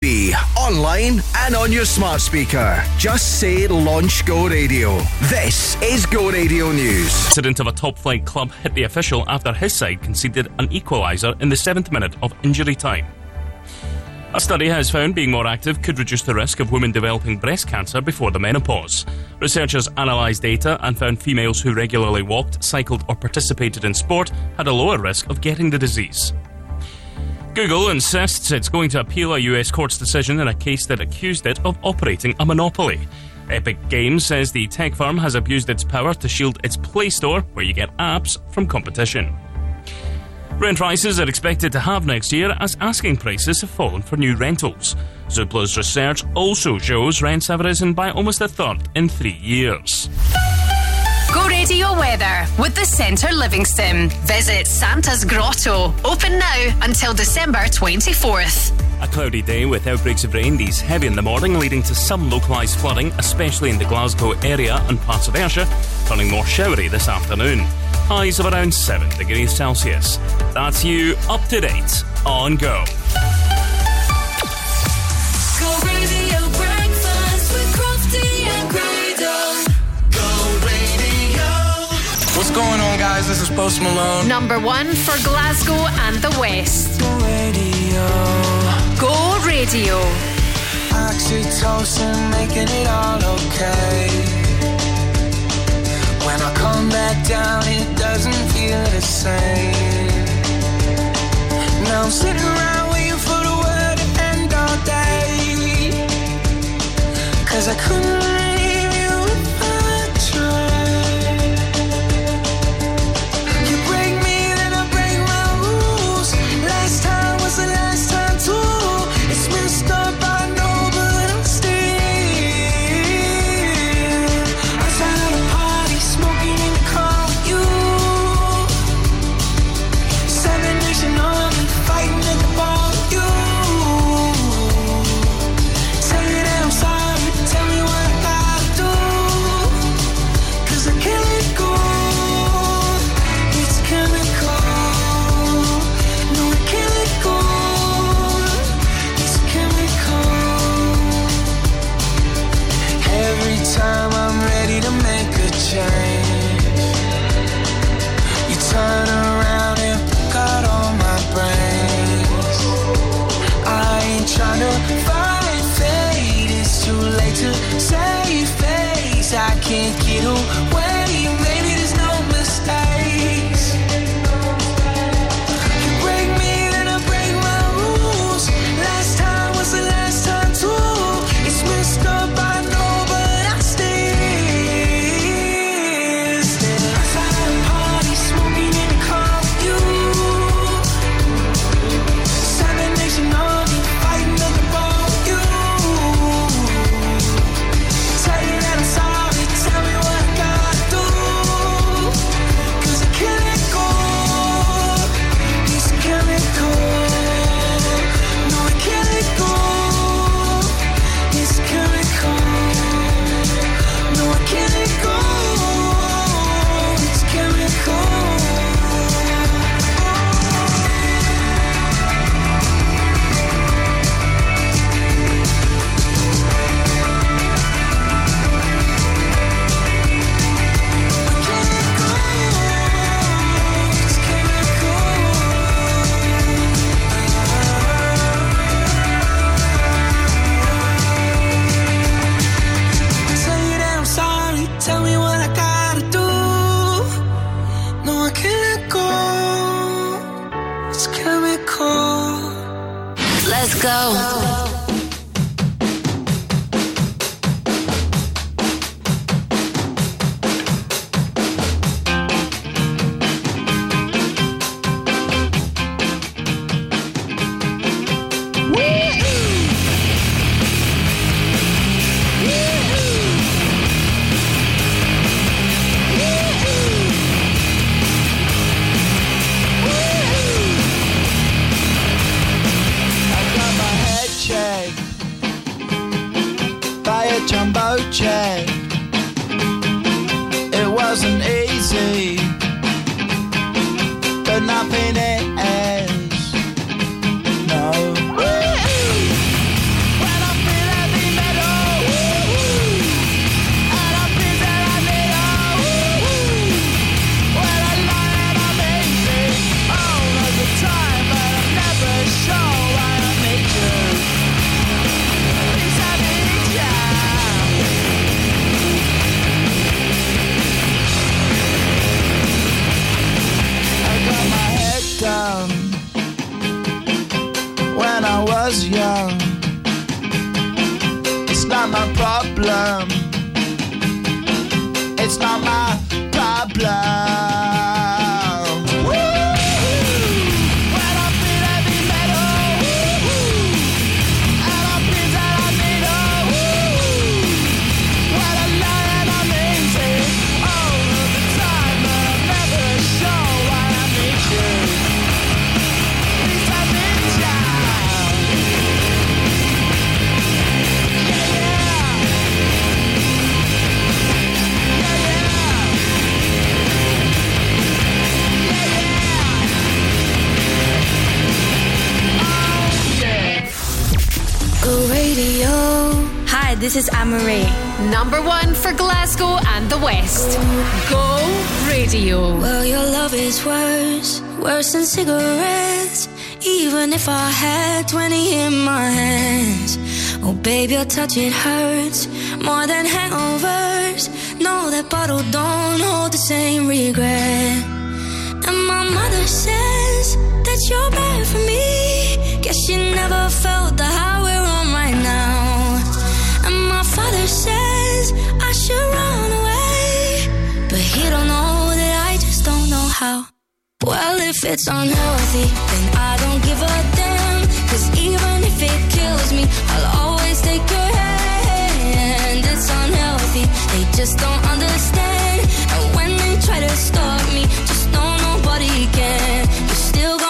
be online and on your smart speaker. Just say launch Go Radio. This is Go Radio News. President of a top flight club hit the official after his side conceded an equaliser in the seventh minute of injury time. A study has found being more active could reduce the risk of women developing breast cancer before the menopause. Researchers analysed data and found females who regularly walked, cycled, or participated in sport had a lower risk of getting the disease. Google insists it's going to appeal a US court's decision in a case that accused it of operating a monopoly. Epic Games says the tech firm has abused its power to shield its Play Store, where you get apps, from competition. Rent prices are expected to halve next year as asking prices have fallen for new rentals. Zoopla's research also shows rents have risen by almost a third in three years. Go Radio Weather with the Centre Livingston. Visit Santa's Grotto. Open now until December 24th. A cloudy day with outbreaks of rain, these heavy in the morning, leading to some localised flooding, especially in the Glasgow area and parts of Ayrshire, turning more showery this afternoon. Highs of around 7 degrees Celsius. That's you up to date on Go. Going? This is Post Malone. Number one for Glasgow and the West. Go radio. Go Radio. Oxytocin, making it all okay. When I come back down, it doesn't feel the same. Now I'm sitting around waiting for the world to end all day. Cause I couldn't this is Anne-Marie. Number one for Glasgow and the West. Go Radio. Well, your love is worse, worse than cigarettes. Even if I had 20 in my hands. Oh, babe, your touch, it hurts more than hangovers. No, that bottle don't hold the same regret. And my mother says that you're bad for me. Guess she never felt says I should run away. But he don't know that I just don't know how. Well, if it's unhealthy, then I don't give a damn. Cause even if it kills me, I'll always take your hand. It's unhealthy, they just don't understand. And when they try to stop me, just know nobody can. You're still gonna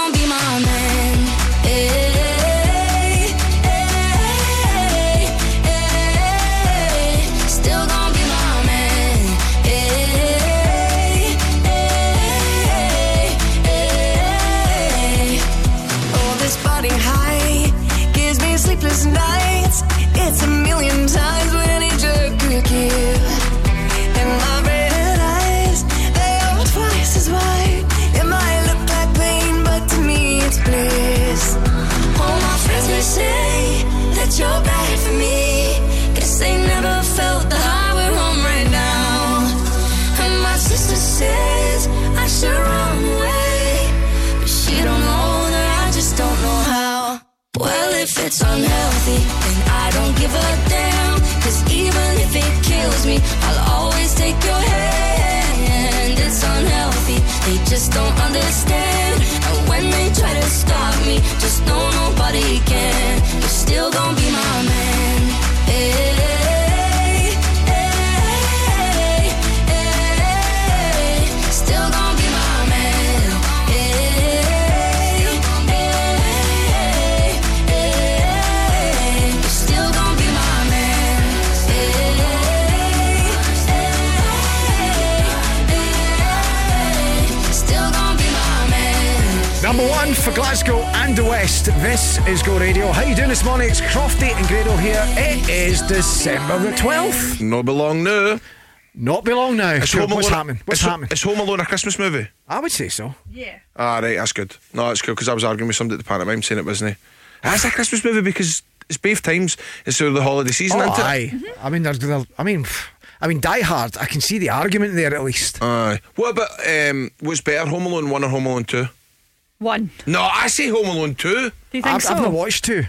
don't understand. And when they try to stop me, just know nobody can. For Glasgow and the West. This is Go Radio. How you doing this morning? It's Crofty and Grado here. It is December the 12th. No belong now. Not be long now. It's Home what's Alone- happening? What's it's, happening? It's Home Alone a Christmas movie. I would say so. Yeah. Ah, right, that's good. No, that's good because I was arguing with somebody at the pantomime saying it wasn't. That's a Christmas movie because it's both times. It's sort of the holiday season, Oh, isn't it? aye. I mean, there's, there, I mean, I mean, Die Hard. I can see the argument there at least. Aye. What about um, what's better, Home Alone one or Home Alone two? One. No, I say Home Alone two. Do you think I've, so? I've not watched two.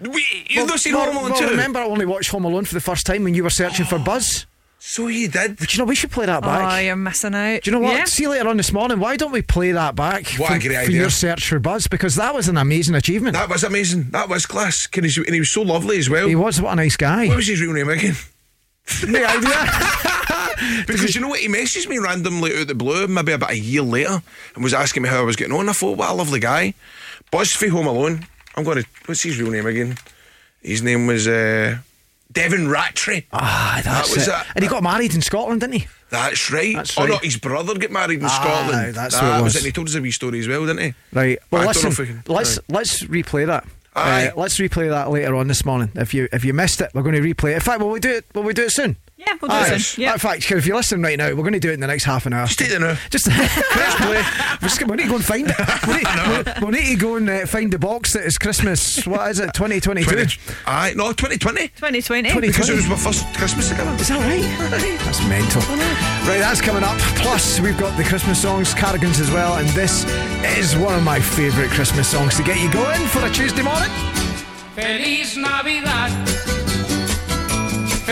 Wait, you've not seen well, Home Alone well, two? remember, I only watched Home Alone for the first time when you were searching for oh. Buzz. So you did. But you know, we should play that back. Oh, back. you're missing out. Do you know what? Yeah. See you later on this morning. Why don't we play that back What for, a great for idea. your search for Buzz? Because that was an amazing achievement. That was amazing. That was class. Can he, and he was so lovely as well. he was what a nice guy. What was his real name again? No idea. Because you know what, he messaged me randomly out of the blue, maybe about a year later, and was asking me how I was getting on. I thought, what a lovely guy. Buzz for Home Alone. I'm going to. What's his real name again? His name was uh, Devin Ratray. Ah, that's That was it. And he got married in Scotland, didn't he? That's right. That's Oh right. no, his brother got married in Aye, Scotland. that's that what it was. it. And he told us a wee story as well, didn't he? Right. Well, I listen. we can- let's aye. let's replay that. Uh, let's replay that later on this morning. If you if you missed it, we're going to replay it. In fact, will we do it? Will we do it soon? Yeah, we'll do Aye. it. Yeah. In fact, if you're listening right now, we're going to do it in the next half an hour. Just take it now. Just press play. We're just, we need to go and find it. We need, we, we need to go and uh, find the box that is Christmas. What is it? 2022. 20, aye, no, 2020. 2020. 20. Because it was my first Christmas together. Is that right? That's mental. Right, that's coming up. Plus, we've got the Christmas songs, Cardigans as well, and this is one of my favourite Christmas songs to get you going for a Tuesday morning. Feliz Navidad.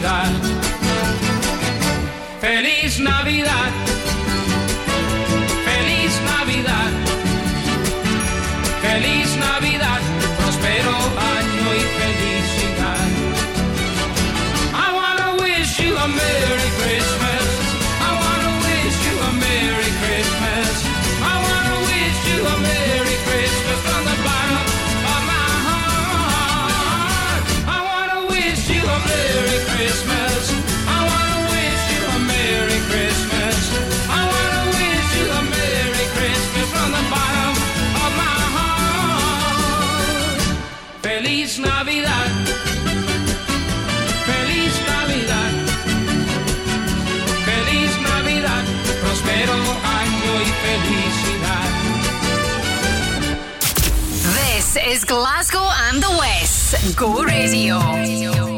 Navidad. Feliz is Glasgow and the West. Go Radio.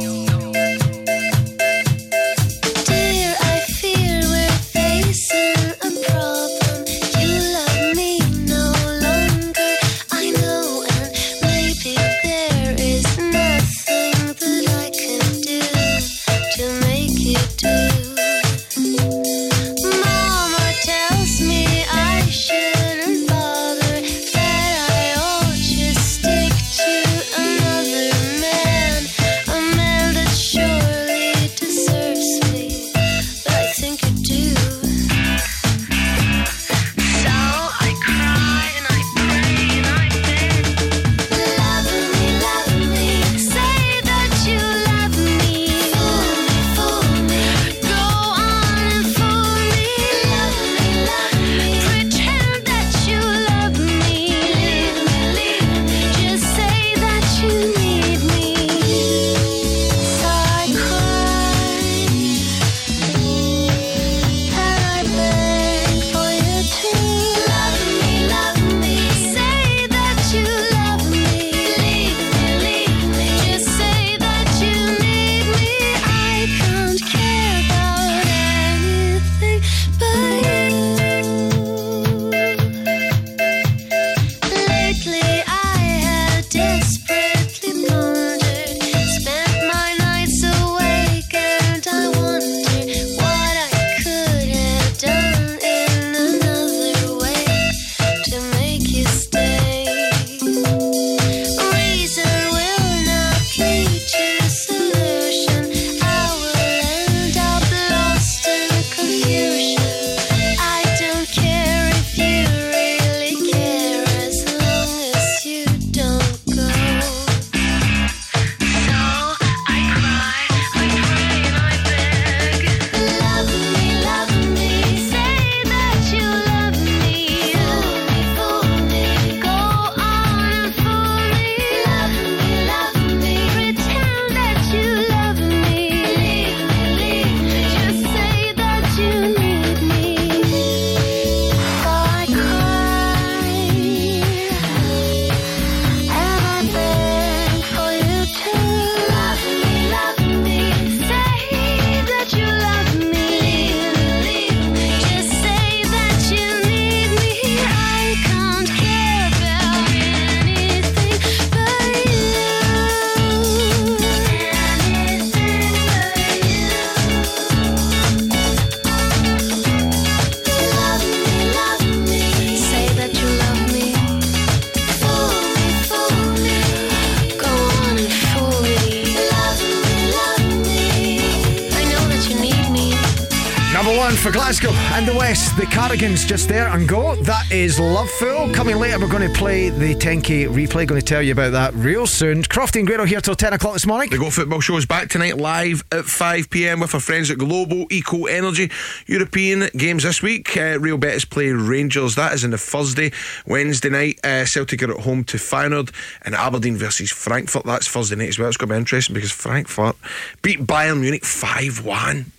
The Cardigans just there and go. That is Lovefool. Coming later, we're going to play the 10k replay. Going to tell you about that real soon. Crofty and Grado here till 10 o'clock this morning. The Go Football Show is back tonight live at 5 pm with our friends at Global Eco Energy. European games this week. Uh, Real Betis play Rangers. That is on the Thursday. Wednesday night, uh, Celtic are at home to Feyenoord and Aberdeen versus Frankfurt. That's Thursday night as well. It's going to be interesting because Frankfurt beat Bayern Munich 5 1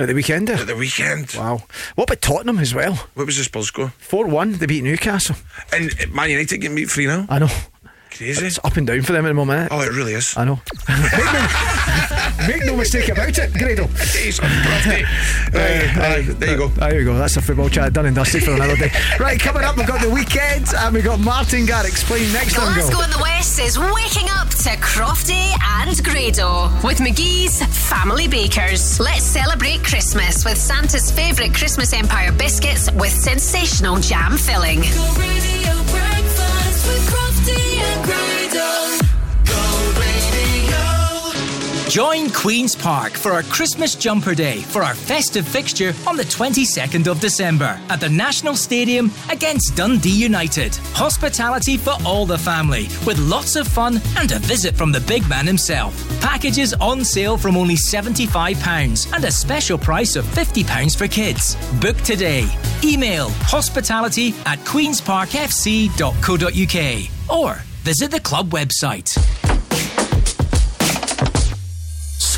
At the weekend. eh? at the weekend. Wow. What about Tottenham as well? What was the Spurs score? 4 1. They beat Newcastle. And Man United getting beat 3 now. I know. Crazy. It's up and down for them at the moment. Oh, it really is. I know. make, no, make no mistake about it, Grado. It's unproperty. Right, aye, uh, uh, there you go. There you go. That's a football chat done and dusted for another day. Right, coming up, we've got the weekend and we've got Martin Garrix explain next time. Go. Glasgow in the West is waking up to Crofty and Grado with McGhee's Family Bakers. Let's celebrate Christmas with Santa's favourite Christmas Empire biscuits with sensational jam filling. Breakfast and Grado. Join Queen's Park for our Christmas Jumper Day for our festive fixture on the 22nd of December at the National Stadium against Dundee United. Hospitality for all the family with lots of fun and a visit from the big man himself. Packages on sale from only £75 and a special price of £50 for kids. Book today. Email hospitality at queensparkfc.co.uk or visit the club website.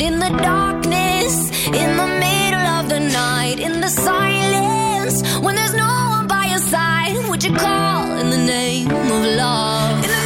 In the darkness, in the middle of the night, in the silence, when there's no one by your side, would you call in the name of love?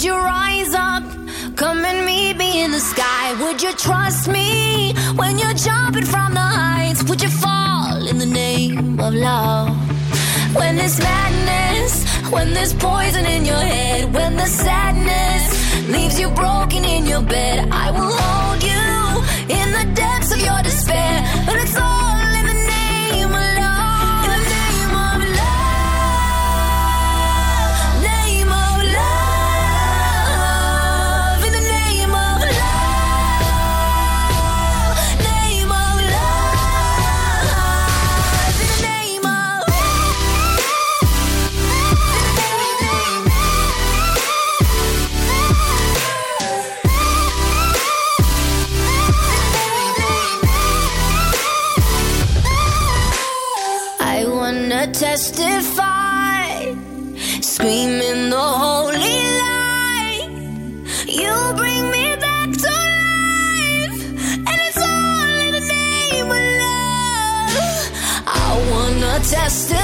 Would you rise up? Come and meet me in the sky. Would you trust me when you're jumping from the heights? Would you fall in the name of love? When there's madness, when there's poison in your head, when the sadness leaves you broken in your bed, I will hold you in the depths of your despair. And it's all testify, screaming the holy light. You bring me back to life, and it's all in the name of love. I wanna testify,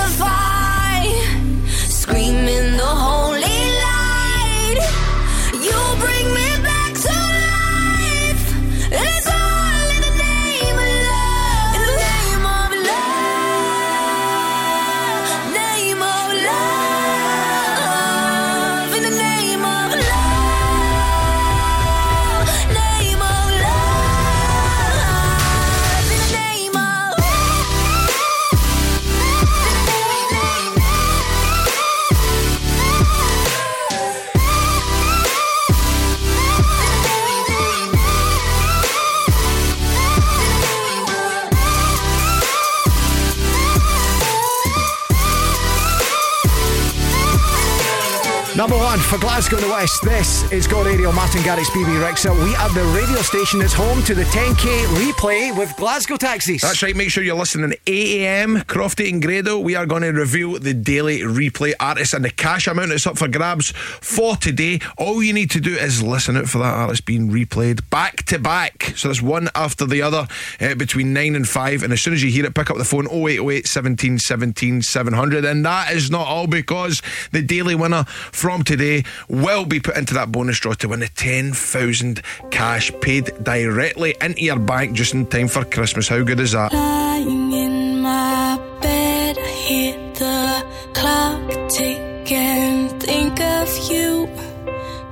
Number one for Glasgow and the West. This is Go Radio. Martin Garrix, Bebe Rexha. We are the radio station that's home to the 10K replay with Glasgow taxis. That's right, make sure you're listening at 8 am. Crofty and Grado, we are going to reveal the daily replay artist and the cash amount that's up for grabs for today. All you need to do is listen out for that artist being replayed back to back. So that's one after the other uh, between 9 and 5. And as soon as you hear it, pick up the phone 0808 17 17 700. And that is not all because the daily winner from today will be put into that bonus draw to win the 10,000 cash paid directly into your bank just in time for Christmas. How good is that? Lying in my bed, I hear the clock tick and think of you.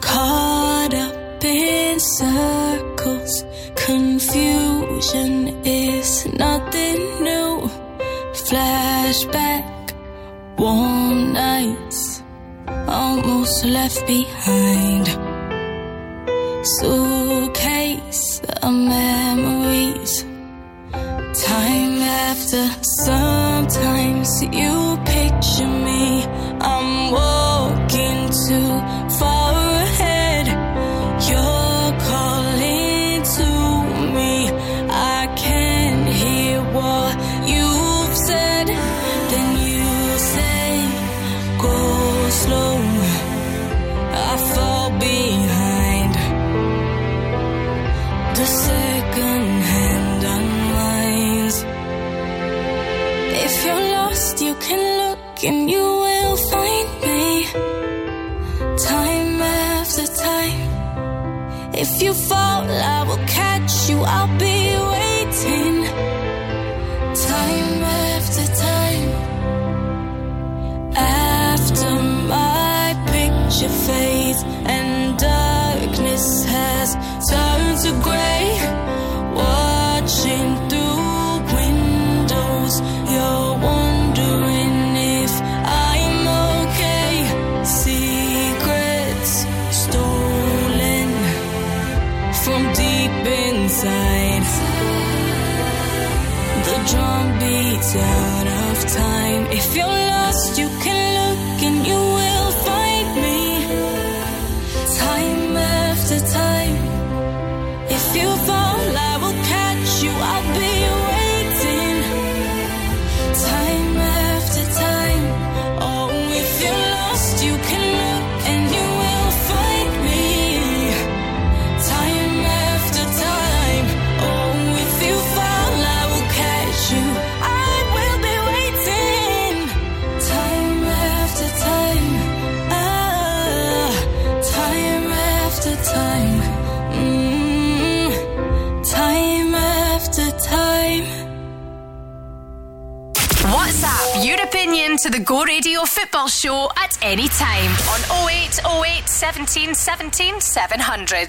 Caught up in circles, confusion is nothing new. Flashback, warm nights, almost left behind. Suitcase of memories. Time after sometimes you picture me. I'm walking too and you will find me time after time. If you fall, I will catch you. I'll be waiting time after time. After my picture fades and darkness has turned to gray. of time. If you're to the Go Radio Football Show at any time on 0808 17 17 700.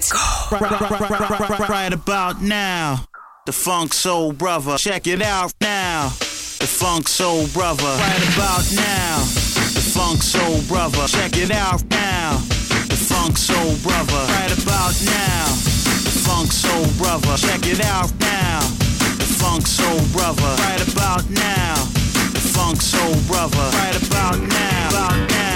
Right about now, the Funk Soul Brother. Check it out now, the Funk Soul Brother. Right about now, the Funk Soul Brother. Check it out now, the Funk Soul Brother. Right about now, the Funk Soul Brother. Check it out now, the Funk Soul Brother. Right about now funk soul brother. Right about now. About now.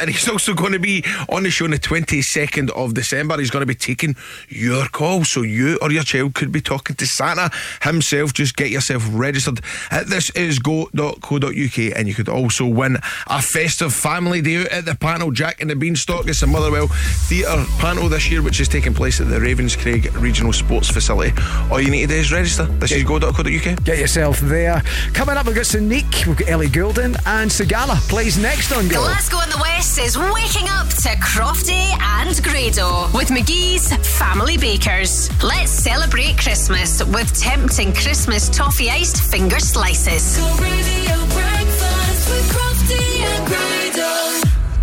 And he's also going to be on the show on the 22nd of December. He's going to be taking your call. So you or your child could be talking to Santa himself. Just get yourself registered at thisisgo.co.uk and you could also win a festive family day out at the panel. Jack and the Beanstalk. It's a Motherwell Theatre panel this year, which is taking place at the Ravenscraig Regional Sports Facility. All you need to do is register. Thisisgo.co.uk. Get yourself there. Coming up, we've got Sonique, we've got Ellie Goulding, and Sigala plays next on Go. Glasgow is waking up to Crofty and Grado with McGhee's Family Bakers. Let's celebrate Christmas with tempting Christmas toffee iced finger slices. Go radio breakfast with Crofty and Grado.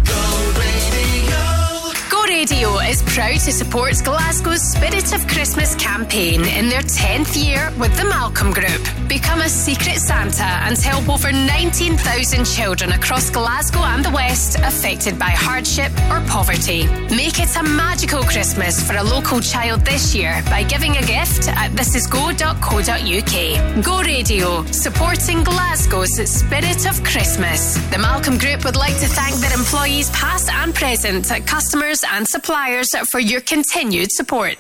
Go radio. Go Radio is proud to support Glasgow's Spirit of Christmas campaign in their 10th year with the Malcolm Group. Become a secret Santa and help over 19,000 children across Glasgow and the West affected by hardship or poverty. Make it a magical Christmas for a local child this year by giving a gift at thisisgo.co.uk. Go Radio, supporting Glasgow's Spirit of Christmas. The Malcolm Group would like to thank their employees past and present, customers and suppliers for your continued support.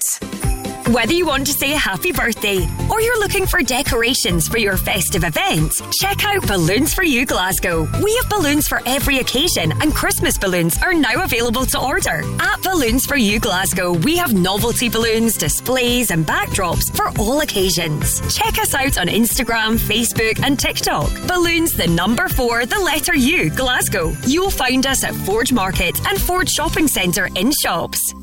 Whether you want to say happy birthday or you're looking for decorations for your festive events, check out Balloons for You Glasgow. We have balloons for every occasion, and Christmas balloons are now available to order. At Balloons for You Glasgow, we have novelty balloons, displays, and backdrops for all occasions. Check us out on Instagram, Facebook, and TikTok. Balloons the number four, the letter U, Glasgow. You'll find us at Forge Market and Forge Shopping Centre in shops.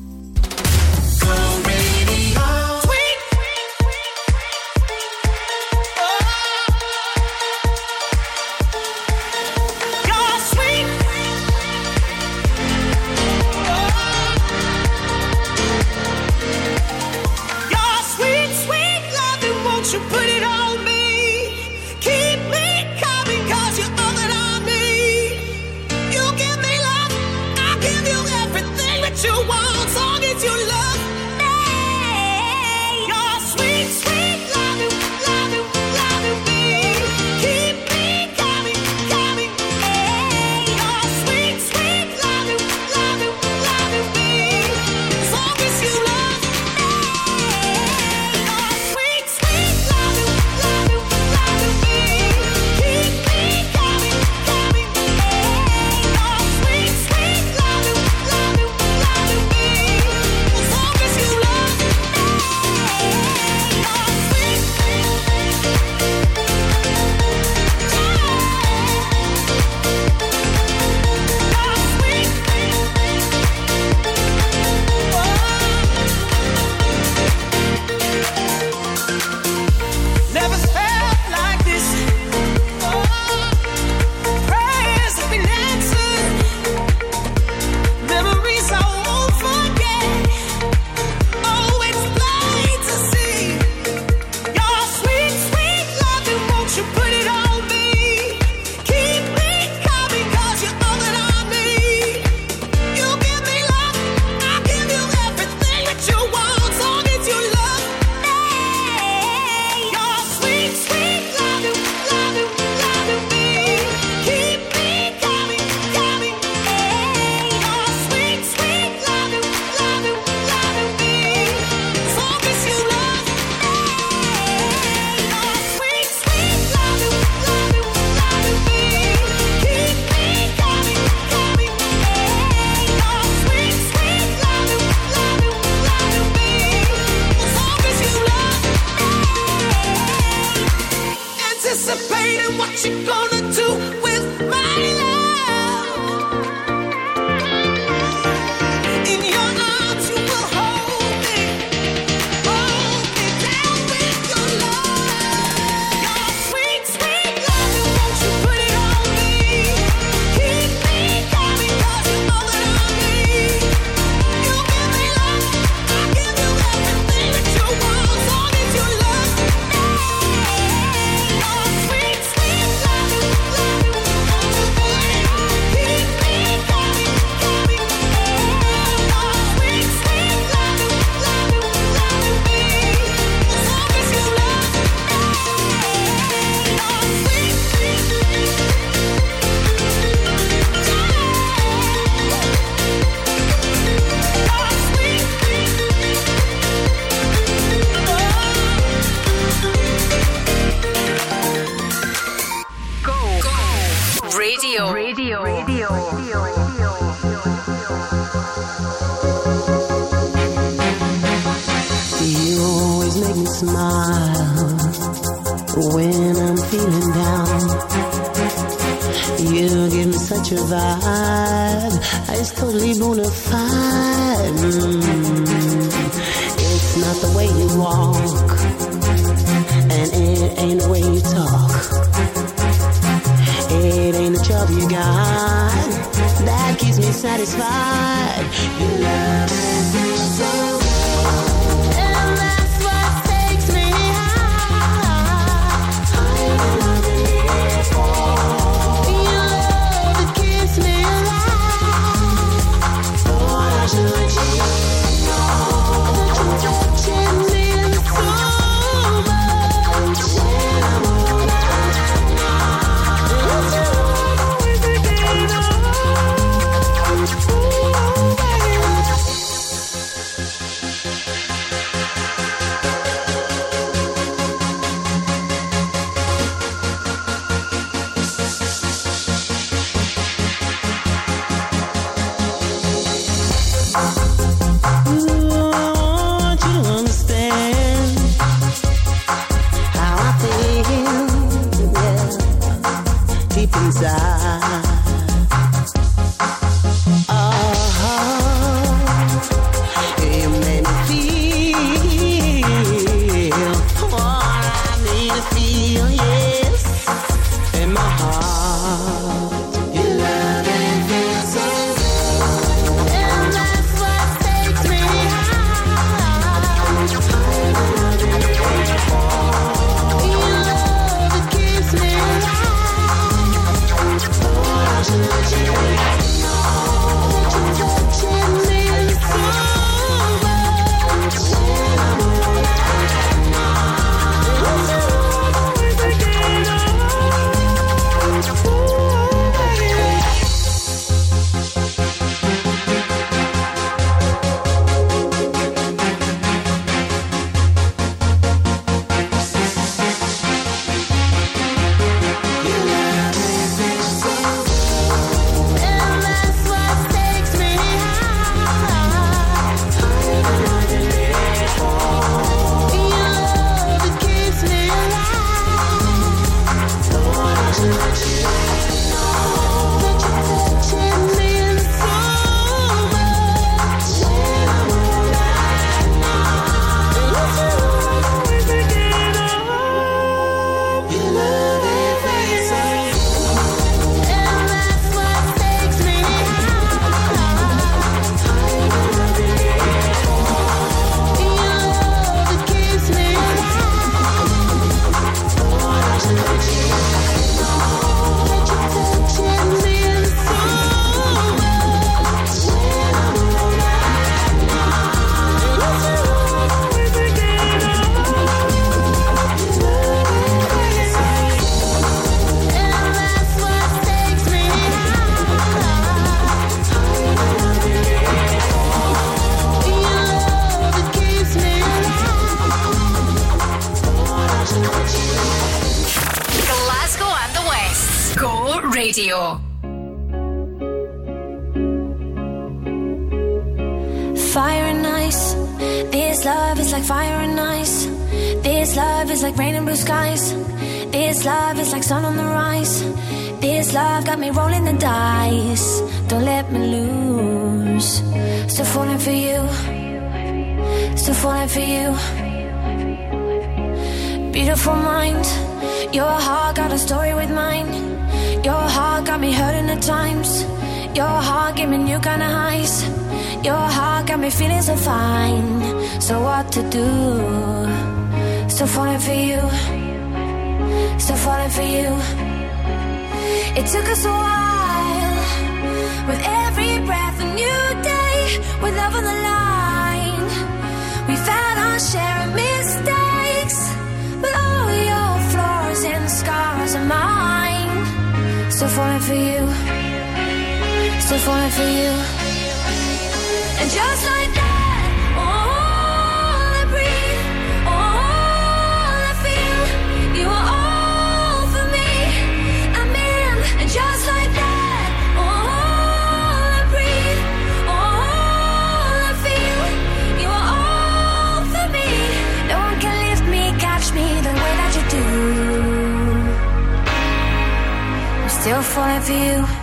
For you.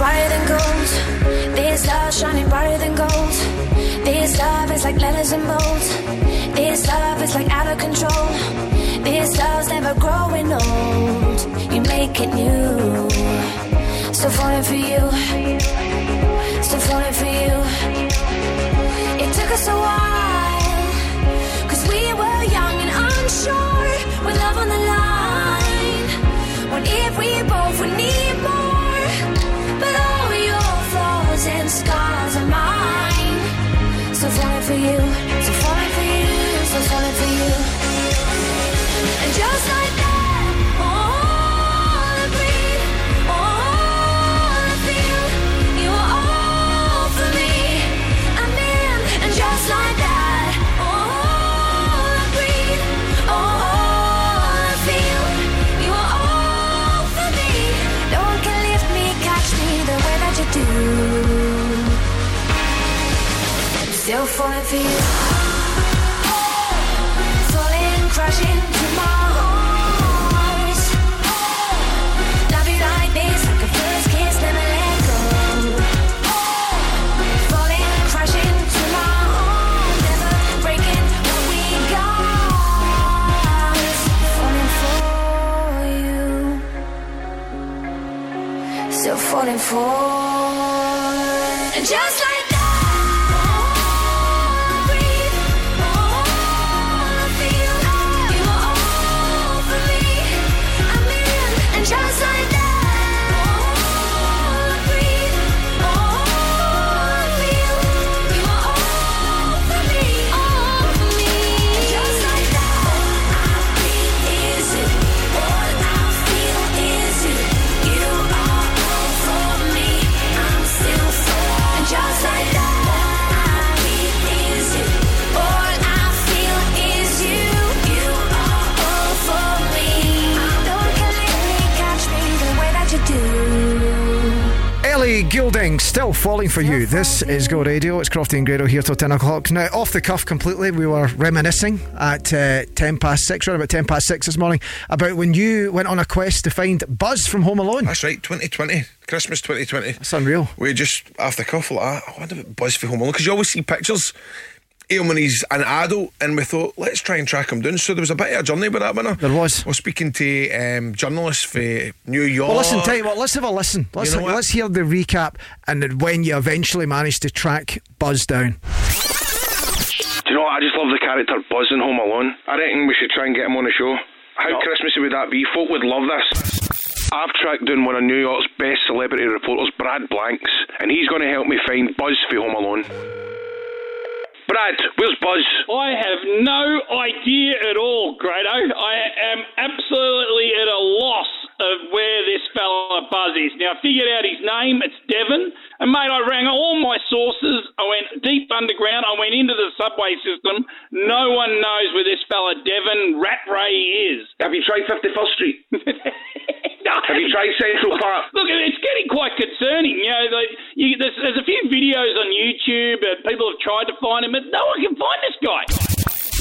brighter than gold. This love shining brighter than gold. This love is like letters and bold. This love is like out of control. This love's never growing old. You make it new. Still falling for you. Still falling for you. It took us a while. If we falling for you. Falling, crashing to my arms. Love you like this, like a first kiss, never let go. Falling, crashing to my arms, never breaking what we got. Falling for you. Still falling for. Goulding, still falling for you. This is Go Radio. It's Crofty and Grado here till 10 o'clock. Now, off the cuff completely, we were reminiscing at uh, 10 past 6, around about 10 past 6 this morning, about when you went on a quest to find Buzz from Home Alone. That's right, 2020, Christmas 2020. That's unreal. We just, off the cuff, like, "Ah, I wonder about Buzz from Home Alone, because you always see pictures of him when he's an adult, and we thought, let's try and track him down. So there was a bit of a journey with that, winner. There was. We're speaking to um, journalists for New York. Well, listen, tell you what, let's have a listen. Let's, You know let's hear the recap and then when you eventually managed to track Buzz down. Do you know what? I just love the character Buzz in Home Alone. I reckon we should try and get him on the show. How Christmassy would that be? Folk would love this. I've tracked down one of New York's best celebrity reporters, Brad Blanks, and he's going to help me find Buzz for Home Alone. Brad, where's Buzz? I have no idea at all, Grado. I am absolutely at a loss of where this fella Buzz is. Now, I figured out his name. It's Devin. And, mate, I rang all my sources. I went deep underground. I went into the subway system. No one knows where this fella Devin Ratray is. Have you tried 51st Street? Have you tried Central Park? Look, it's getting quite concerning. You know, like, you, there's, there's a few videos on YouTube. Uh, people have tried to find him, but no one can find this guy.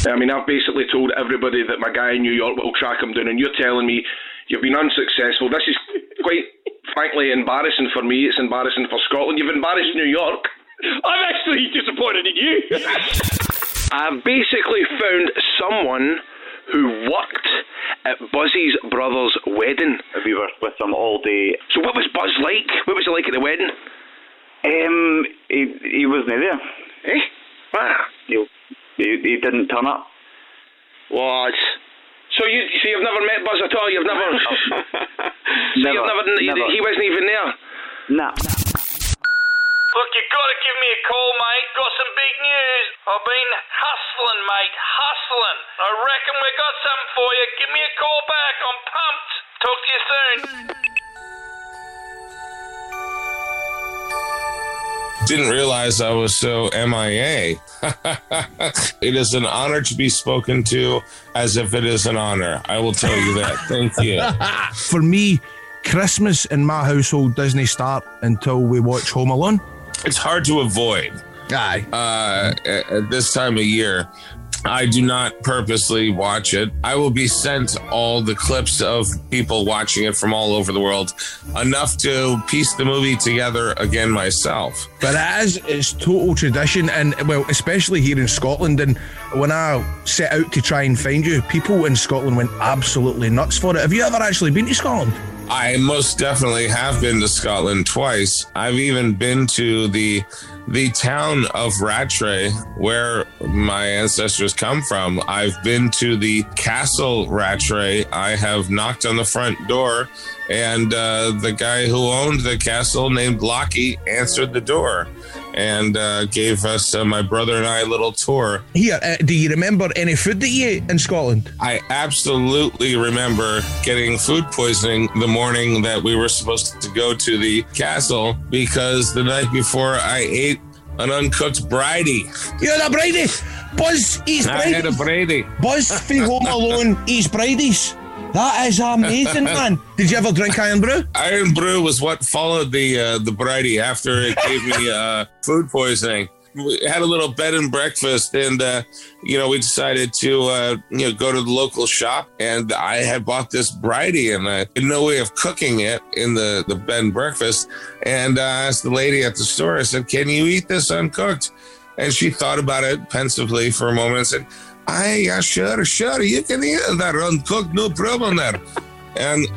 I mean, I've basically told everybody that my guy in New York will track him down, and you're telling me you've been unsuccessful. This is quite frankly embarrassing for me. It's embarrassing for Scotland. You've embarrassed New York. I'm actually disappointed in you. I've basically found someone who worked at Buzzy's brother's wedding. We were with them all day. So what was Buzz like? What was he like at the wedding? Um, he he wasn't there. Eh? Ah. He, he he didn't turn up. What? So you so you've never met Buzz at all? You've never. so Never, you've never, never. He wasn't even there. Nah. Look, you've got to give me a call, mate. Got some big news. I've been hustling, mate. Hustling. I reckon we got something for you. Give me a call back. I'm pumped. Talk to you soon. Didn't realize I was so MIA. it is an honor to be spoken to as if it is an honor. I will tell you that. Thank you. For me, Christmas in my household doesn't start until we watch Home Alone. It's hard to avoid. Aye. Uh, at, at this time of year, I do not purposely watch it. I will be sent all the clips of people watching it from all over the world, enough to piece the movie together again myself. But as it's total tradition, and well, especially here in Scotland. And when I set out to try and find you, people in Scotland went absolutely nuts for it. Have you ever actually been to Scotland? I most definitely have been to Scotland twice. I've even been to the the town of Rattray, where my ancestors come from. I've been to the castle Rattray. I have knocked on the front door, and uh, the guy who owned the castle, named Lockie, answered the door and uh, gave us uh, my brother and I a little tour. Here, uh, do you remember any food that you ate in Scotland? I absolutely remember getting food poisoning the morning that we were supposed to go to the castle because the night before I ate an uncooked bridie. You had a bridie? Buzz eats I had a. Buzz from Home Alone eats bridies. That is amazing, man. Did you ever drink Irn-Bru? Iron Brew was what followed the uh, the bridie after it gave me uh, food poisoning. We had a little bed and breakfast, and uh, you know we decided to uh, you know go to the local shop, and I had bought this bridie, and I had no way of cooking it in the the bed and breakfast. And uh, I asked the lady at the store, I said, "Can you eat this uncooked?" And she thought about it pensively for a moment and said, "I yeah, sure, sure, you can eat that uncooked, no problem there." And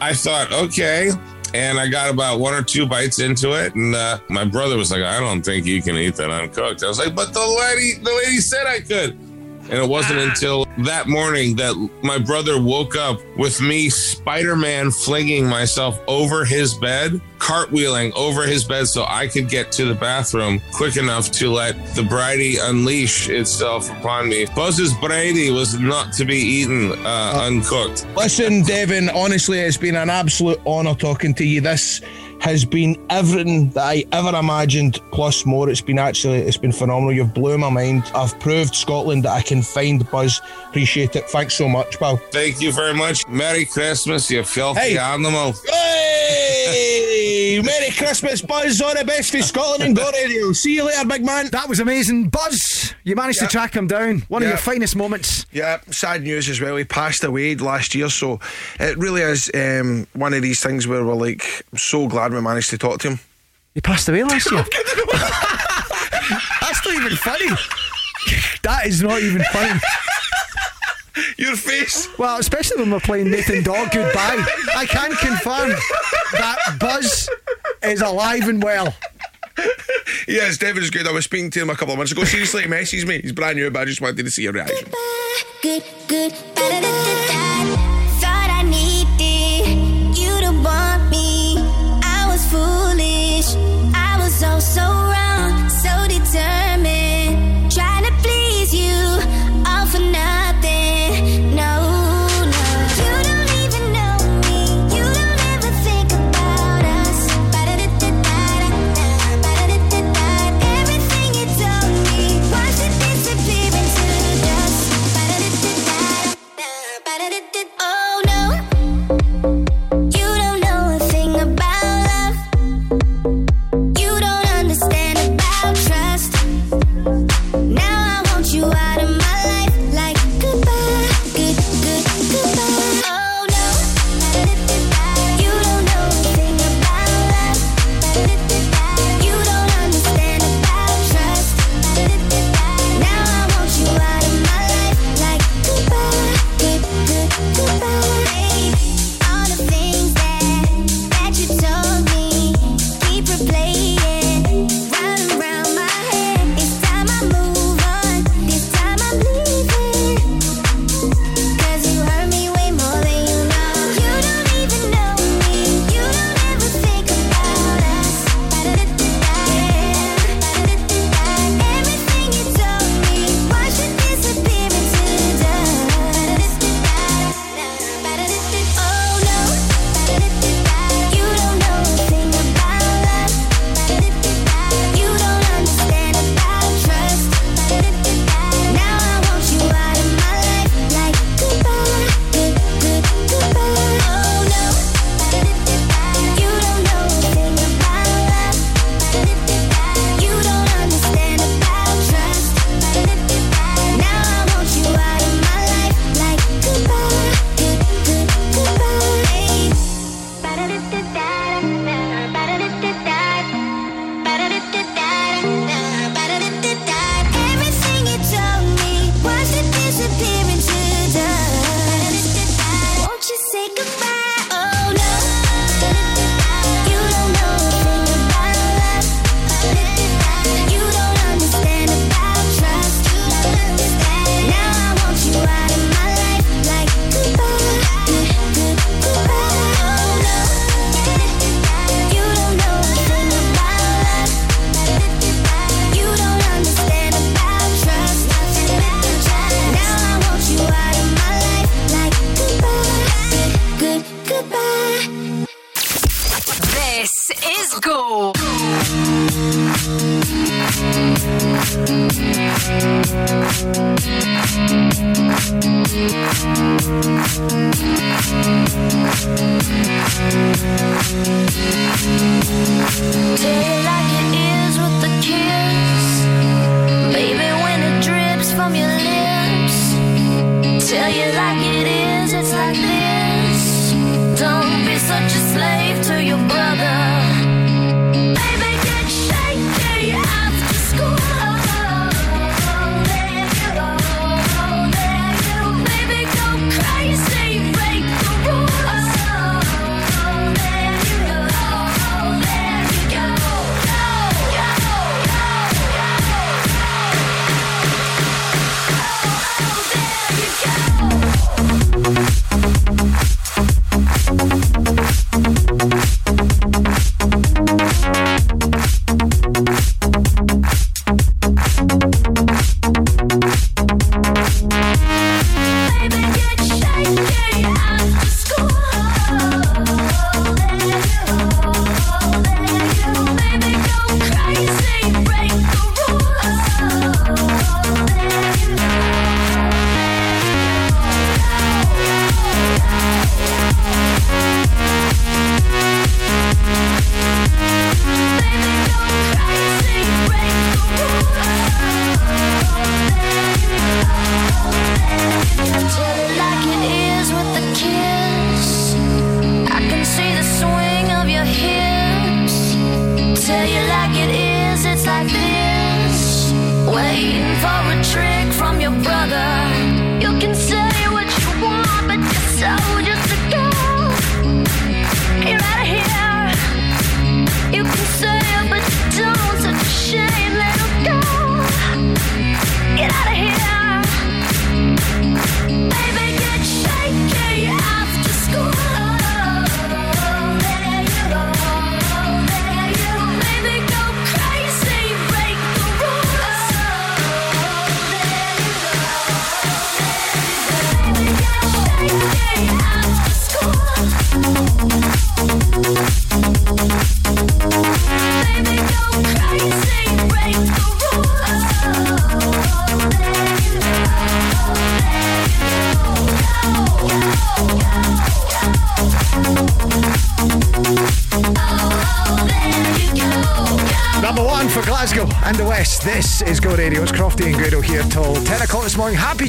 I thought, okay. And I got about one or two bites into it, and uh, my brother was like, "I don't think you can eat that uncooked." I was like, "But the lady, the lady said I could." And it wasn't until that morning that my brother woke up with me Spider-Man flinging myself over his bed, cartwheeling over his bed so I could get to the bathroom quick enough to let the bridie unleash itself upon me. Buzz's bridie was not to be eaten uh, uncooked. Listen, Devin, honestly, it's been an absolute honour talking to you. This has been everything that I ever imagined, plus more. It's been actually, it's been phenomenal. You've blew my mind. I've proved Scotland that I can find Buzz. Appreciate it. Thanks so much, pal. Thank you very much. Merry Christmas, you filthy Hey. animal. Hey! Merry Christmas, Buzz. All the best for Scotland and Go Radio. See you later, big man. That was amazing. Buzz, you managed to track him down. One of your finest moments. Yeah, sad news as well. He passed away last year, so it really is um, one of these things where we're like, so glad we managed to talk to him. He passed away last year. That's not even funny. That is not even funny. Your face. Well, especially when we're playing Nathan Dog goodbye. I can confirm that Buzz is alive and well. Yes, Devin is good. I was speaking to him a couple of months ago. Seriously, he messaged me. He's brand new, but I just wanted to see your reaction. Good, good.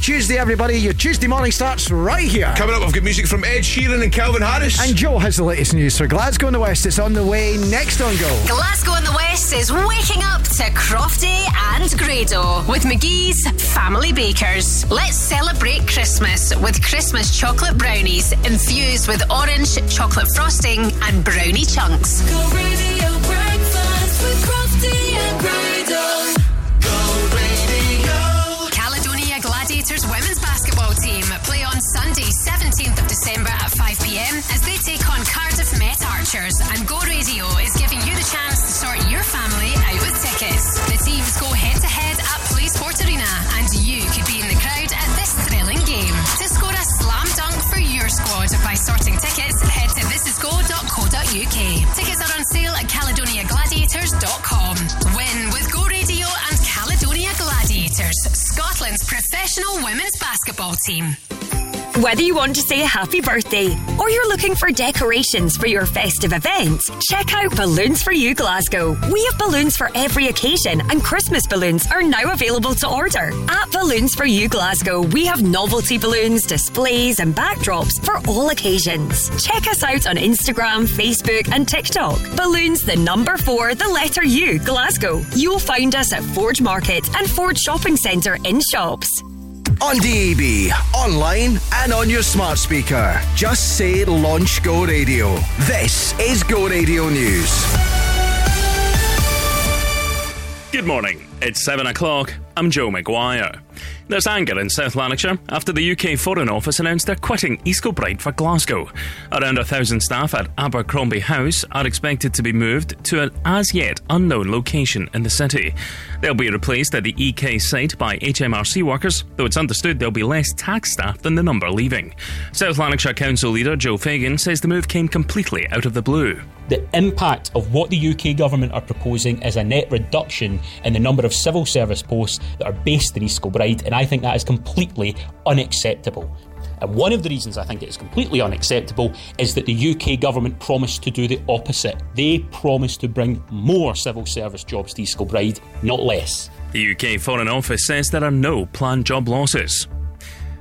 Tuesday, everybody. Your Tuesday morning starts right here. Coming up, we've got music from Ed Sheeran and Calvin Harris. And Joe has the latest news for Glasgow in the West. It's on the way next on Go. Glasgow in the West is waking up to Crofty and Grado with McGhee's Family Bakers. Let's celebrate Christmas with Christmas chocolate brownies infused with orange chocolate frosting and brownie chunks. And Go Radio is giving you the chance to sort your family out with tickets. The teams go head to head at Play Sport Arena, and you could be in the crowd at this thrilling game. To score a slam dunk for your squad by sorting tickets, head to thisisgo.co.uk. Tickets are on sale at caledoniagladiators.com. Win with Go Radio and Caledonia Gladiators, Scotland's professional women's basketball team. Whether you want to say a happy birthday or you're looking for decorations for your festive events, check out Balloons for You Glasgow. We have balloons for every occasion and Christmas balloons are now available to order. At Balloons for You Glasgow, we have novelty balloons, displays and backdrops for all occasions. Check us out on Instagram, Facebook and TikTok. Balloons the number 4, the letter U, Glasgow. You'll find us at Forge Market and Forge Shopping Centre in shops. On DAB, online, and on your smart speaker. Just say Launch Go Radio. This is Go Radio News. Good morning. It's 7 o'clock. I'm Joe McGuire. There's anger in South Lanarkshire after the UK Foreign Office announced they're quitting East Kilbride for Glasgow. Around a thousand staff at Abercrombie House are expected to be moved to an as yet unknown location in the city. They'll be replaced at the EK site by HMRC workers, though it's understood there'll be less tax staff than the number leaving. South Lanarkshire Council leader Joe Fagan says the move came completely out of the blue. The impact of what the UK government are proposing is a net reduction in the number of civil service posts that are based in East Kilbride, and I think that is completely unacceptable. And one of the reasons I think it is completely unacceptable is that the UK government promised to do the opposite. They promised to bring more civil service jobs to East Kilbride, not less. The UK Foreign Office says there are no planned job losses.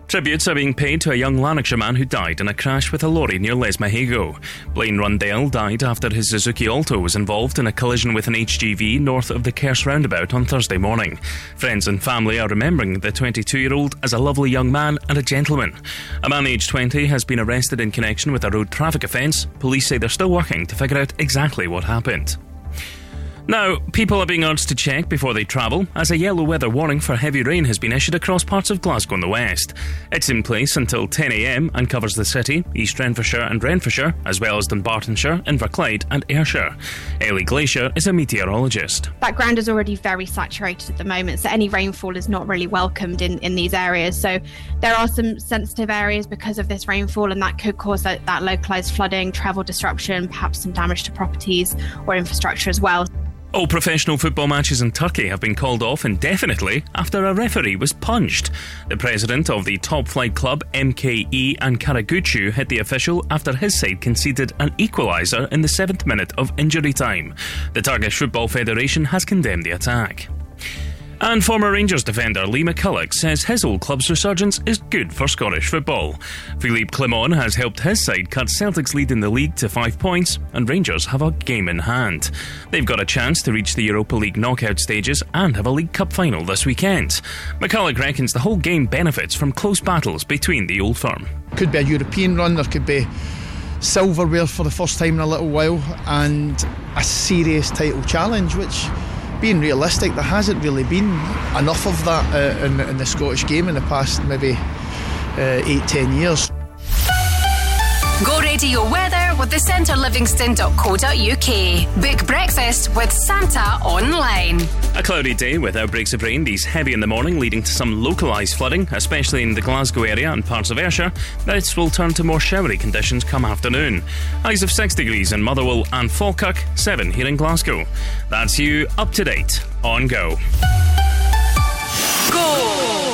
Tributes are being paid to a young Lanarkshire man who died in a crash with a lorry near Lesmahagow. Blaine Rundale died after his Suzuki Alto was involved in a collision with an HGV north of the Kerse roundabout on Thursday morning. Friends and family are remembering the 22 year old as a lovely young man and a gentleman. A man aged 20 has been arrested in connection with a road traffic offence. Police say they're still working to figure out exactly what happened. Now, people are being urged to check before they travel, as a yellow weather warning for heavy rain has been issued across parts of Glasgow in the west. It's in place until 10am and covers the city, East Renfrewshire and Renfrewshire, as well as Dunbartonshire, Inverclyde, and Ayrshire. Ellie Glaisyer is a meteorologist. that ground is already very saturated at the moment, so any rainfall is not really welcomed in, in these areas. So there are some sensitive areas because of this rainfall, and that could cause that, that localized flooding, travel disruption, perhaps some damage to properties or infrastructure as well. All professional football matches in Turkey have been called off indefinitely after a referee was punched. The president of the top flight club MKE Ankaragücü hit the official after his side conceded an equaliser in the seventh minute of injury time. The Turkish Football Federation has condemned the attack. And former Rangers defender Lee McCulloch says his old club's resurgence is good for Scottish football. Philippe Clement has helped his side cut Celtic's lead in the league to five points, and Rangers have a game in hand. They've got a chance to reach the Europa League knockout stages and have a League Cup final this weekend. McCulloch reckons the whole game benefits from close battles between the old firm. Could be a European run, there could be silverware for the first time in a little while, and a serious title challenge, which, being realistic, there hasn't really been enough of that uh, in, in the Scottish game in the past maybe uh, eight, ten years. Go radio weather with the centrelivingston.co.uk. Book breakfast with Santa online. A cloudy day with outbreaks of rain, these heavy in the morning, leading to some localised flooding, especially in the Glasgow area and parts of Ayrshire. This will turn to more showery conditions come afternoon. Highs of 6 degrees in Motherwell and Falkirk, 7 here in Glasgow. That's you up to date on Go. Go.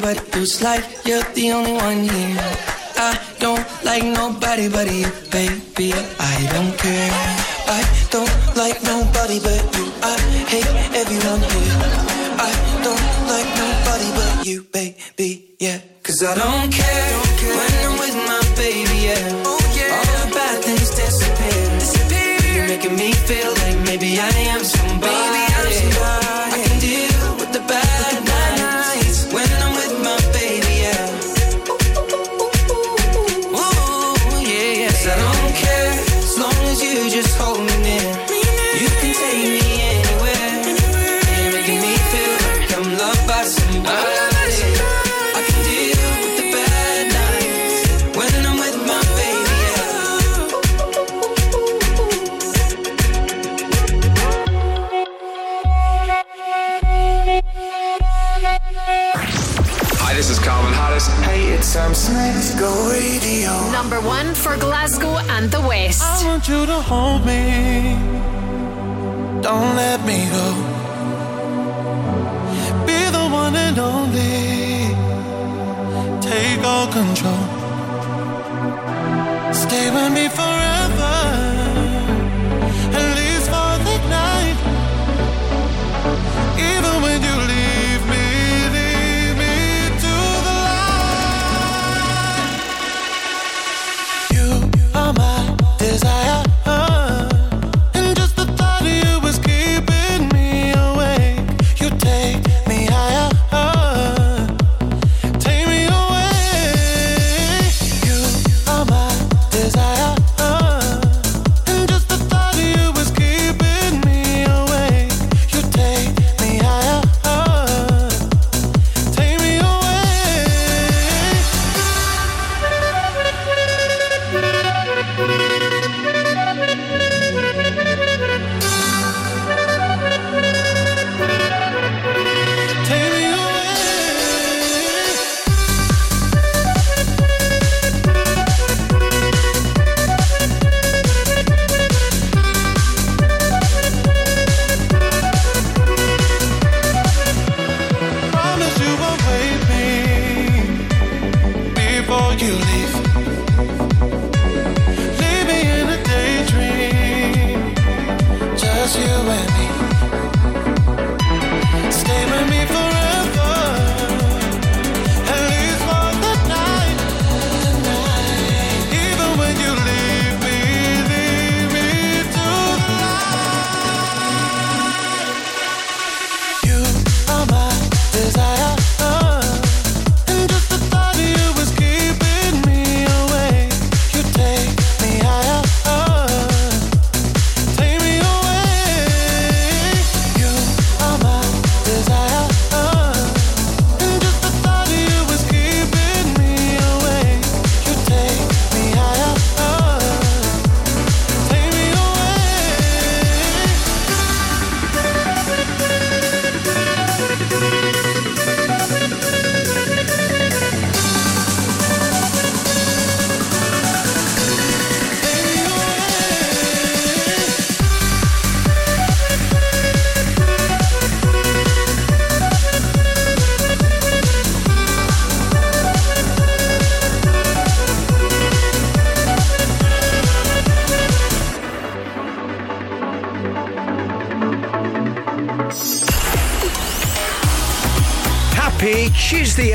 But. It's like you're the only one here. I don't like nobody but you, baby. I don't care. I don't like nobody but you. I hate everyone here. I don't like nobody but you, baby, yeah. Cause I don't care when I'm with my baby, yeah. Oh, All the bad things disappear. You're making me feel Harris. Hey, it's Sam Smith. Go Radio. Number one for Glasgow and the West. I want you to hold me. Don't let me go. Be the one and only. Take all control. Stay with me forever.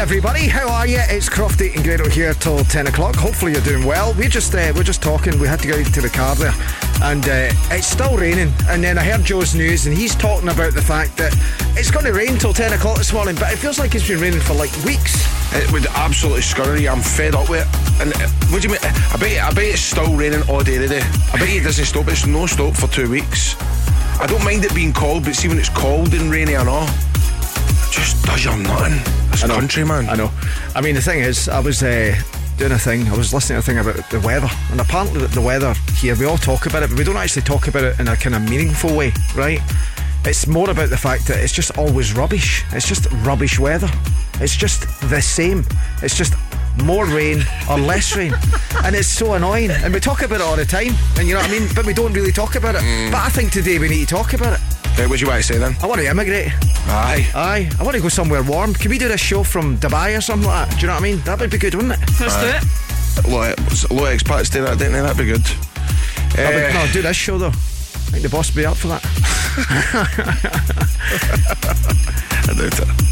Everybody. How are you? It's Crofty and Grado here till ten o'clock. Hopefully, you're doing well. We're just uh, we're just talking. We had to go to the car there, and uh, it's still raining. And then I heard Joe's news, and he's talking about the fact that it's going to rain till ten o'clock this morning. But it feels like it's been raining for like weeks. It would absolutely scurry. I'm fed up with it. And uh, what do you mean? I bet, I bet it's still raining all day today. I bet it doesn't stop. It's no stop for two weeks. I don't mind it being cold, but see when it's cold and rainy and all, just does you nothing. This country, man. I know. I mean, the thing is, I was uh, doing a thing. I was listening to a thing about the weather, and apparently the- the weather here. We all talk about it, but we don't actually talk about it in a kind of meaningful way, right? It's more about the fact that it's just always rubbish. It's just rubbish weather. It's just the same. It's just more rain or less rain, and it's so annoying. And we talk about it all the time, and you know what I mean. But we don't really talk about it. But I think today we need to talk about it. Right, what do you want to say then? I want to immigrate. Aye. Aye. I want to go somewhere warm. Can we do this show from Dubai or something like that? Do you know what I mean? That would be good, wouldn't it? Let's do it. A lot, of, a lot of expats do that, don't they? That'd be good. No, but- Eh, no, do this show though. I think the boss will be up for that. I doubt it.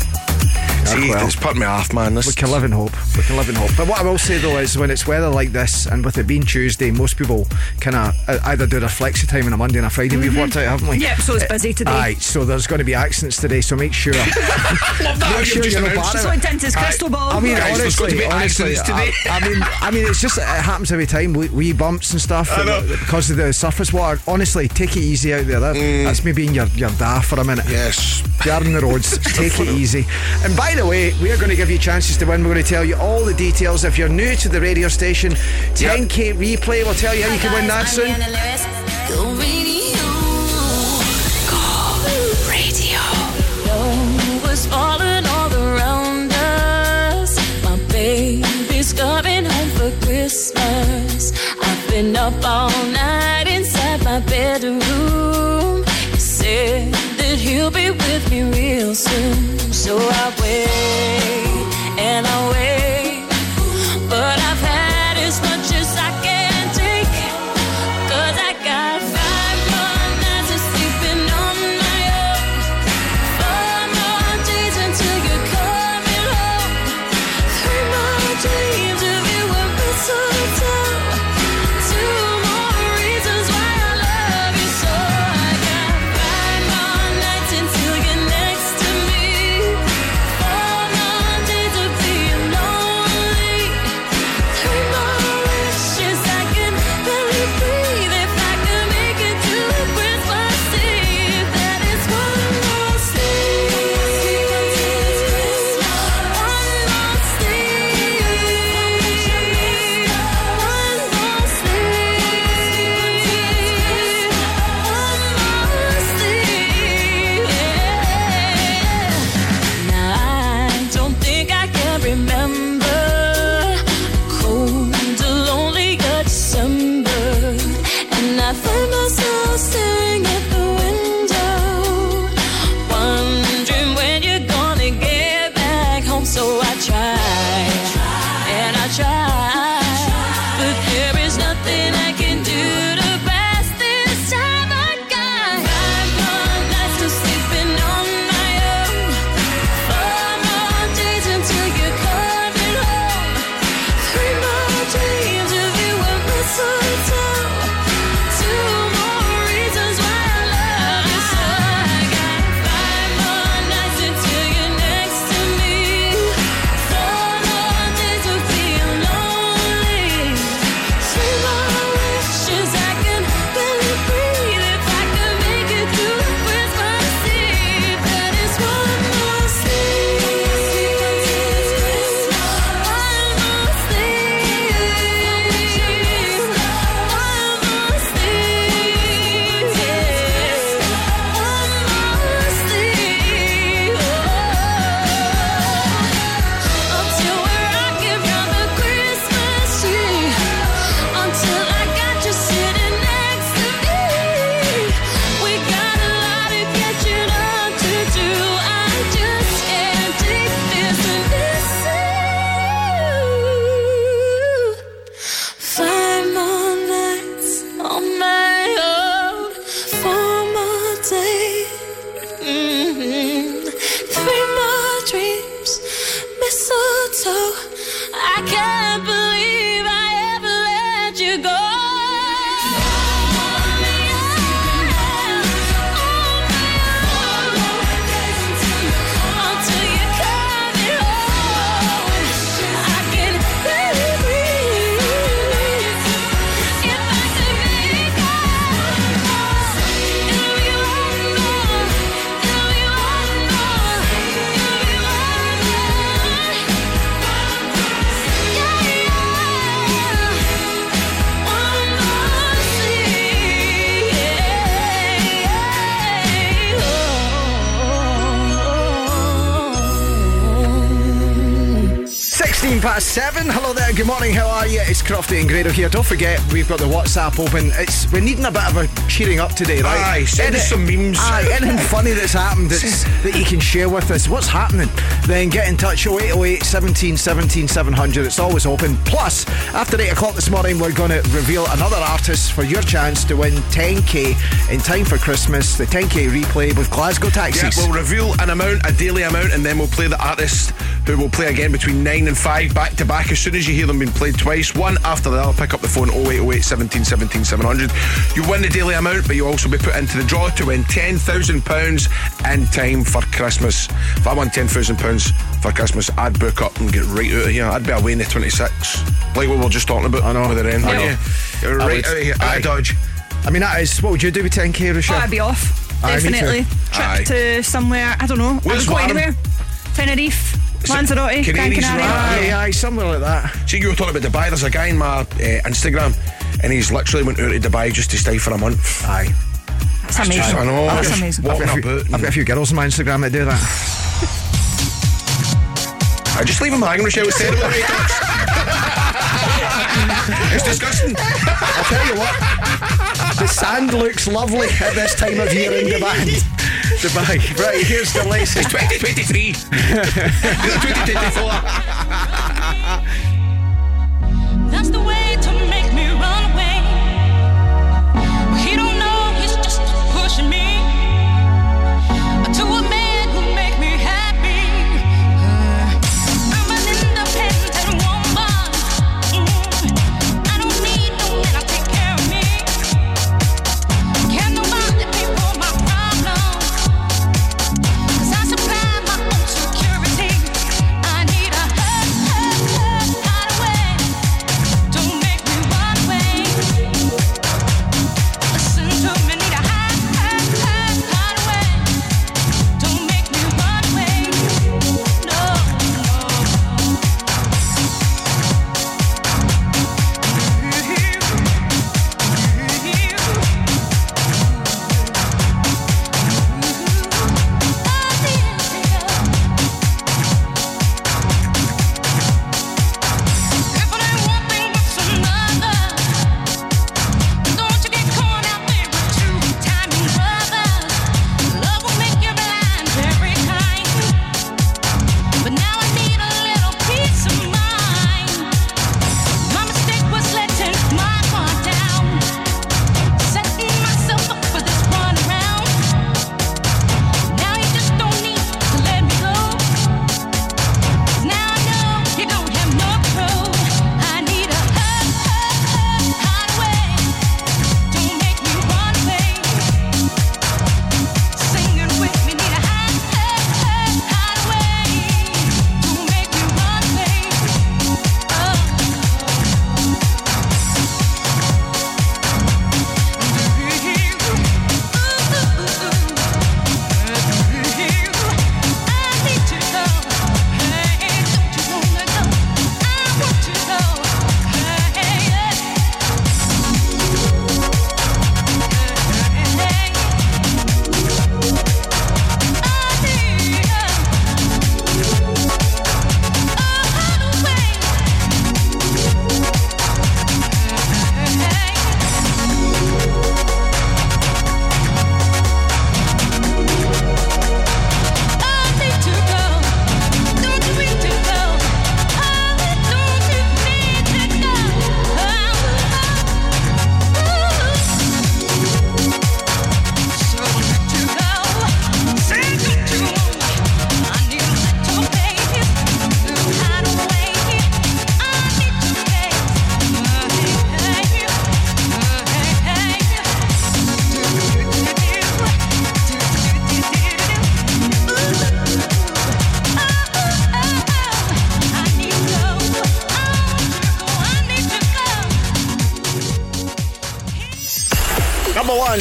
See, well. it's put me off, man. This We can live in hope. We can live in hope. But what I will say though is when it's weather like this, and with it being Tuesday, most people kind of uh, either do their flexi time on a Monday and a Friday. We've mm-hmm. worked out, haven't we? Yep, so it's Uh, busy today. Aye, so there's going to be accidents today. So make sure. make sure You've you're just not announced bad She's at it. looked into his crystal ball. I mean, Guys, there's going to honestly, be honestly, today. I, I mean, I mean, it's just it happens every time. We, wee bumps and stuff I know. Uh, because of the surface water. Honestly, take it easy out there. That, mm. That's me being your your dad for a minute. Yes. Guarding the roads. take it easy. And by the way, we are going to give you chances to win. We're going to tell you all the details. If you're new to the radio station, 10k replay. We'll tell you how you can win that soon. Radio. Go radio. Love was falling all around us. My baby's coming home for Christmas. I've been up all night inside my bedroom. He said that he'll be with me real soon. So I wait and I wait. Crofty and Grado here. Don't forget, we've got the WhatsApp open. It's We're needing a bit of a cheering up today, right? Aye, send us some memes. Aye, anything funny that's happened that's, that you can share with us. What's happening? Then get in touch 0808 17 17 700. It's always open. Plus, after 8 o'clock this morning, we're going to reveal another artist for your chance to win 10k in time for Christmas. The 10k replay with Glasgow Yeah, Taxis. we'll reveal an amount, a daily amount, and then we'll play the artist who will play again between 9 and 5 back to back. As soon as you hear them being played twice, one after the other, pick up the phone 0808 17 17 700. You win the daily amount, but you'll also be put into the draw to win £10,000 in time for Christmas. If I won £10,000 for Christmas, I'd book up and get right out of here. I'd be away in the 26. Like what we were just talking about. I know. With the rain. I know. Yeah. You're I right would. out of here. Aye. I dodge. I mean, that is. What would you do with 10k, Oh, Rochelle? I'd be off. Aye. Definitely. Trip Aye. to somewhere, I don't know. I Where's would go anywhere. Tenerife, Lanzarote, Gran Canaries, Canaria. right? Aye, aye, somewhere like that. See, you were talking about Dubai. There's a guy in my uh, Instagram, and he's literally went out to Dubai just to stay for a month. Aye. That's amazing. I know. That's amazing. I've got, a few, about. I've got a few girls on my Instagram that do that. I just leave him hanging, Rochelle. It's terrible. right? it's disgusting. I'll tell you what. The sand looks lovely at this time of year in Dubai. Right, here's the latest. It's 2023. 2024.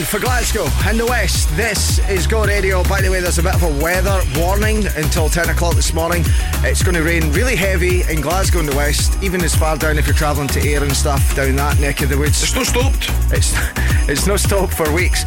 For Glasgow in the west. This is Go Radio. By the way, there's a bit of a weather warning until 10 o'clock this morning. It's going to rain really heavy in Glasgow in the west, even as far down if you're travelling to Ayr and stuff down that neck of the woods. It's not stopped. It's it's no stop for weeks.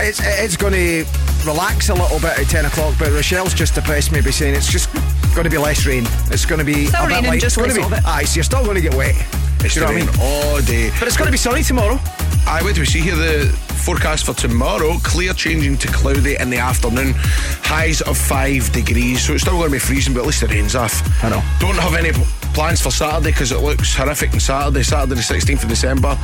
It's it's going to relax a little bit at 10 o'clock, but Rochelle's just depressed me by saying it's just going to be less rain. It's going to be Still a bit raining, light. just it's going to be. it. Aye, so you're still going to get wet. It's Do you know what I raining mean? all day. But it's going to be sunny tomorrow. Aye, wait till we see here the forecast for tomorrow. Clear changing to cloudy in the afternoon. Highs of five degrees, so it's still going to be freezing, but at least the rain's off. I know. Don't have any plans for Saturday because it looks horrific on Saturday, Saturday the 16th of December.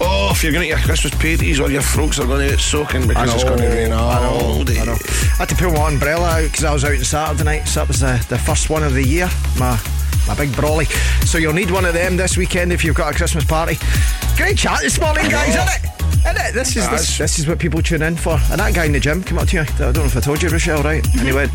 Oh, if you're going to get your Christmas parties or your folks are going to get soaking because it's going to rain all day. I know. I had to pull my umbrella out because I was out on Saturday night. So that was the, the first one of the year. My my big brolly. So you'll need one of them this weekend if you've got a Christmas party. Great chat this morning, guys, isn't it? Isn't it? This is this, is. this is what people tune in for. And that guy in the gym came up to you. I don't know if I told you, Rochelle, right? And he went,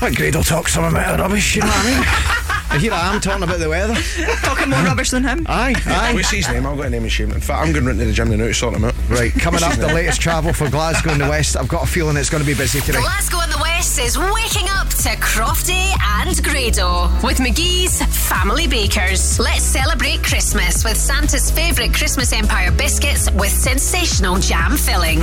"That Grado talk some amount of rubbish." You know what I mean? and here I am talking about the weather. Talking more rubbish than him. Aye, aye. What's his name? I've got a name and shame. In fact, I'm going round to the gym now to sort him out. Right, coming up, the latest travel for Glasgow and the West. I've got a feeling it's going to be busy today. Glasgow and the West is waking up to Crofty and Grado with McGhee's Family Bakers. Let's celebrate Christmas with Santa's favourite Christmas Empire biscuits with sensational jam filling.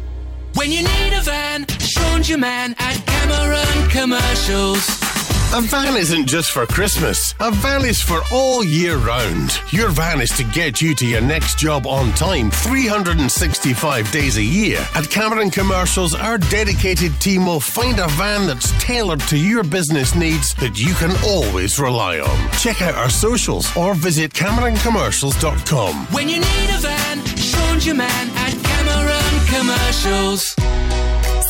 When you need a van, Sean's your man at Cameron Commercials. A van isn't just for Christmas. A van is for all year round. Your van is to get you to your next job on time 365 days a year. At Cameron Commercials, our dedicated team will find a van that's tailored to your business needs that you can always rely on. Check out our socials or visit CameronCommercials.com. When you need a van, Sean's your man at Cameron Commercials.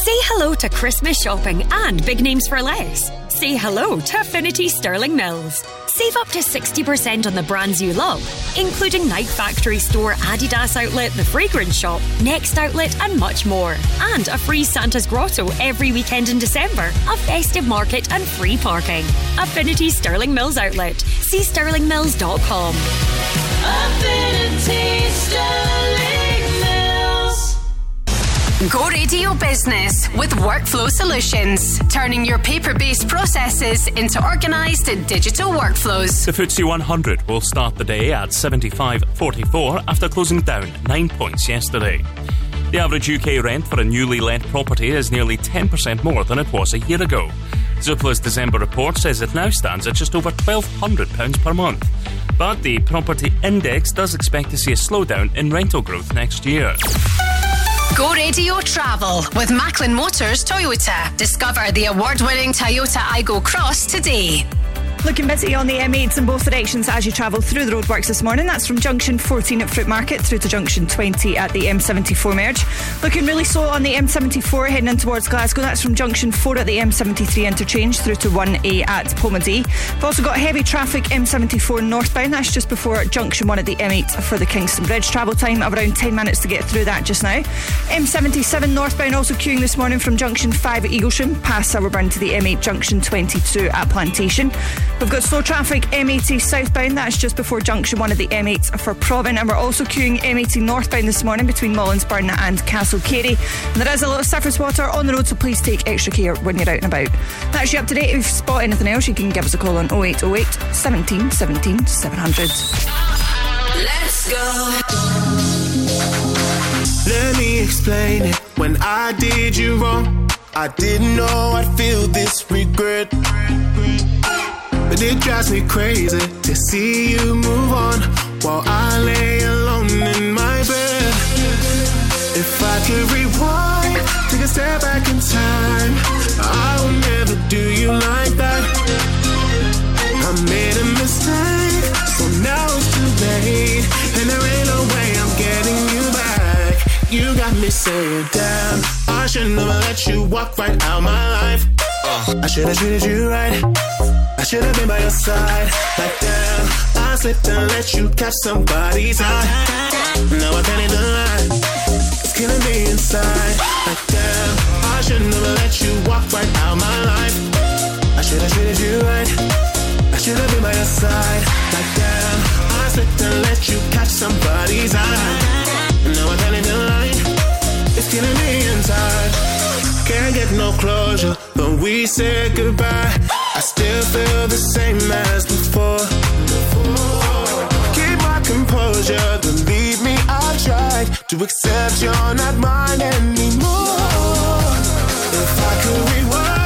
Say hello to Christmas shopping and big names for less. Say hello to Affinity Sterling Mills. Save up to 60% on the brands you love, including Nike Factory Store, Adidas Outlet, The Fragrance Shop, Next Outlet, and much more. And a free Santa's Grotto every weekend in December, a festive market, and free parking. Affinity Sterling Mills Outlet. See sterlingmills.com. Affinity Sterling Mills. Go Radio Business with Workflow Solutions, turning your paper based processes into organised digital workflows. The FTSE 100 will start the day at 75.44 after closing down 9 points yesterday. The average UK rent for a newly let property is nearly 10% more than it was a year ago. Zoopla's December report says it now stands at just over £1,200 per month. But the property index does expect to see a slowdown in rental growth next year. Go Radio Travel with Macklin Motors Toyota. Discover the award winning Toyota Aygo X today. Looking busy on the M8s in both directions as you travel through the roadworks this morning. That's from junction 14 at Fruit Market through to junction 20 at the M74 merge. Looking really slow on the M74 heading in towards Glasgow. That's from junction 4 at the M73 interchange through to 1A at Polmadie. We've also got heavy traffic M74 northbound. That's just before junction 1 at the M8 for the Kingston Bridge. Travel time of around 10 minutes to get through that just now. M77 northbound also queuing this morning from junction 5 at Eaglesham past Sowerburn to the M8 junction 22 at Plantation. We've got slow traffic M80 southbound, that's just before junction 1 of the M8 for Provan, and we're also queuing M80 northbound this morning between Mollinsburn and Castlecary. And there is a lot of surface water on the road, so please take extra care when you're out and about. That's you up to date. If you spot anything else, you can give us a call on 0808 17 17 700. Let's go. Let me explain it. When I did you wrong, I didn't know I'd feel this regret. But it drives me crazy to see you move on while I lay alone in my bed. If I could rewind, take a step back in time, I would never do you like that. I made a mistake, so now it's too late, and there ain't no way I'm getting you back. You got me saying, damn, I should never let you walk right out my life. Uh. I should have treated you right. I should have been by your side. Like damn, I slipped and let you catch somebody's eye. Now I can't lie. It's killing me inside. Like damn, I should never let you walk right out my life. I should have treated you right. I should have been by your side. Like damn, I slipped and let you catch somebody's eye. Now I can't lie. It's killing me inside. Can't get no closure when we said goodbye. Still feel the same as before. Keep my composure, believe me, I've tried to accept you're not mine anymore. If I could rewind,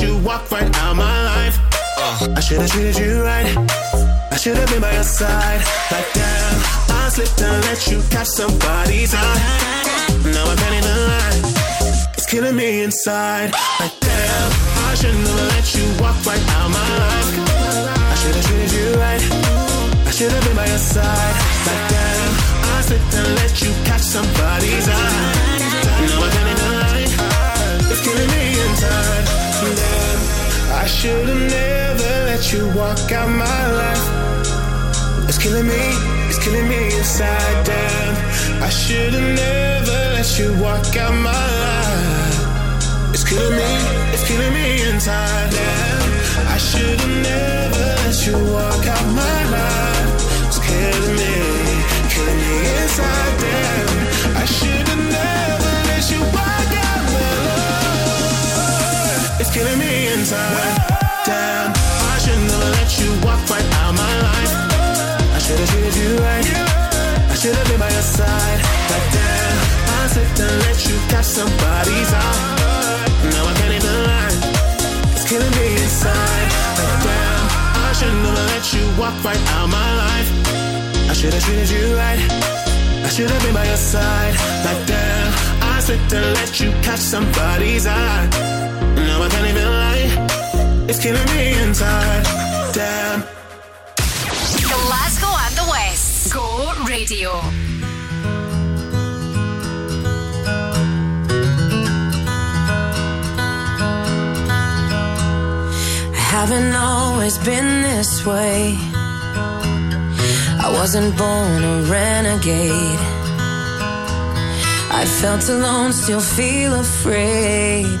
you walk right out my life. I should have treated you right. I should have been by your side. Like damn, I slipped and let you catch somebody's eye. Now I can't the lie. It's killing me inside. Like damn, I should never let you walk right out my life. I should have treated you right. I should have been by your side. Like damn, I slipped and let you catch somebody's eye. Now I can't even lie. It's killing me inside. Damn, I should have never let you walk out my life. It's killing me, it's killing me inside. Damn, I should have never let you walk out my life. It's killing me, it's killing me inside. Damn, I should have never let you walk out my life. It's killing me, killing me inside. Damn, I should have killing me inside. Damn, I should never let you walk right out my life. I should have treated you right. I should have been by your side. Like damn, I slipped and let you catch somebody's eye. Now I can't even lie. It's killing me inside. Like damn, I should never let you walk right out my life. I should have treated you right. I should have been by your side. Like damn, I slipped and let you catch somebody's eye. Now I can't even lie. It's killing me inside. Damn. Glasgow and the West. Go Radio. I haven't always been this way. I wasn't born a renegade. I felt alone, still feel afraid.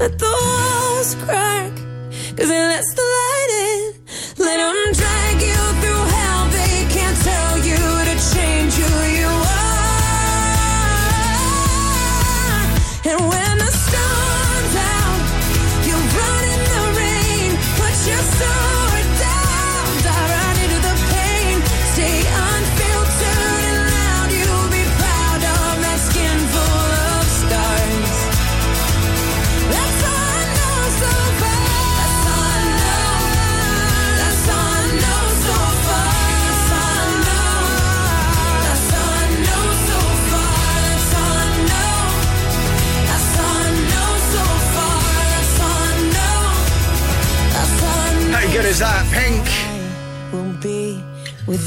Let the walls crack, cause it lets the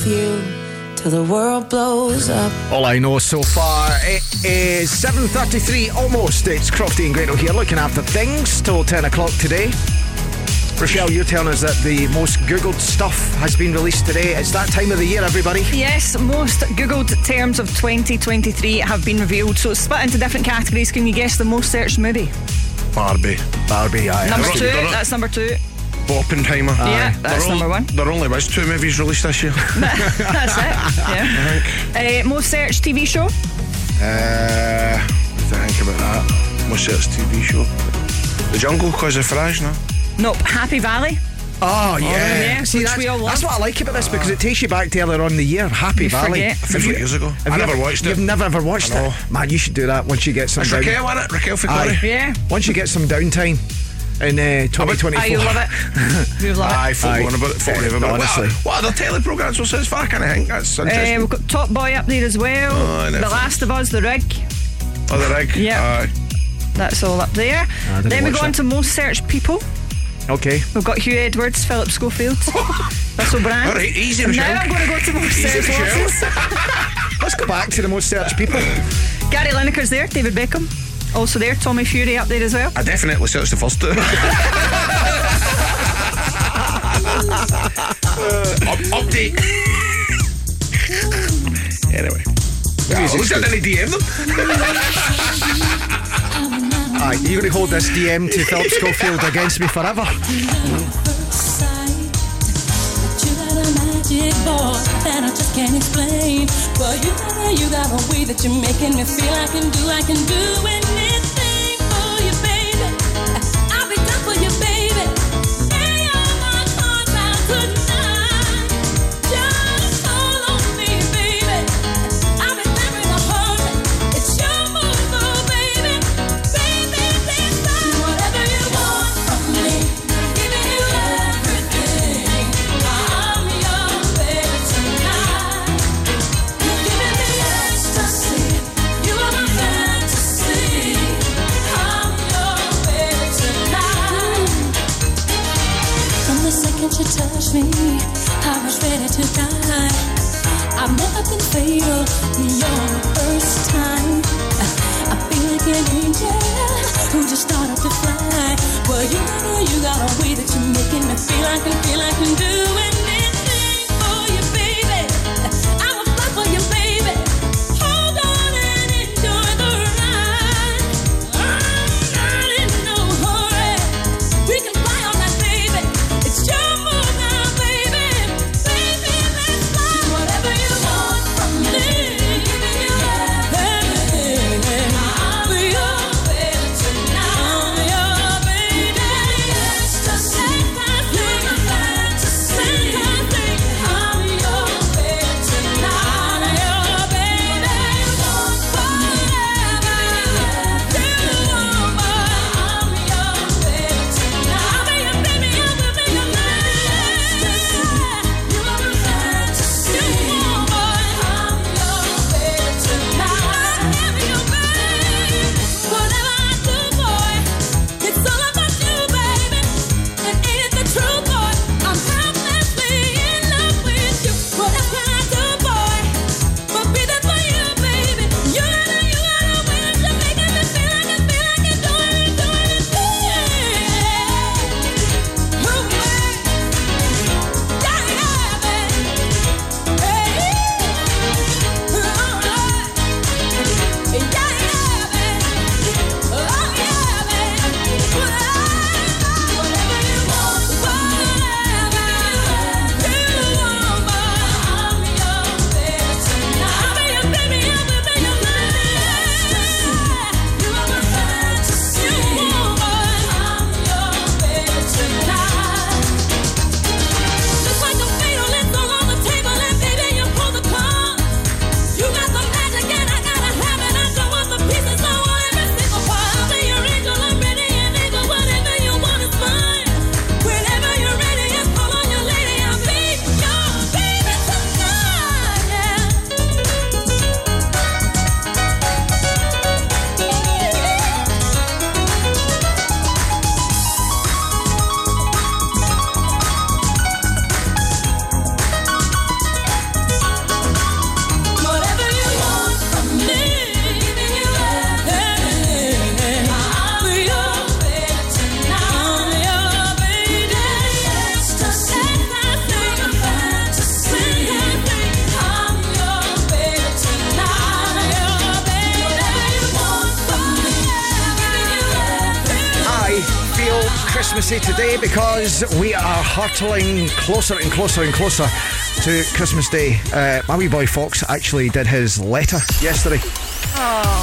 with you till the world blows up. All I know so far, it is 7.33 almost. It's Crofty and Grado here looking after things till 10 o'clock today. Rochelle, you're telling us that the most Googled stuff has been released today. It's that time of the year, everybody. Yes, most Googled terms of 2023 have been revealed. So it's split into different categories. Can you guess the most searched movie? Barbie. Barbie, aye. Number two. That's number two. Oppenheimer. Yeah, that's number one. There only was two movies released this year. That's it. Yeah. Uh, most searched TV show. Uh, what do I think about that? Most searched TV show. The Jungle, cause of Farage, no? Nope. Happy Valley. Oh, yeah. yeah, See, that's, we all that's what I like about this because it takes you back to earlier on in the year. Happy You Valley. forget. 50 you- years ago. have I never ever- watched it. You've never ever watched it? Man, you should do that once you get some It's down- Raquel, isn't it? Raquel. Ficori. Yeah. Once you get some downtime in uh, 2024. Oh, you love it. You love it. Aye, full Aye. on about it forever. But Honestly. What, what other telly programmes was this? Fuck, I think that's Uh, we've got Top Boy up there as well. Oh, the Last of Us, The Rig. oh, the rig. yeah. Aye. That's all up there. I didn't then we watch go on to most searched people. Okay. We've got Huw Edwards, Philip Schofield, Russell Brand. All right, easy, Michelle. Now I'm going to go to most Easy, searched Michelle. Let's go back to the most searched people. Gary Lineker's there, David Beckham. Also there, Tommy Fury up there as well. I definitely searched the first two. Uh, up, update. anyway. Yeah, at least I didn't DM them. Aye, you're going to hold this DM to Philip Schofield against me forever. Magic boy that I just can't explain. But you a, you got a way that you're making me feel I can do, I can do anything me, I was ready to die. I've never been fatal. You're the first time. I feel like an angel who just started to fly. Well, you know you got a way that you're making me feel I can feel I can do anything because we are hurtling closer and closer and closer to Christmas Day. Uh, my wee boy Fox actually did his letter yesterday.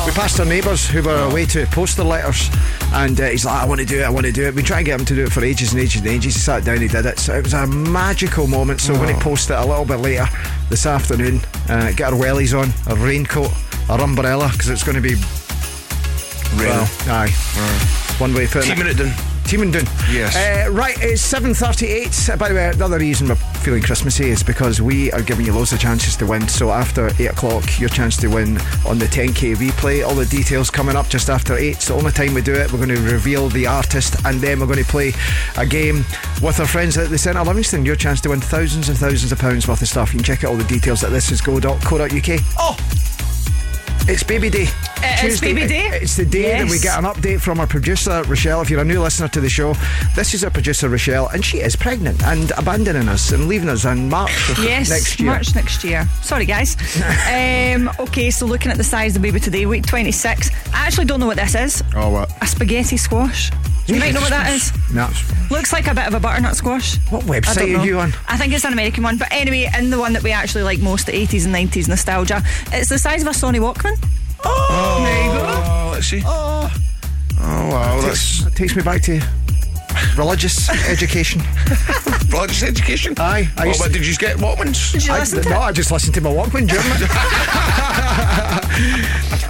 We passed our neighbours who were away to post their letters, and uh, he's like, I want to do it, I want to do it. We try and get him to do it for ages and ages and ages. He sat down, and he did it. So it was a magical moment. So when he posted it a little bit later this afternoon, uh, get our wellies on, a raincoat, our umbrella, because it's going to be. Well, aye. One way of putting Teaming it down. Teaming down. Yes. Uh, right, it's 7.38. Uh, By the way, the other reason we're feeling Christmassy is because we are giving you loads of chances to win. So after 8 o'clock, your chance to win on the 10k replay. All the details coming up just after 8. It's the only time we do it. We're going to reveal the artist and then we're going to play a game with our friends at the Centre Livingston. Your chance to win thousands and thousands of pounds worth of stuff. You can check out all the details at thisisgo.co.uk. Oh! It's baby day. It is baby day. It's the day that we get an update from our producer Rochelle. If you're a new listener to the show, this is our producer Rochelle, and she is pregnant and abandoning us and leaving us in March Yes, next year. March next year. Sorry, guys. um, okay, so looking at the size of the baby today, week 26. I actually don't know what this is. Oh, what? A spaghetti squash. You might know what that is. No. Looks like a bit of a butternut squash. What website are you on? I think it's an American one. But anyway, in the one that we actually like most, the 80s and 90s nostalgia, it's the size of a Sony Walkman. Oh, there you go. Oh, let's see. Oh, Oh, wow. that takes, that takes me back to religious education. religious education. Aye. I Oh, used but did you get Walkmans? Did you I, listen to no, it? I just listened to my Walkman during it.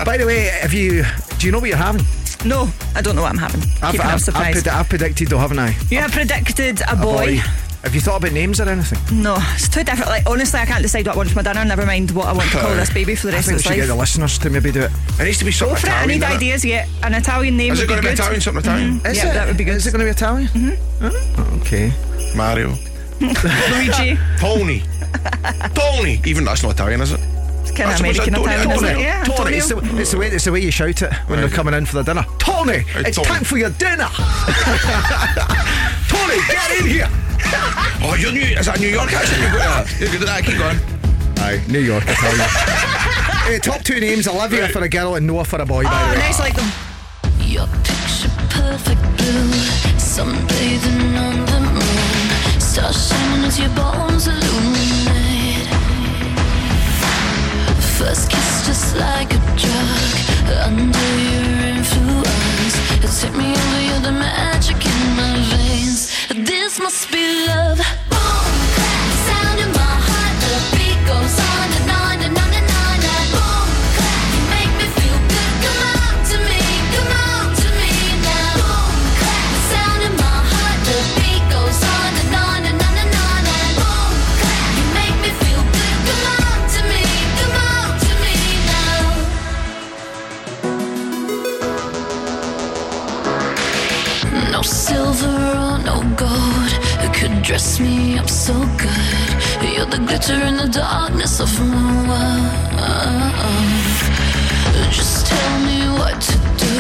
By the way, if you do you know what you're having? No, I don't know what I'm having. I've, I've, I've, pred- I've predicted though, haven't I? you have predicted a boy. Have you thought about names or anything? No, it's too different. Like honestly, I can't decide what I want for my dinner. Never mind what I want to call this baby for the I rest think of we its should get life. the listeners to maybe do it. It needs to be something Go something for it. I need doesn't it? ideas. Yeah, an Italian name Is would it going to be. Italian? Something Italian? Is Yeah, it? that would be good. Is it going to be Italian? Mm-hmm. Okay. Mario. Luigi. Tony. Tony. Even that's not Italian, is it? It's kind of That's what's American Antonio, Italian, isn't it? Antonio. Yeah, Tony, it's the, it's, the way, it's the way you shout it when they're coming in for the dinner. Tony, it's Tony. time for your dinner. Tony, get in here. Oh, you're New. Is that New York accent? You're good at that. You're good at that. Keep going. Aye, New York, Italian. Eh, top two names: Olivia for a girl and Noah for a boy. by Oh, the way. nice like them. Your picture perfect blue, sunbathing on the moon, stars shining as your bones illuminate. First kiss just like a drug, under your influence, it's hit me over, you're the magic in my veins. This must be love. Dress me up so good. You're the glitter in the darkness of my world. Just tell me what to do.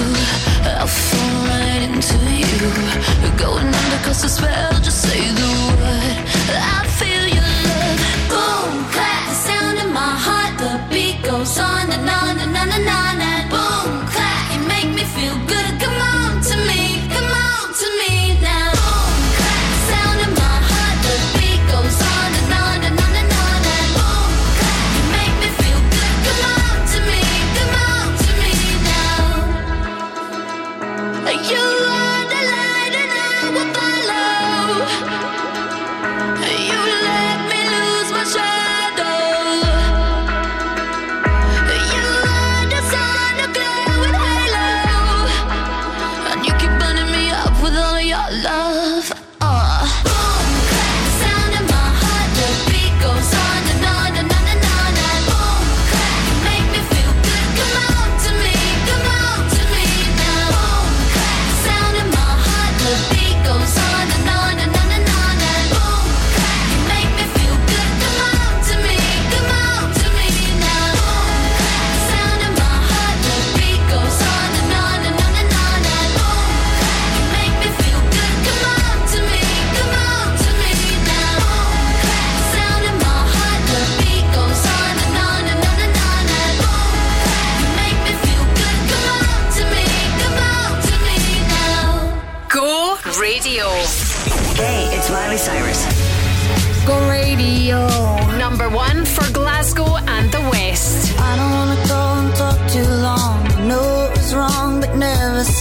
I'll fall right into you. Going under cause the spell, just say the word. I feel your love. Boom, clap, the sound in my heart. The beat goes on and on and on and on. And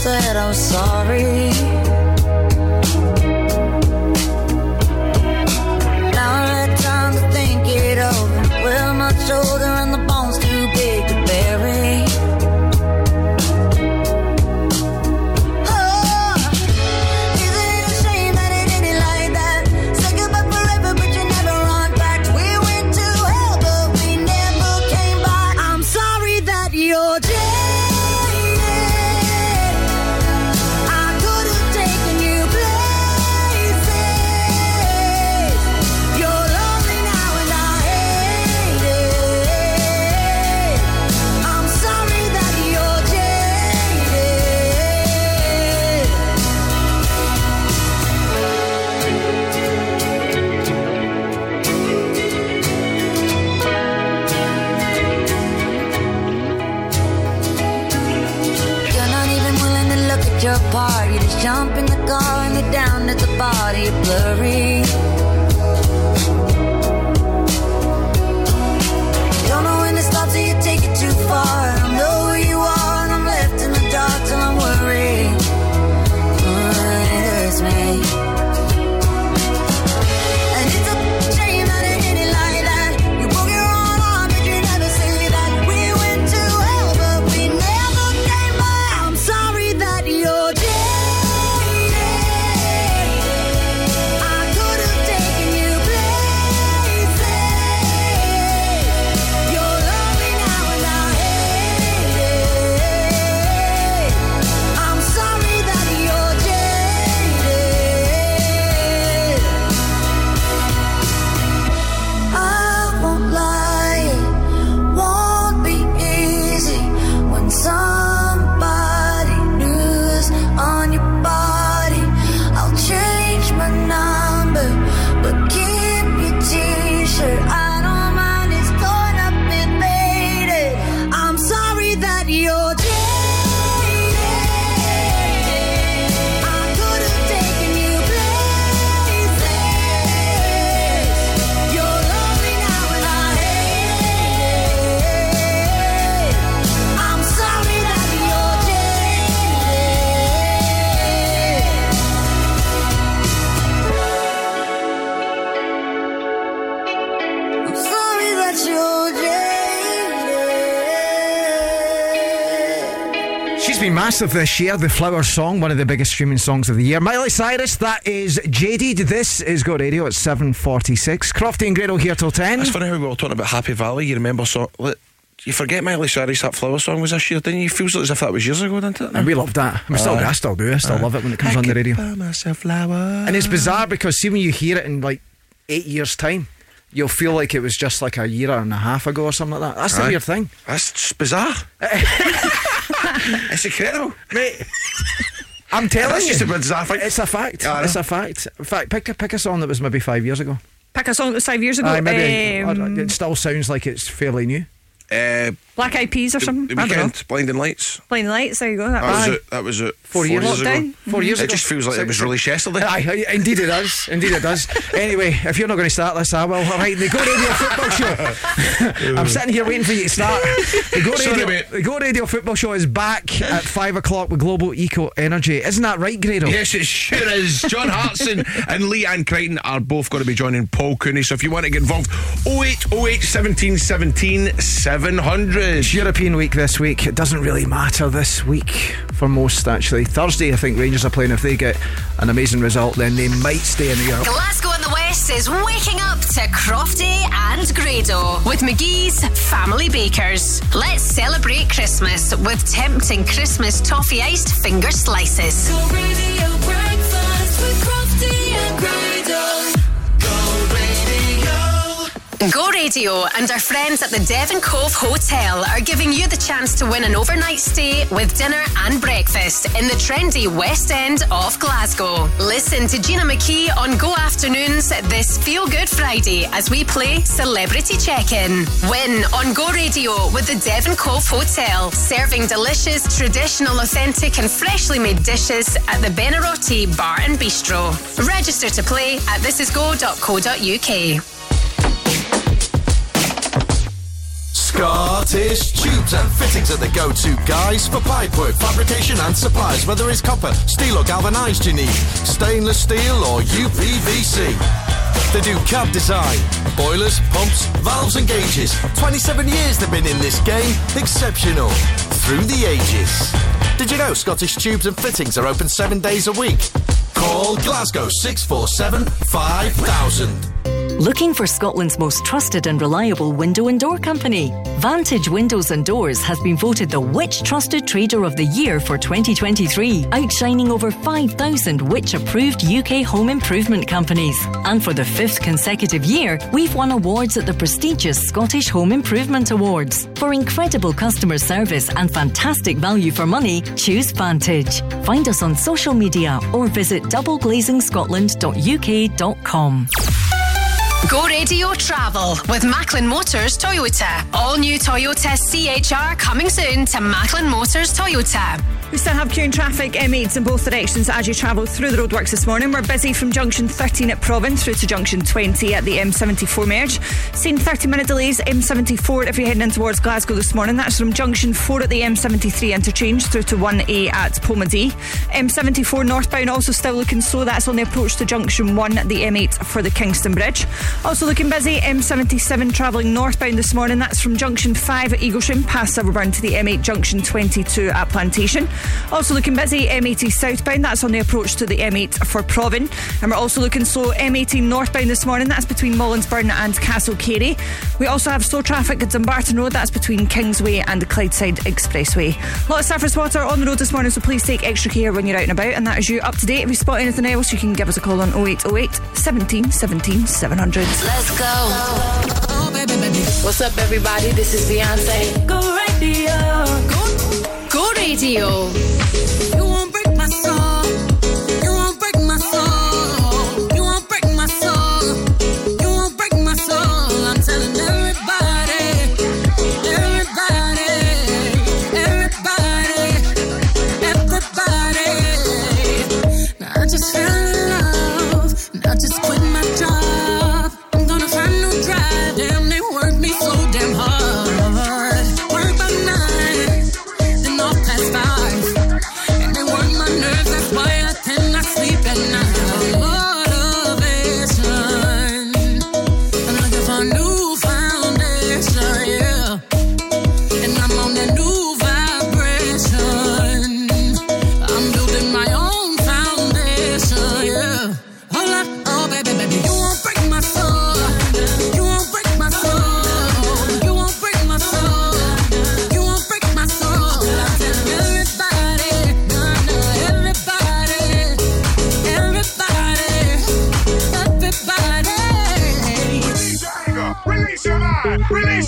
said I'm sorry. Your party. Just jump in the car and get down at the body blurry. Massive this year. The Flower Song, one of the biggest streaming songs of the year. Miley Cyrus, that is Jaded. This is Go Radio at 7.46. Crofty and Grado here till 10. That's funny how we were talking about Happy Valley. You remember so you forget Miley Cyrus that flower song was this year, didn't you? It feels as if that was years ago, didn't it? And we loved that. I, still, Aye. I still do. I still Aye. love it when it comes I on the radio. flower. And it's bizarre because see when you hear it in like eight years' time, you'll feel like it was just like a year and a half ago or something like that. That's the Aye. weird thing. That's just bizarre. it's incredible. Mate. I'm telling That's you. just a bizarre thing. It's a fact. Yeah, I it's a fact. In fact, pick a, pick a song that was maybe five years ago. Pick a song that was five years ago. Aye, maybe Um, it still sounds like it's fairly new. Uh, Black Eyed Peas or something. the I don't know. Weeknd, blinding lights. Blinding Lights. There you go. That, That was it. That was it. Four years ago. Lockdown. Four years ago. it ago. just feels like it was released yesterday. Aye, aye, indeed it does. Indeed it does. anyway, if you're not going to start this, I will. All right, the Go Radio Football Show. I'm sitting here waiting for you to start. The Go Sorry, Radio, mate. the Go Radio Football Show is back at five o'clock with Global Eco Energy. Isn't that right, Grado? Yes, it sure is. John Hartson and Leanne Crichton are both going to be joining Paul Cooney. So if you want to get involved, 0808 17 17 700. It's European week this week. It doesn't really matter this week for most, actually. Thursday, I think Rangers are playing. If they get an amazing result, then they might stay in the Europe. Glasgow in the West is waking up to Crofty and Grado with McGhee's Family Bakers. Let's celebrate Christmas with tempting Christmas toffee iced finger slices. Go Radio and our friends at the Devoncove Hotel are giving you the chance to win an overnight stay with dinner and breakfast in the trendy West End of Glasgow. Listen to Gina McKee on Go Afternoons this Feel Good Friday as we play Celebrity Check In. Win on Go Radio with the Devoncove Hotel, serving delicious, traditional, authentic, and freshly made dishes at the Benarotti Bar and Bistro. Register to play at thisisgo.co.uk. Scottish Tubes and Fittings are the go-to guys for pipework, fabrication and supplies. Whether it's copper, steel or galvanised you need, stainless steel or UPVC. They do CAD design, boilers, pumps, valves and gauges. 27 years they've been in this game. Exceptional. Through the ages. Did you know Scottish Tubes and Fittings are open seven days a week? Call Glasgow 647 5000. Looking for Scotland's most trusted and reliable window and door company? Vantage Windows and Doors has been voted the Which Trusted Trader of the Year for 2023, outshining over 5,000 Which approved UK home improvement companies. And for the fifth consecutive year, we've won awards at the prestigious Scottish Home Improvement Awards. For incredible customer service and fantastic value for money, choose Vantage. Find us on social media or visit doubleglazing.scotland.uk.com. Go Radio Travel with Macklin Motors Toyota. All new Toyota CHR coming soon to Macklin Motors Toyota. We still have queuing traffic eh, M8s in both directions as you travel through the roadworks this morning. We're busy from junction 13 at Provan through to junction 20 at the M74 merge. Seen 30 minute delays M74 if you're heading in towards Glasgow this morning. That's from junction 4 at the M73 interchange through to 1A at Polmadie. M74 northbound also still looking slow. That's on the approach to junction 1 at the M8 for the Kingston Bridge. Also looking busy M77 travelling northbound this morning. That's from junction 5 at Eaglesham past Silverburn to the M8 junction 22 at Plantation. Also looking busy M80 southbound. That's on the approach to the M8 for Provan. And we're also looking slow M80 northbound this morning. That's between Mollinsburn and Castlecary. We also have slow traffic at Dumbarton Road. That's between Kingsway and the Clydeside Expressway. A lot of surface water on the road this morning, so please take extra care when you're out and about. And that is you up to date. If you spot anything else, you can give us a call on 0808 17 17 700. Let's go. Oh, What's up, everybody? This is Beyonce. Go radio. Go, Go Radio. You won't break my soul. You won't break my soul. You won't break my soul. You won't break my soul. I'm telling everybody. Everybody. Everybody. Everybody. Now I just fell in love. I just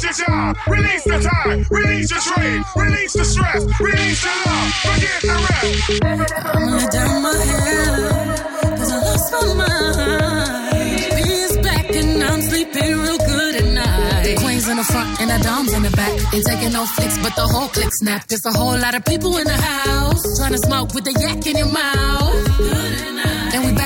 release your job, release the time, release your release the stress, release the love, forget the rest. I'm gonna down my head, cause I lost my mind. Being's back and I'm sleeping real good at night. The Queens in the front and the doms in the back. Ain't taking no flicks, but the whole click snap. There's a whole lot of people in the house. Trying to smoke with the yak in your mouth.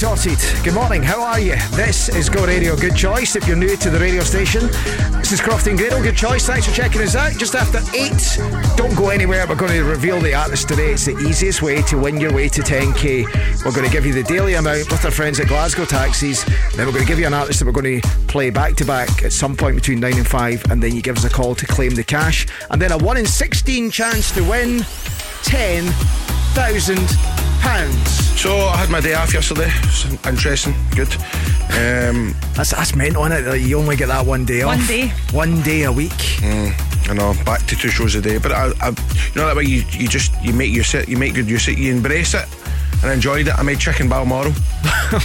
Sorted. Good morning, how are you? This is Go Radio, good choice. If you're new to the radio station, this is Crofty and Grado, good choice. Thanks for checking us out. Just after 8, don't go anywhere. We're going to reveal the artist today. It's the easiest way to win your way to 10k. We're going to give you the daily amount with our friends at Glasgow Taxis. Then we're going to give you an artist that we're going to play back to back at some point between 9 and 5, and then you give us a call to claim the cash. And then a 1 in 16 chance to win £10,000. So I had my day off yesterday. It's interesting, good. Um, that's that's meant on it. That you only get that one day One off. day. One day a week. Mm, I know, back to two shows a day. But I, I, you know that way you, you just you make your sit, you make good use it, you embrace it, and I enjoyed it. I made chicken balmoral.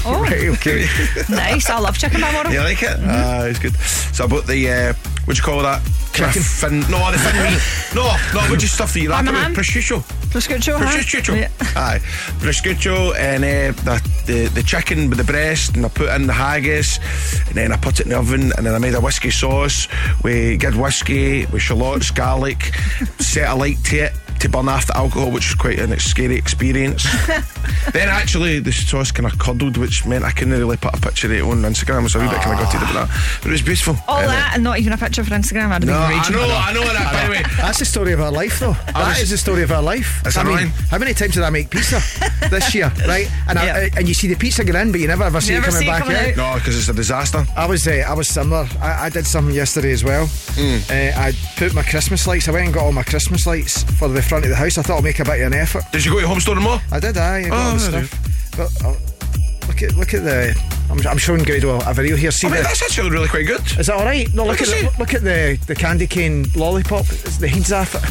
Oh. right, okay. nice. I love chicken balmoral. You like it? Ah, it's good. So I bought the uh, what do you call that? Chicken. Fin, no, the fin meat. No, no, do you stuff that you wrap it with? Prosciutto. Prosciutto. Prosciutto. Yeah. Aye. Prosciutto and uh, the, the the chicken with the breast and I put in the haggis and then I put it in the oven and then I made a whiskey sauce with good whiskey with shallots, garlic, set a light to it to burn off the alcohol, which was quite a scary experience. then actually the sauce kind of curdled, which meant I couldn't really put a picture of it on Instagram. I was a wee bit kind of gutted about that, but it was beautiful. All And, uh, that and not even a picture for Instagram. I'd have No, been I know, I know that. By the way, That's the story of our life, though. That is was- the story of our life. That's I mean, annoying. how many times did I make pizza this year, right? And I, Yeah. and you see the pizza get in, but you never ever see Never it coming see it back coming out. out. no, because it's a disaster. I was uh, I was similar. I, I did something yesterday as well. Mm. Uh, I put my Christmas lights. I went and got all my Christmas lights for the front of the house. I thought I'd make a bit of an effort. Did you go to your Home Store and More? I did. I, I got all Oh, the stuff. But uh, look at look at the. I'm, I'm showing Grado a video here. See the. that's actually really quite good. Is that all right? No, look Look at the, look at the the candy cane lollipop. It's the heads off it.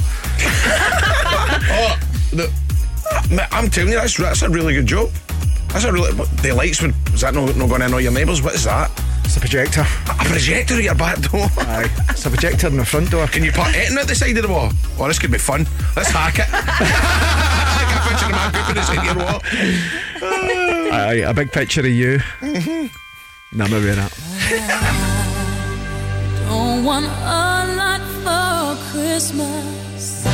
Oh, the, I'm telling you, that's that's a really good joke. That's a really. The lights would. Is that not, not going to annoy your neighbours? What is that? It's a projector. A projector at your back door. Aye, it's a projector in the front door. Can you put anything at the side of the wall? Oh, this could be fun. Let's hack it. Get a picture of my group at the side of your wall. Aye, a big picture of you. Mm-hmm. No, maybe not. Don't want a lot for Christmas.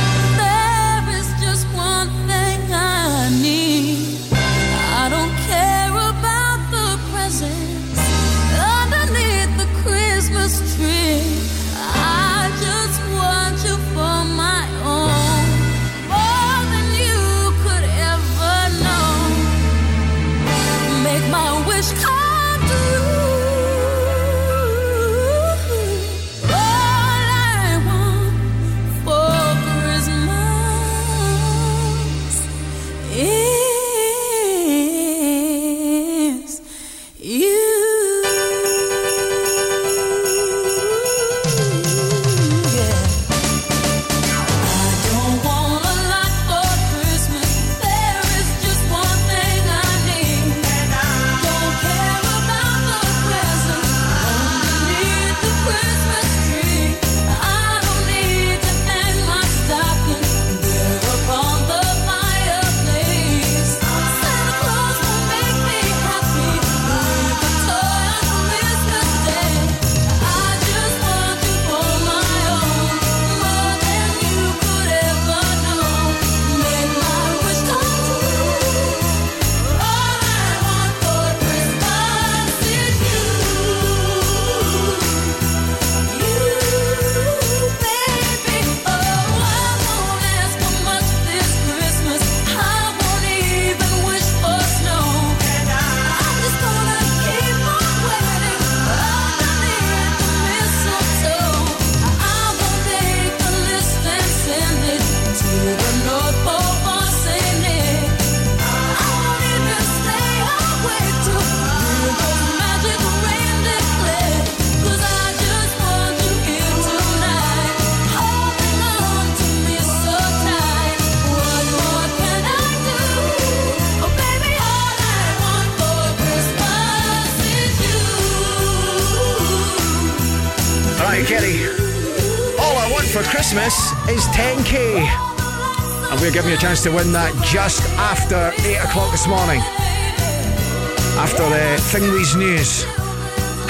Christmas is 10k. And we're giving you a chance to win that just after 8 o'clock this morning. After the Thingley's news.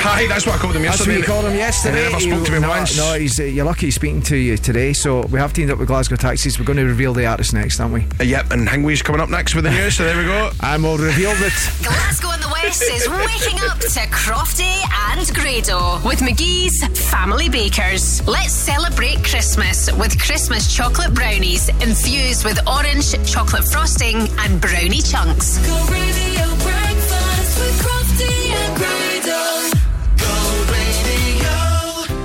Hi, that's what I called him That's what yesterday. you called him yesterday. And he never spoke to me no, once. No, he's, uh, you're lucky he's speaking to you today. So we have teamed up with Glasgow Taxis. We're going to reveal the artist next, aren't we? Uh, yep, and Hingway's coming up next with the news, so there we go. And we'll reveal that. Glasgow West is waking up to Crofty and Grado with McGhee's Family Bakers. Let's celebrate Christmas with Christmas chocolate brownies infused with orange chocolate frosting and brownie chunks.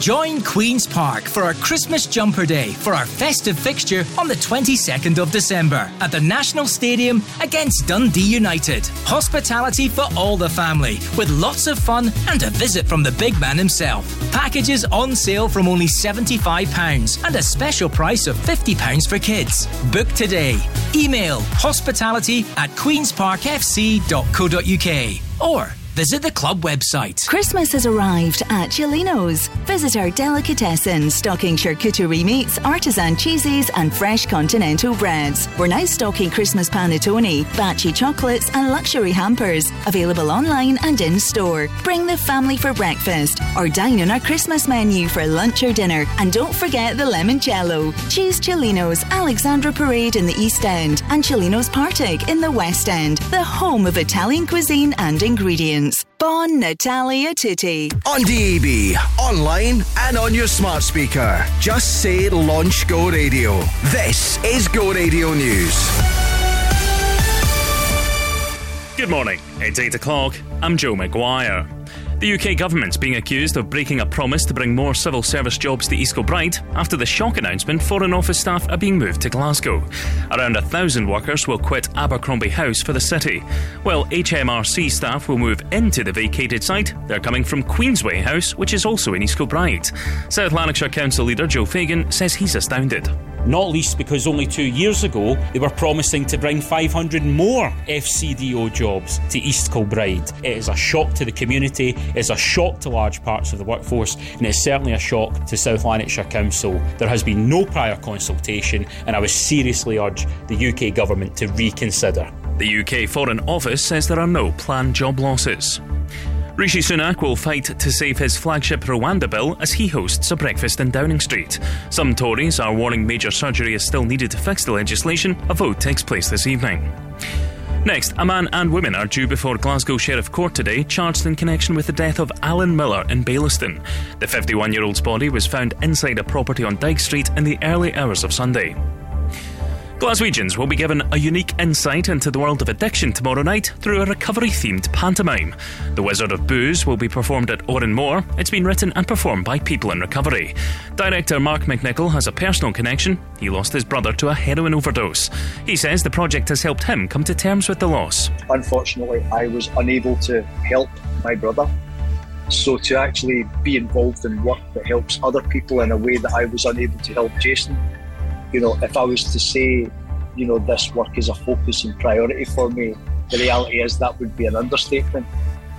Join Queen's Park for our Christmas Jumper Day for our festive fixture on the 22nd of December at the National Stadium against Dundee United. Hospitality for all the family with lots of fun and a visit from the big man himself. Packages on sale from only £75 and a special price of £50 for kids. Book today. Email hospitality at queensparkfc.co.uk or visit the club website. Christmas has arrived at Celino's. Visit our delicatessen stocking charcuterie meats, artisan cheeses, and fresh continental breads. We're now stocking Christmas panettone, Baci chocolates, and luxury hampers. Available online and in store. Bring the family for breakfast or dine on our Christmas menu for lunch or dinner. And don't forget the limoncello. Choose Celino's Alexandra Parade in the East End and Celino's Partick in the West End, the home of Italian cuisine and ingredients. Bon Natalia Tutti. On DAB, online, and on your smart speaker. Just say Launch Go Radio. This is Go Radio News. Good morning. It's 8 o'clock. I'm Joe McGuire. The UK government's being accused of breaking a promise to bring more civil service jobs to East Kilbride after the shock announcement Foreign Office staff are being moved to Glasgow. Around a thousand workers will quit Abercrombie House for the city. While HMRC staff will move into the vacated site, they're coming from Queensway House, which is also in East Kilbride. South Lanarkshire Council leader Joe Fagan says he's astounded. Not least because only two years ago they were promising to bring 500 more FCDO jobs to East Kilbride. It is a shock to the community, it is a shock to large parts of the workforce, and it's certainly a shock to South Lanarkshire Council. There has been no prior consultation, and I would seriously urge the UK government to reconsider. The UK Foreign Office says there are no planned job losses. Rishi Sunak will fight to save his flagship Rwanda bill as he hosts a breakfast in Downing Street. Some Tories are warning major surgery is still needed to fix the legislation. A vote takes place this evening. Next, a man and woman are due before Glasgow Sheriff Court today, charged in connection with the death of Alan Miller in Baillieston. The 51 year old's body was found inside a property on Dyke Street in the early hours of Sunday. Glaswegians will be given a unique insight into the world of addiction tomorrow night through a recovery themed pantomime. The Wizard of Booze will be performed at Òran Mór. It's been written and performed by people in recovery. Director Mark McNichol has a personal connection. He lost his brother to a heroin overdose. He says the project has helped him come to terms with the loss. Unfortunately, I was unable to help my brother. So to actually be involved in work that helps other people in a way that I was unable to help Jason, you know, if I was to say, you know, this work is a focus and priority for me, the reality is that would be an understatement.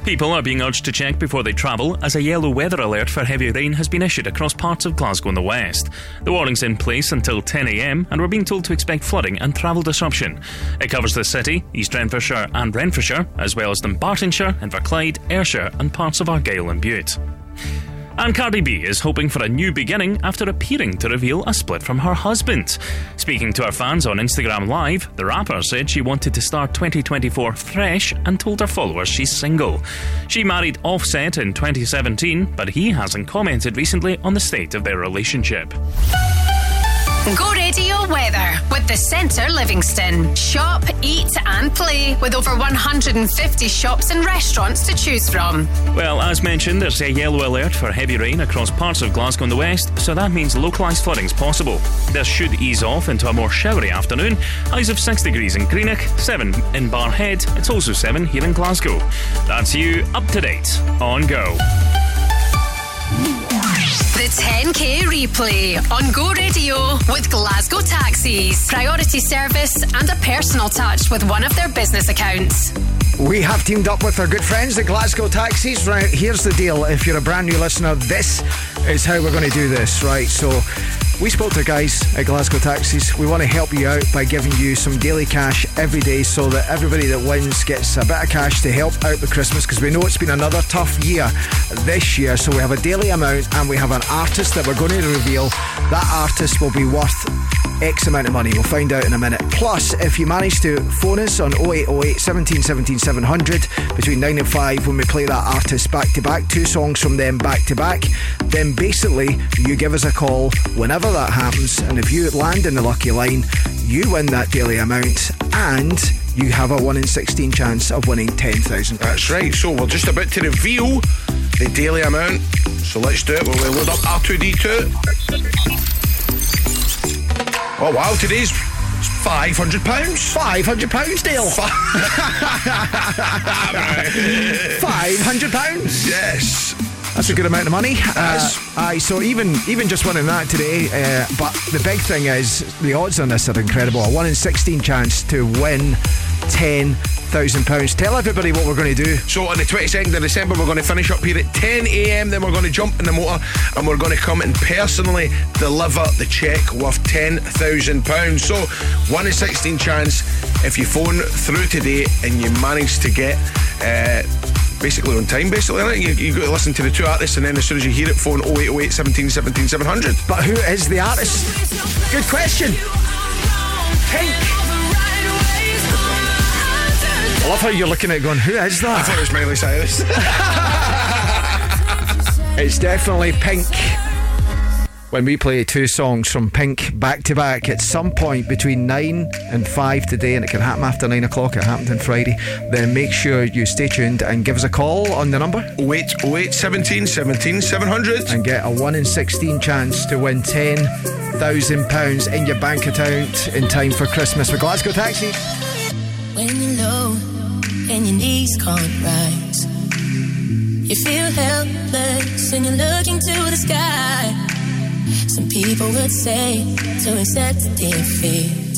People are being urged to check before they travel as a yellow weather alert for heavy rain has been issued across parts of Glasgow in the west. The warning's in place until 10am and we're being told to expect flooding and travel disruption. It covers the city, East Renfrewshire and Renfrewshire, as well as Dunbartonshire, Inverclyde, Ayrshire and parts of Argyll and Bute. And Cardi B is hoping for a new beginning after appearing to reveal a split from her husband. Speaking to her fans on Instagram Live, the rapper said she wanted to start 2024 fresh and told her followers she's single. She married Offset in 2017, but he hasn't commented recently on the state of their relationship. Go Radio Weather with the Centre Livingston. Shop, eat, and play with over 150 shops and restaurants to choose from. Well, as mentioned, there's a yellow alert for heavy rain across parts of Glasgow in the west, so that means localised flooding is possible. This should ease off into a more showery afternoon. Highs of 6 degrees in Greenock, 7 in Barrhead. It's also 7 here in Glasgow. That's you up to date on Go. The 10K replay on Go Radio with Glasgow Taxis. Priority service and a personal touch with one of their business accounts. We have teamed up with our good friends at Glasgow Taxis. Right, here's the deal. If you're a brand new listener, this is how we're going to do this, right? So, we spoke to guys at Glasgow Taxis. We want to help you out by giving you some daily cash every day so that everybody that wins gets a bit of cash to help out the Christmas because we know it's been another tough year this year. So, we have a daily amount and we have an artist that we're going to reveal. That artist will be worth X amount of money. We'll find out in a minute. Plus, if you manage to phone us on 0808 17 17 700 between 9 and 5 when we play that artist back to back, two songs from them back to back, then basically you give us a call whenever that happens. And if you land in the lucky line, you win that daily amount and you have a 1 in 16 chance of winning 10,000. That's right. So we're just about to reveal the daily amount. So let's do it. We'll load up R2D2. Oh wow, today's five hundred pounds. Five hundred pounds, Dale. Five hundred pounds. Yes. That's a good amount of money. Uh, aye, so even even just winning that today, uh, but the big thing is the odds on this are incredible. A one in sixteen chance to win ten thousand pounds. Tell everybody what we're going to do. So on the 22nd of December, we're going to finish up here at 10 a.m. Then we're going to jump in the motor and we're going to come and personally deliver the cheque worth £10,000. So 1 in 16 chance if you phone through today and you manage to get. Uh, Basically on time, basically? You, you got to listen to the two artists, and then as soon as you hear it, phone 0808 17 17 700. But who is the artist? Good question. Pink. I love how you're looking at it going, who is that? I thought it was Miley Cyrus. It's definitely Pink. When we play two songs from Pink back to back at some point between 9 and 5 today, and it can happen after 9 o'clock, it happened on Friday, then make sure you stay tuned and give us a call on the number 0808 17 17 700 and get a 1 in 16 chance to win £10,000 in your bank account in time for Christmas with Glasgow Taxi. When you're low and your knees can't rise, you feel helpless and you're looking to the sky. Some people would say to accept defeat.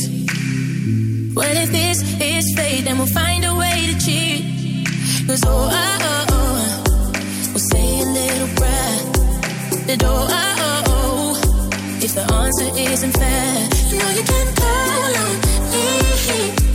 Well, if this is fate, then we'll find a way to cheat. Cause oh, oh, oh, oh, we'll say a little prayer. The door, oh, oh, oh, if the answer isn't fair, you know you can call on me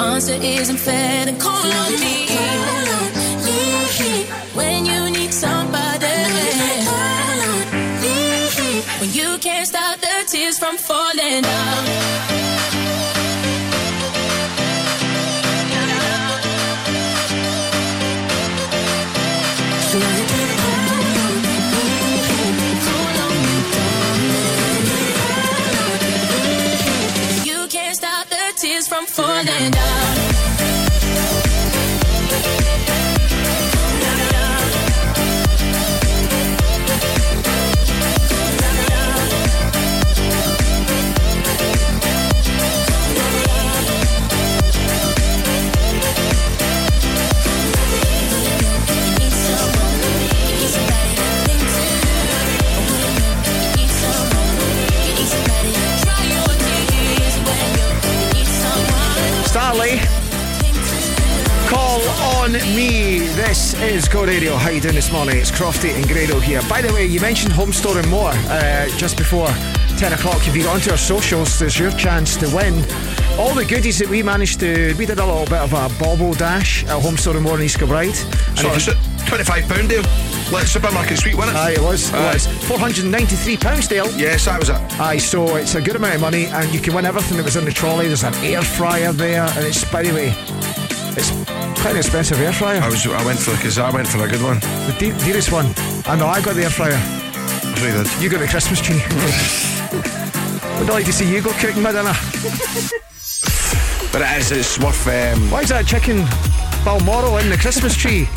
answer isn't fair, then call on me. When you need somebody, when you can't stop the tears from falling down. On me. This is Go Radio. How you doing this morning? It's Crofty and Grado here. By the way, you mentioned Home Store and more uh, just before 10 o'clock. If you go onto our socials, there's your chance to win all the goodies that we managed to. We did a little bit of a bobble dash at Home Store and more in East Kilbride. And So it's a £25 deal. Let supermarket sweet win it. Aye, it was. It Aye. was. £493 Dale. Yes, that was it. Aye, so it's a good amount of money and you can win everything that was in the trolley. There's an air fryer there and it's, by the way, it's quite an expensive air fryer. I was. I went for because I went for a good one. The de- dearest one. I know, I got the air fryer. You did. You got the Christmas tree. Would I like to see you go cooking my dinner? But it is. It's worth. Um, Why is that chicken Balmoral in the Christmas tree?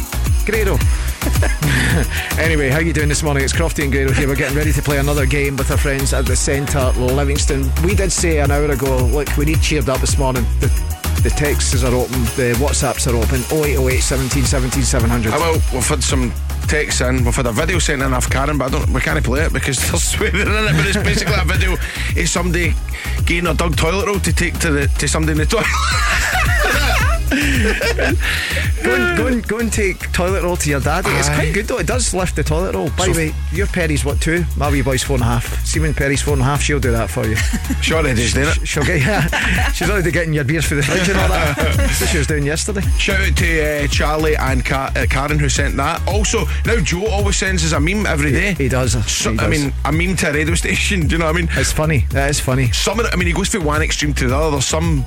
Grado. anyway, how you doing this morning? It's Crofty and Grado here. We're getting ready to play another game with our friends at the Centre Livingston. We did say an hour ago, look, we need cheered up this morning. The, the texts are open, the WhatsApps are open. 0808 17 17 700. Ah, well, we've had some texts in. We've had a video sent in off Karen, but I don't. We can't play it because there's swearing in it. But it's basically a video. Is somebody getting a dog toilet roll to take to the to somebody in the toilet. Go and, go, and, go and take toilet roll to your daddy. It's quite good though. It does lift the toilet roll. By So- the way, your Perry's what two? My wee boy's four and a half. When Perry's four and a half, she'll do that for you. She already it. She'll get yeah. She's already getting your beers for the fridge and all that. That's what she was doing yesterday. Shout out to uh, Charlie and Ka- uh, Karen who sent that. Also, now Joe always sends us a meme every day. He does. So, he I mean, a meme to a radio station. Do you know what I mean? It's funny. That is funny. Some of it, I mean, he goes from one extreme to the other. There's some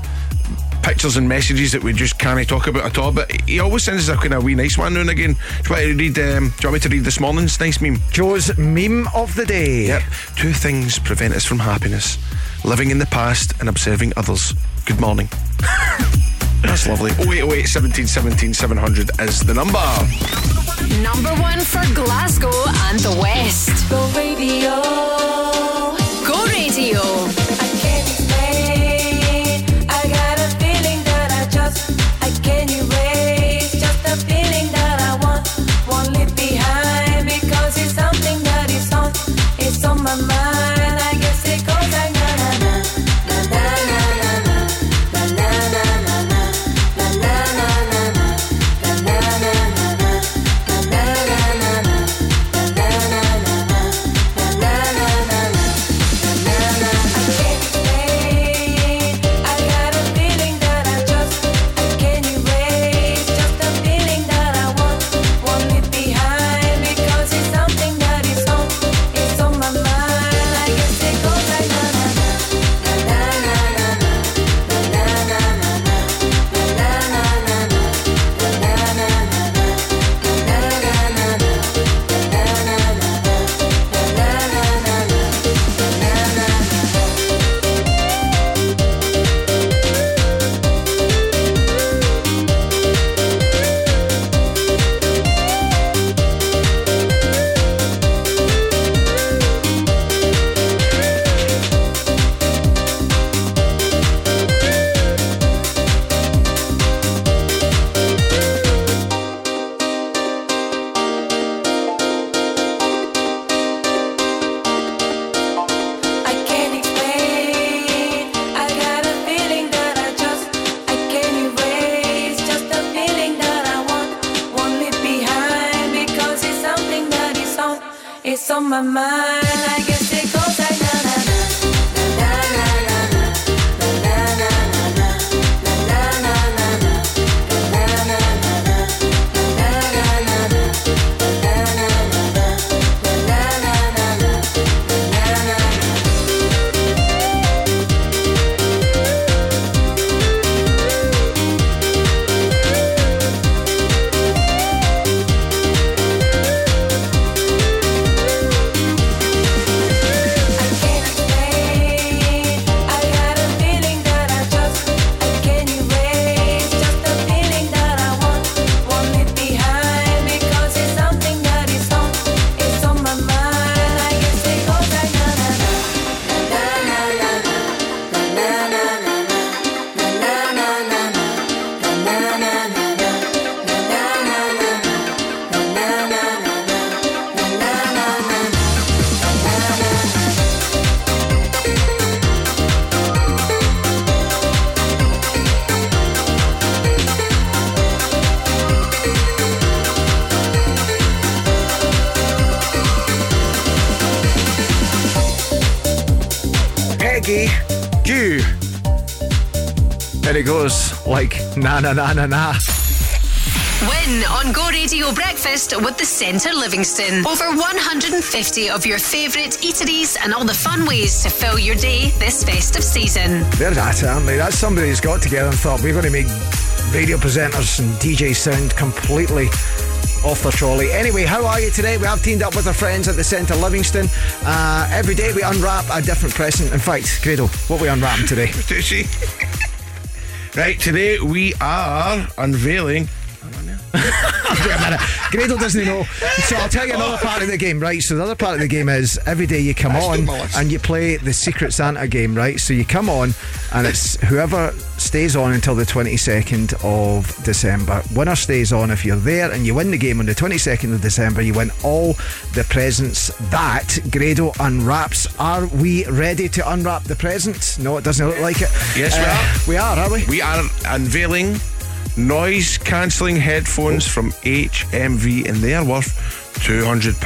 pictures and messages that we just can't talk about at all. But he always sends us a kind of wee nice one now and again. Do you want, to read, um, do you want me to read this morning's nice meme? Joe's meme of the day. Yep. Two things prevent us from happiness living in the past and observing others. Good morning. That's lovely. 0808 17 17 700 is the number. Number one for Glasgow and the West. Go radio. On my mind. mamá. And it goes like na na na na na. Win on Go Radio Breakfast with the Centre Livingston. Over 150 of your favourite eateries and all the fun ways to fill your day this festive season. They're at it, aren't they? That's somebody who's got together and thought we're going to make radio presenters and DJs sound completely off their trolley. Anyway, how are you today? We have teamed up with our friends at the Centre Livingston. Uh, every day we unwrap a different present. In fact, Grado, what we unwrapping today? Tushy. Right, today we are unveiling. Wait a minute. Grado doesn't know. So I'll tell you another part of the game, right? So the other part of the game is every day you come on not my list. and you play the Secret Santa game, right? So you come on and it's whoever stays on until the 22nd of December. Winner stays on if you're there and you win the game on the 22nd of December. You win all the presents that Grado unwraps. Are we ready to unwrap the presents? No, it doesn't look like it. Yes, Uh, we are. We are, are we? We are unveiling noise cancelling headphones from HMV, and they are worth. £200.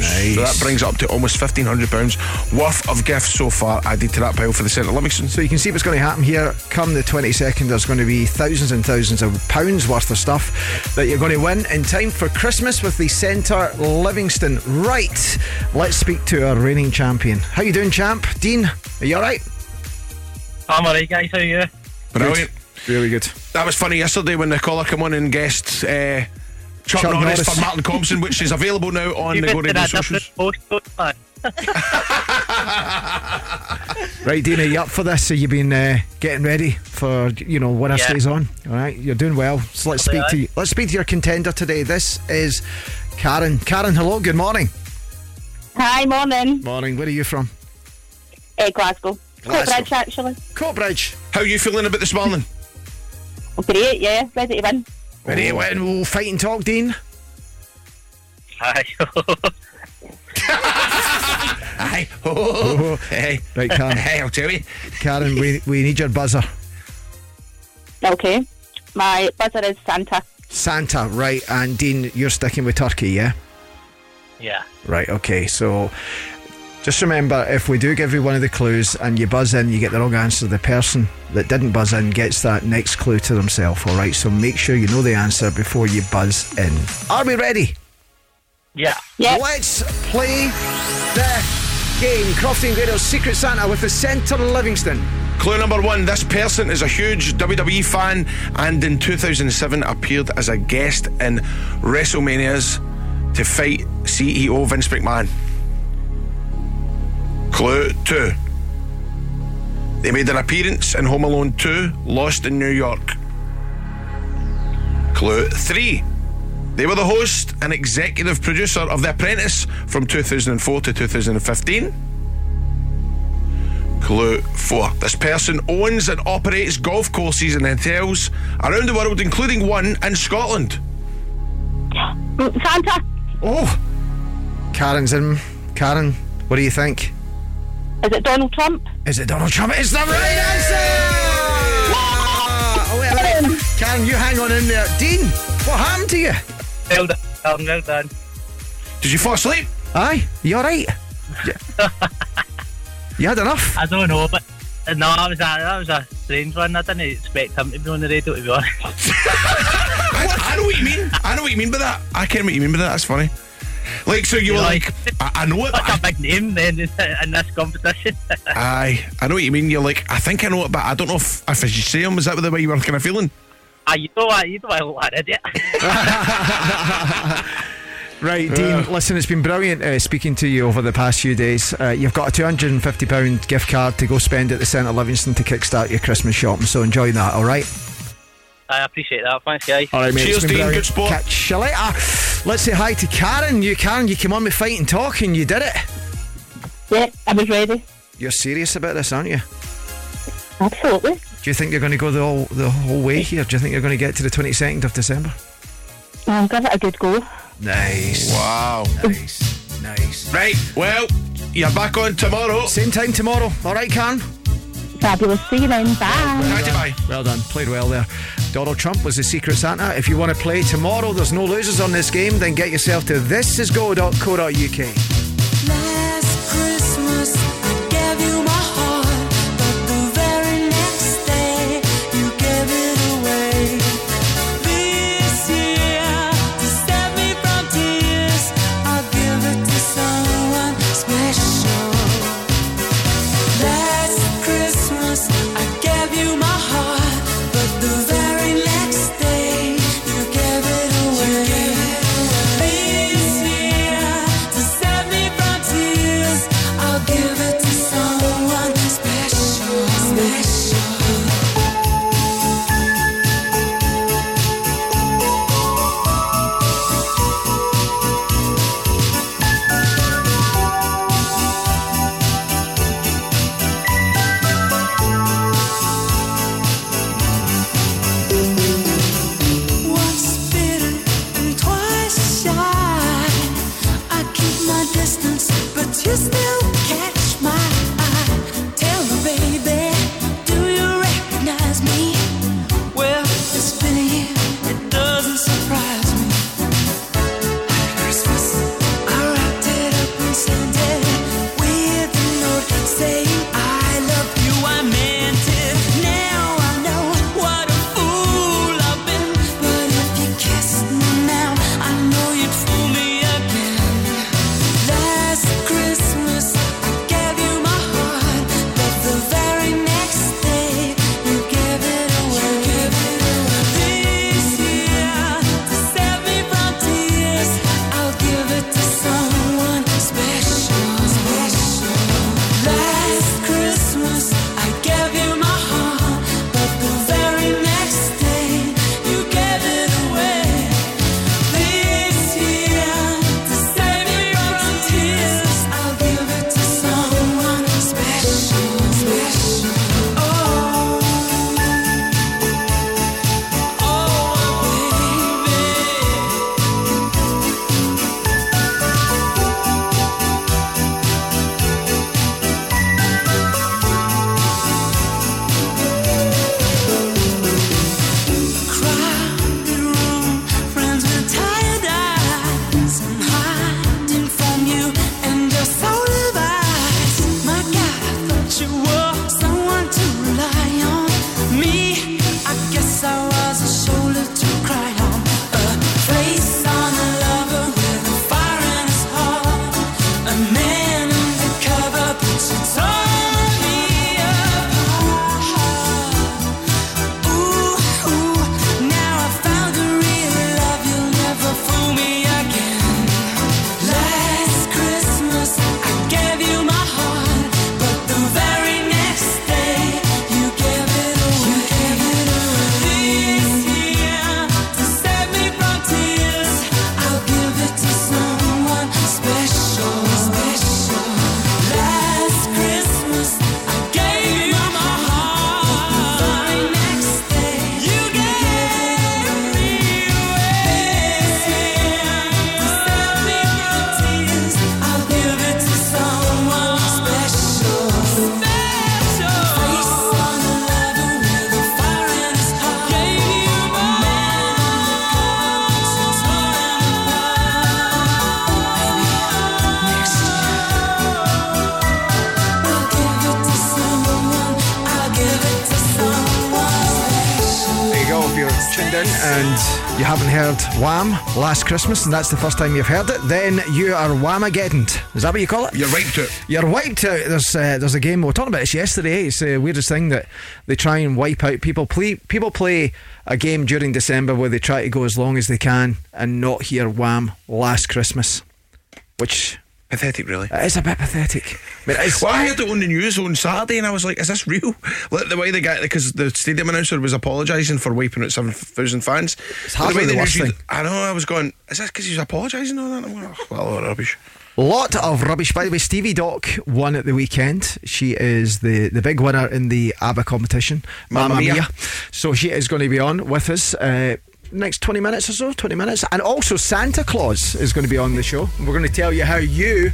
Nice. So that brings it up to almost £1,500 worth of gifts so far added to that pile for the Centre Livingston. So you can see what's going to happen here. Come the 22nd, there's going to be thousands and thousands of pounds worth of stuff that you're going to win in time for Christmas with the Centre Livingston. Right, let's speak to our reigning champion. How you doing, champ? Dean, are you all right? I'm alright, guys. How are you? Brilliant. Really good. That was funny yesterday when the caller came on and guessed uh, Chuck, Chuck Norris, Norris. for Martin Compston, which is available now on You the Go went Radio socials. different. Right, Dina, are you up for this? Have you been uh, getting ready for you know winner Yeah. stays on? All right, you're doing well. So let's speak to you. Let's speak to your contender today. This is Karen. Karen, hello. Good morning. Hi, morning. Morning. Where are you from? Uh, Glasgow. Glasgow. Coatbridge, actually. Coatbridge. How are you feeling about this morning? Great, yeah. Ready to win. Ready to win? We'll fight and talk, Dean. Hi. Aye. Oh, hey. Right, Karen. Hey, I'll tell you. Karen, we, we need your buzzer. Okay. My buzzer is Santa. Santa, right? And Dean, you're sticking with Turkey, yeah? yeah. Right, okay. So just remember if we do give you one of the clues and you buzz in, you get the wrong answer, the person that didn't buzz in gets that next clue to themselves, all right? So make sure you know the answer before you buzz in. Are we ready? Yeah. Yeah. Let's play the game. Crofty and Grado's Secret Santa with the Centre Livingston. Clue number one this person is a huge WWE fan and in 2007 appeared as a guest in WrestleManias to fight CEO Vince McMahon. Clue two. They made an appearance in Home Alone 2 Lost in New York. Clue three. They were the host and executive producer of The Apprentice from 2004 to 2015. Clue 4. This person owns and operates golf courses and hotels around the world, including one in Scotland. Santa. Oh. Karen's in. Karen, what do you think? Is it Donald Trump? Is it Donald Trump? It's the right answer! Oh, wait a minute. Karen, you hang on in there. Dean, what happened to you? Well done. Um, well done. Did you fall asleep? Aye, you alright? You had enough? I don't know, but uh, no, that was a that was a strange one. I didn't expect him to be on the radio, to be honest. I, I know what you mean. I know what you mean by that. I can what you mean by that. That's funny. Like, so you were know, like, I, I know it, but Such a big name then in this competition. Aye, I know what you mean. You're like, I think I know it, but I don't know if, if I should say him. Is that the way you were kind of feeling? Ah, you know what? You know what I look like an idiot. Right, Dean, listen, it's been brilliant uh, speaking to you over the past few days. Uh, you've got a £250 gift card to go spend at the Centre Livingston to kickstart your Christmas shopping, so enjoy that, alright? I appreciate that. Thanks, guys. All right, mate. Cheers, Dean. Good sport. Catch you later. Ah, let's say hi to Karen. You, Karen, you came on with Fight and Talk and you did it. Yeah, I was ready. You're serious about this, aren't you? Absolutely. Do you think you're going to go the whole, the whole way here? Do you think you're going to get to the 22nd of December? Oh, I'll give it a good go. Nice. Wow. Nice. Nice. Right, well, you're back on tomorrow. Same time tomorrow. All right, Karen? Fabulous. See you then. Bye. Bye. Well done. Played well there. Donald Trump was the Secret Santa. If you want to play tomorrow, there's no losers on this game, then get yourself to thisisgo.co.uk. Last Christmas, last Christmas, and that's the first time you've heard it, then you are Whamageddon. Is that what you call it? You're wiped out. You're wiped out. There's uh, there's a game we were talking about this yesterday. It's the weirdest thing that they try and wipe out people. Play, people play a game during December where they try to go as long as they can and not hear Wham last Christmas, which Pathetic, really. it is a bit pathetic. I mean, it's, Well, I heard it on the news on Saturday, and I was like, "Is this real?" Like the way the guy, because the stadium announcer was apologising for wiping out seven thousand fans. It's hardly the worst thing. I know. I was going, "Is this because he's apologising on that?" I'm going, oh, "Well, rubbish." Lot of rubbish. By the way, Stevie Doc won at the weekend. She is the, the big winner in the ABBA competition, Mamma Mamma Mia. Mia. So she is going to be on with us uh, next 20 minutes or so, 20 minutes. And also Santa Claus is going to be on the show. We're going to tell you how you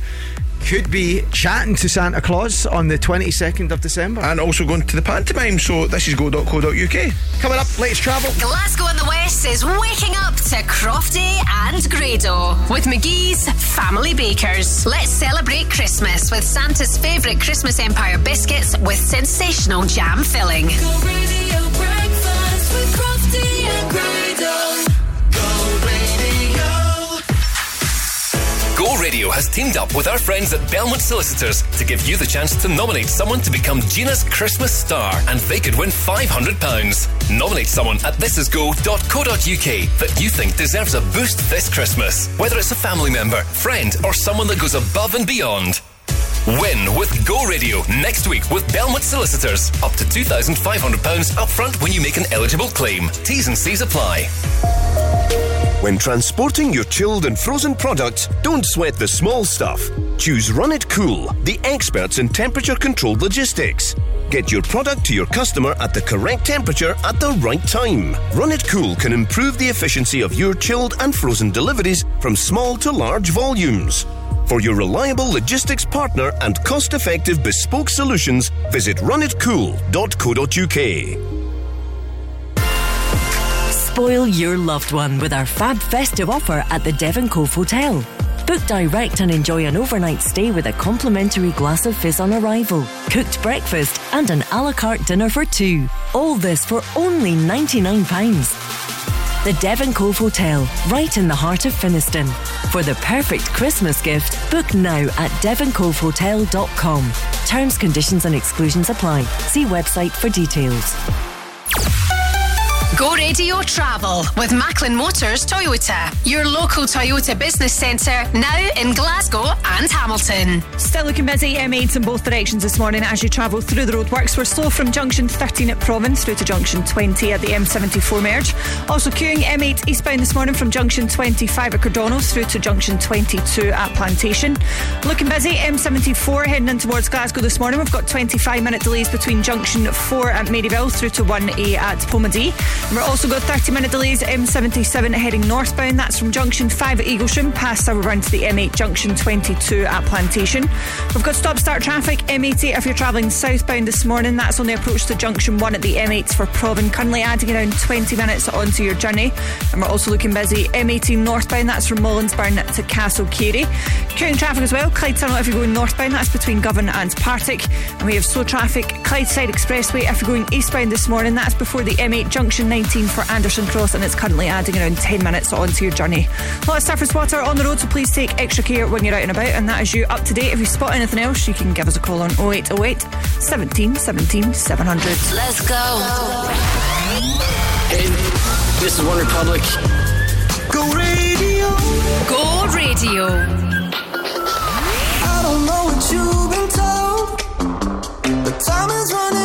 could be chatting to Santa Claus on the 22nd of December. And also going to the pantomime. So this is go.co.uk. Coming up, let's travel. Glasgow and the West is waking up to Crofty and Grado with McGhee's Family Bakers. Let's celebrate Christmas with Santa's favourite Christmas Empire biscuits with sensational jam filling. Radio has teamed up with our friends at Belmont Solicitors to give you the chance to nominate someone to become Gina's Christmas star, and they could win £500. Nominate someone at thisisgo.co.uk that you think deserves a boost this Christmas, whether it's a family member, friend, or someone that goes above and beyond. Win with Go Radio next week with Belmont Solicitors. Up to £2,500 upfront when you make an eligible claim. T's and C's apply. When transporting your chilled and frozen products, don't sweat the small stuff. Choose Run It Cool, the experts in temperature controlled logistics. Get your product to your customer at the correct temperature at the right time. Run It Cool can improve the efficiency of your chilled and frozen deliveries from small to large volumes. For your reliable logistics partner and cost effective bespoke solutions, visit runitcool.co.uk. Spoil your loved one with our fab festive offer at the Devoncove Hotel. Book direct and enjoy an overnight stay with a complimentary glass of fizz on arrival, cooked breakfast, and an a la carte dinner for two. All this for only £99. The Devoncove Hotel, right in the heart of Finnieston. For the perfect Christmas gift, book now at devoncovehotel.com. Terms, conditions, and exclusions apply. See website for details. Go Radio Travel with Macklin Motors Toyota, your local Toyota business centre now in Glasgow and Hamilton. Still looking busy, M8s in both directions this morning as you travel through the roadworks. We're slow from junction 13 at Provan through to junction 20 at the M74 merge. Also queuing uh, M8 eastbound this morning from junction 25 at Cardonald through to junction 22 at Plantation. Looking busy, M74 heading in towards Glasgow this morning. We've got 25 minute delays between junction 4 at Maryville through to 1A at Polmadie. We've also got 30 minute delays at M77 heading northbound. That's from junction 5 at Eaglesham past our run to the M8 junction 22 at Plantation. We've got stop start traffic M80 if you're travelling southbound this morning. That's on the approach to junction 1 at the M8 for Provan. Currently adding around 20 minutes onto your journey. And we're also looking busy M80 northbound. That's from Mollinsburn to Castlecary. Queuing traffic as well. Clyde Tunnel if you're going northbound. That's between Govan and Partick. And we have slow traffic. Clydeside Expressway if you're going eastbound this morning. That's before the M8 junction 19 for Anderston Cross. And it's currently adding around 10 minutes onto your journey. A lot of surface water on the road, so please take extra care when you're out and about. And that is you up to date. If you spot anything else, you can give us a call on 0808 17 17 700. Let's go. Hey, this is OneRepublic. Go radio. Go Radio. I don't know what you've been told, but time is running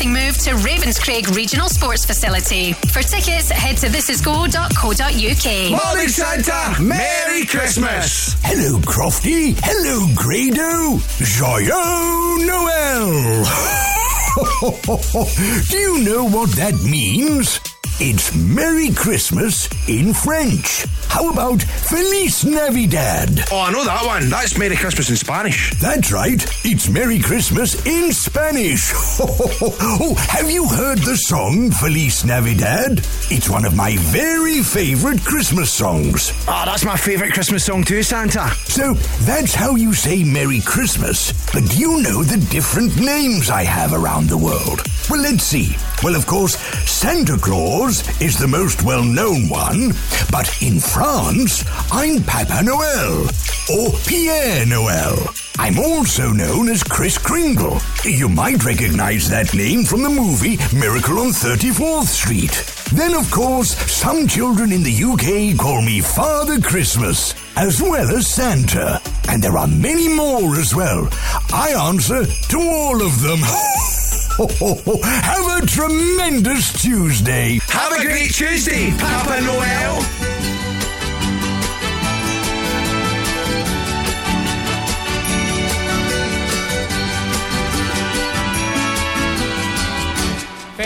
an exciting move to Ravenscraig Regional Sports Facility. For tickets, head to thisisgo.co.uk. Molly Santa, Merry Christmas. Hello, Crofty. Hello, Grado. Joyeux Noel. Do you know what that means? It's Merry Christmas in French. How about Feliz Navidad? Oh, I know that one. That's Merry Christmas in Spanish. That's right. It's Merry Christmas in Spanish. oh, have you heard the song Feliz Navidad? It's one of my very favorite Christmas songs. Oh, that's my favourite Christmas song too, Santa. So that's how you say Merry Christmas. But do you know the different names I have around the world? Well, let's see. Well, of course, Santa Claus is the most well known one, but in France, I'm Papa Noel or Pierre Noel. I'm also known as Kris Kringle. You might recognize that name from the movie Miracle on 34th Street. Then, of course, some children in the UK call me Father Christmas, as well as Santa. And there are many more as well. I answer to all of them. Have a tremendous Tuesday. Have a great Tuesday, Papa Noel.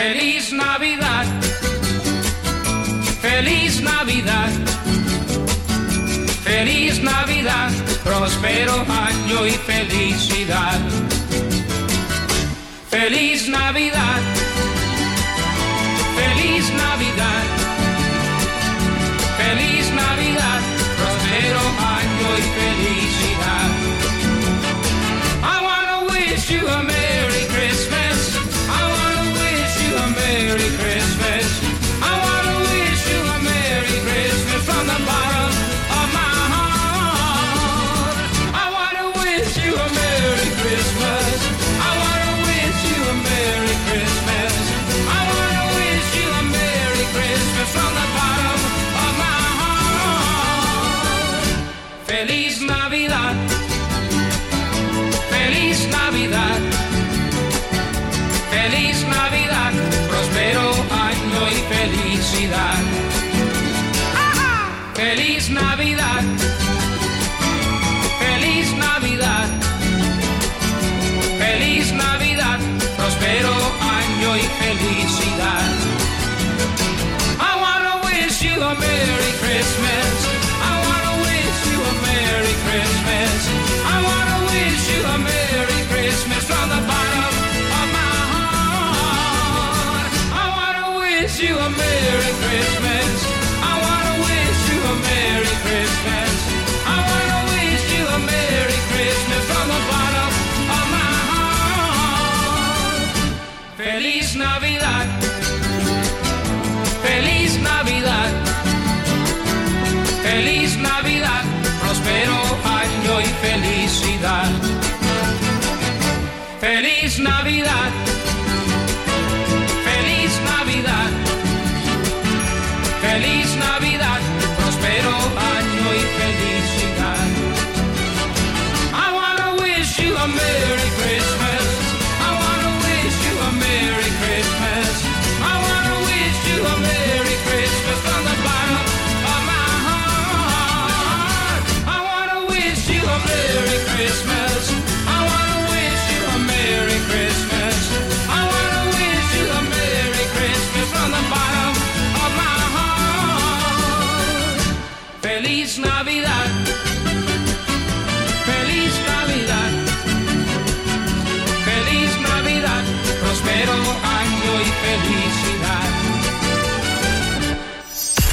Feliz Navidad. Feliz Navidad. Feliz Navidad. Próspero año y felicidad. Feliz Navidad. Feliz Navidad. Feliz Navidad. Próspero año y felicidad. I wanna wish you a Merry Merry Christmas. Felicidad. Feliz Navidad.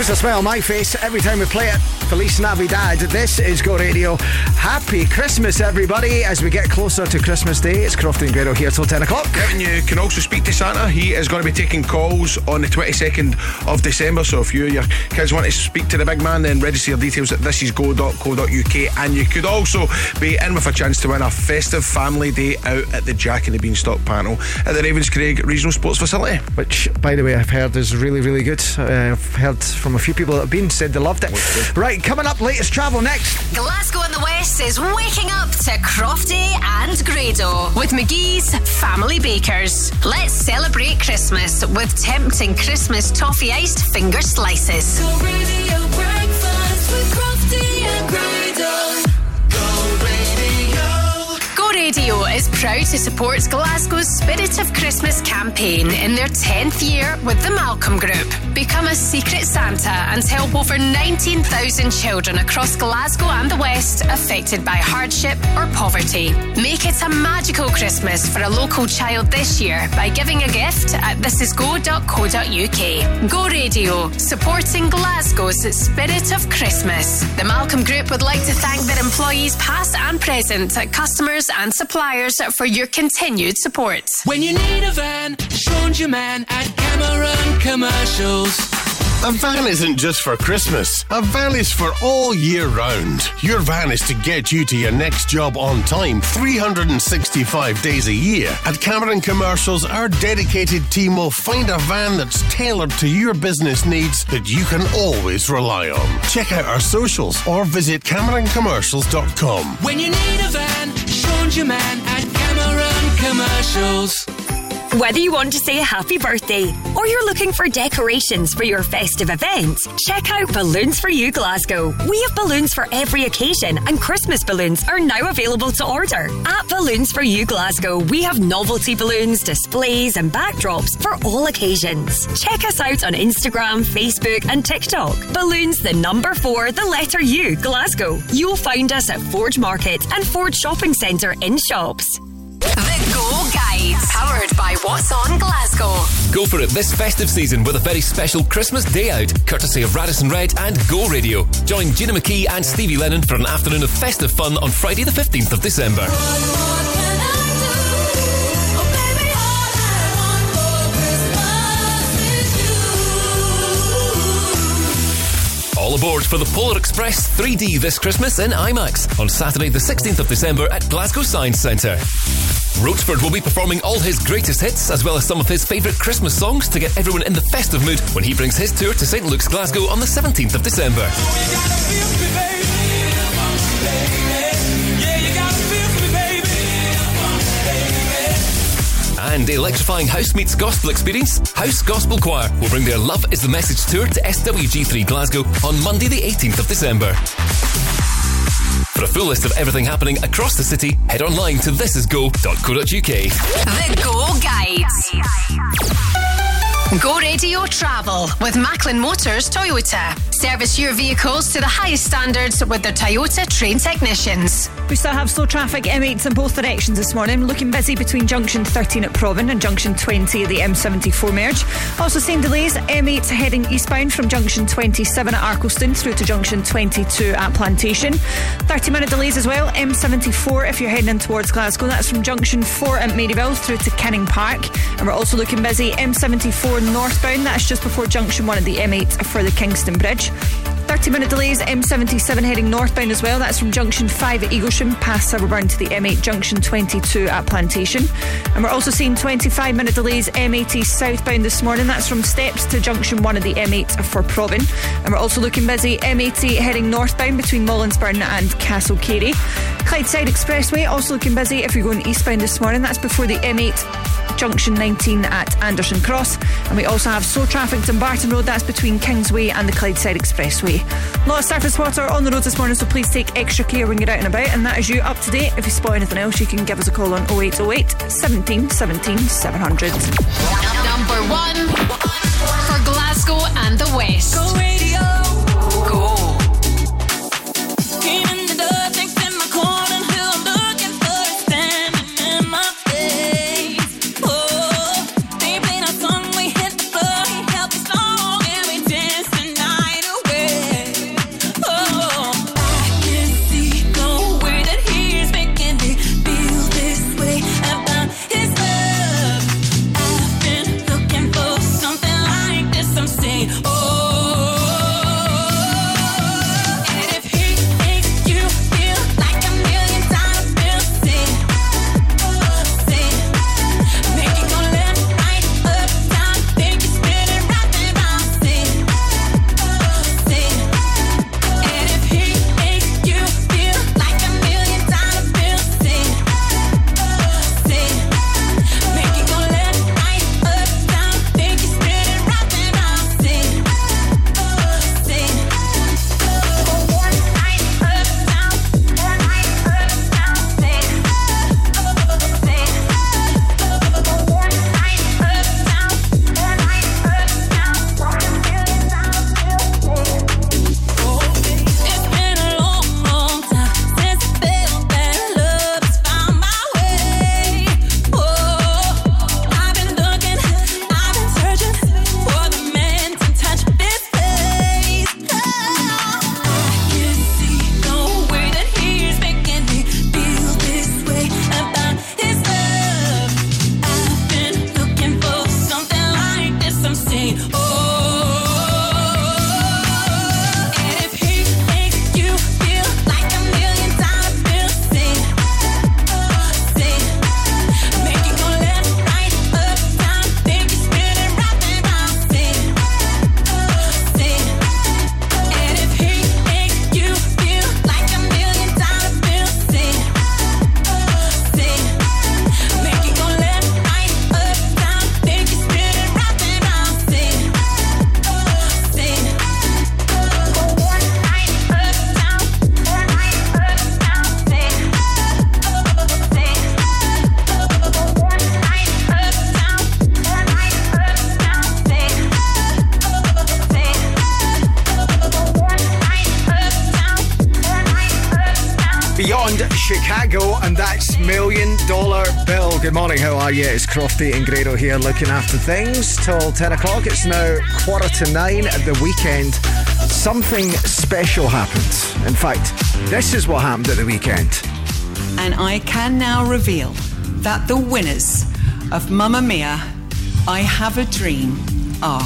Puts a smile on my face every time we play it. Feliz Navidad. This is Go Radio. Happy Christmas, everybody, as we get closer to Christmas Day. It's Crofty and Grado here till 10 o'clock. Yeah, and you can also speak to Santa. He is going to be taking calls on the 22nd of December. So if you or your kids want to speak to the big man, then register your details at thisisgo.co.uk. And you could also be in with a chance to win a festive family day out at the Jack and the Beanstalk panel at the Ravenscraig Regional Sports Facility. Which, by the way, I've heard is really, really good. Uh, I've heard from a few people that have been, said they loved it. Right, coming up, latest travel next. Glasgow in the West is waking up to Crofty and Grado with McGhee's Family Bakers. Let's celebrate Christmas with tempting Christmas toffee iced finger slices. Go Radio is proud to support Glasgow's Spirit of Christmas campaign in their 10th year with the Malcolm Group. Become a secret Santa and help over 19,000 children across Glasgow and the West affected by hardship or poverty. Make it a magical Christmas for a local child this year by giving a gift at thisisgo.co.uk. Go Radio, supporting Glasgow's Spirit of Christmas. The Malcolm Group would like to thank their employees past and present, customers and suppliers for your continued support. When you need a van, Sean's your man at Cameron Commercials. A van isn't just for Christmas. A van is for all year round. Your van is to get you to your next job on time 365 days a year. At Cameron Commercials, our dedicated team will find a van that's tailored to your business needs that you can always rely on. Check out our socials or visit CameronCommercials.com. When you need a van, Sean's your man at Cameron Commercials. Whether you want to say a happy birthday or you're looking for decorations for your festive events, check out Balloons for You Glasgow. We have balloons for every occasion, and Christmas balloons are now available to order. At Balloons for You Glasgow, we have novelty balloons, displays, and backdrops for all occasions. Check us out on Instagram, Facebook, and TikTok. Balloons the number four, the letter U, Glasgow. You'll find us at Forge Market and Forge Shopping Centre in shops. The Go Guide, powered by What's On Glasgow. Go for it this festive season with a very special Christmas day out, courtesy of Radisson Red and Go Radio. Join Gina McKee and Stevie Lennon for an afternoon of festive fun on Friday, the 15th of December. All aboard for the Polar Express 3D this Christmas in IMAX on Saturday, the 16th of December at Glasgow Science Centre. Roachford will be performing all his greatest hits as well as some of his favourite Christmas songs to get everyone in the festive mood when he brings his tour to St Luke's Glasgow on the 17th of December. Unifying house meets gospel experience, House Gospel Choir will bring their Love is the Message tour to SWG3 Glasgow on Monday, the 18th of December. For a full list of everything happening across the city, head online to thisisgo.co.uk. The Go Guides. Go Radio Travel with Macklin Motors Toyota. Service your vehicles to the highest standards with their Toyota trained technicians. We still have slow traffic M8s in both directions this morning, looking busy between junction 13 at Provan and junction 20 at the M74 merge. Also seeing delays, M8 heading eastbound from junction 27 at Arkleston through to junction 22 at Plantation. 30 minute delays as well, M74 if you're heading in towards Glasgow. That's from junction 4 at Maryville through to Kinning Park. And we're also looking busy M74 northbound, that's just before junction 1 at the M8 for the Kingston Bridge. 30 minute delays, M77 heading northbound as well. That's from junction 5 at Eaglesham past Silverburn to the M8 junction 22 at Plantation. And we're also seeing 25 minute delays M80 southbound this morning. That's from Stepps to junction 1 of the M8 for Provan. And we're also looking busy M80 heading northbound between Mollinsburn and Castlecary. Clydeside Expressway also looking busy if you're going eastbound this morning. That's before the M8 junction 19 at Anderston Cross. And we also have slow traffic to Barton Road, that's between Kingsway and the Clydeside Expressway. A lot of surface water on the roads this morning, so please take extra care when you're out and about. And that is you up to date. If you spot anything else, you can give us a call on 0808 17 17 700. Number one for Glasgow and the West. Crofty and Grado here looking after things till 10 o'clock. It's now quarter to nine at the weekend. Something special happened. In fact, this is what happened at the weekend. And I can now reveal that the winners of Mamma Mia, I Have a Dream are.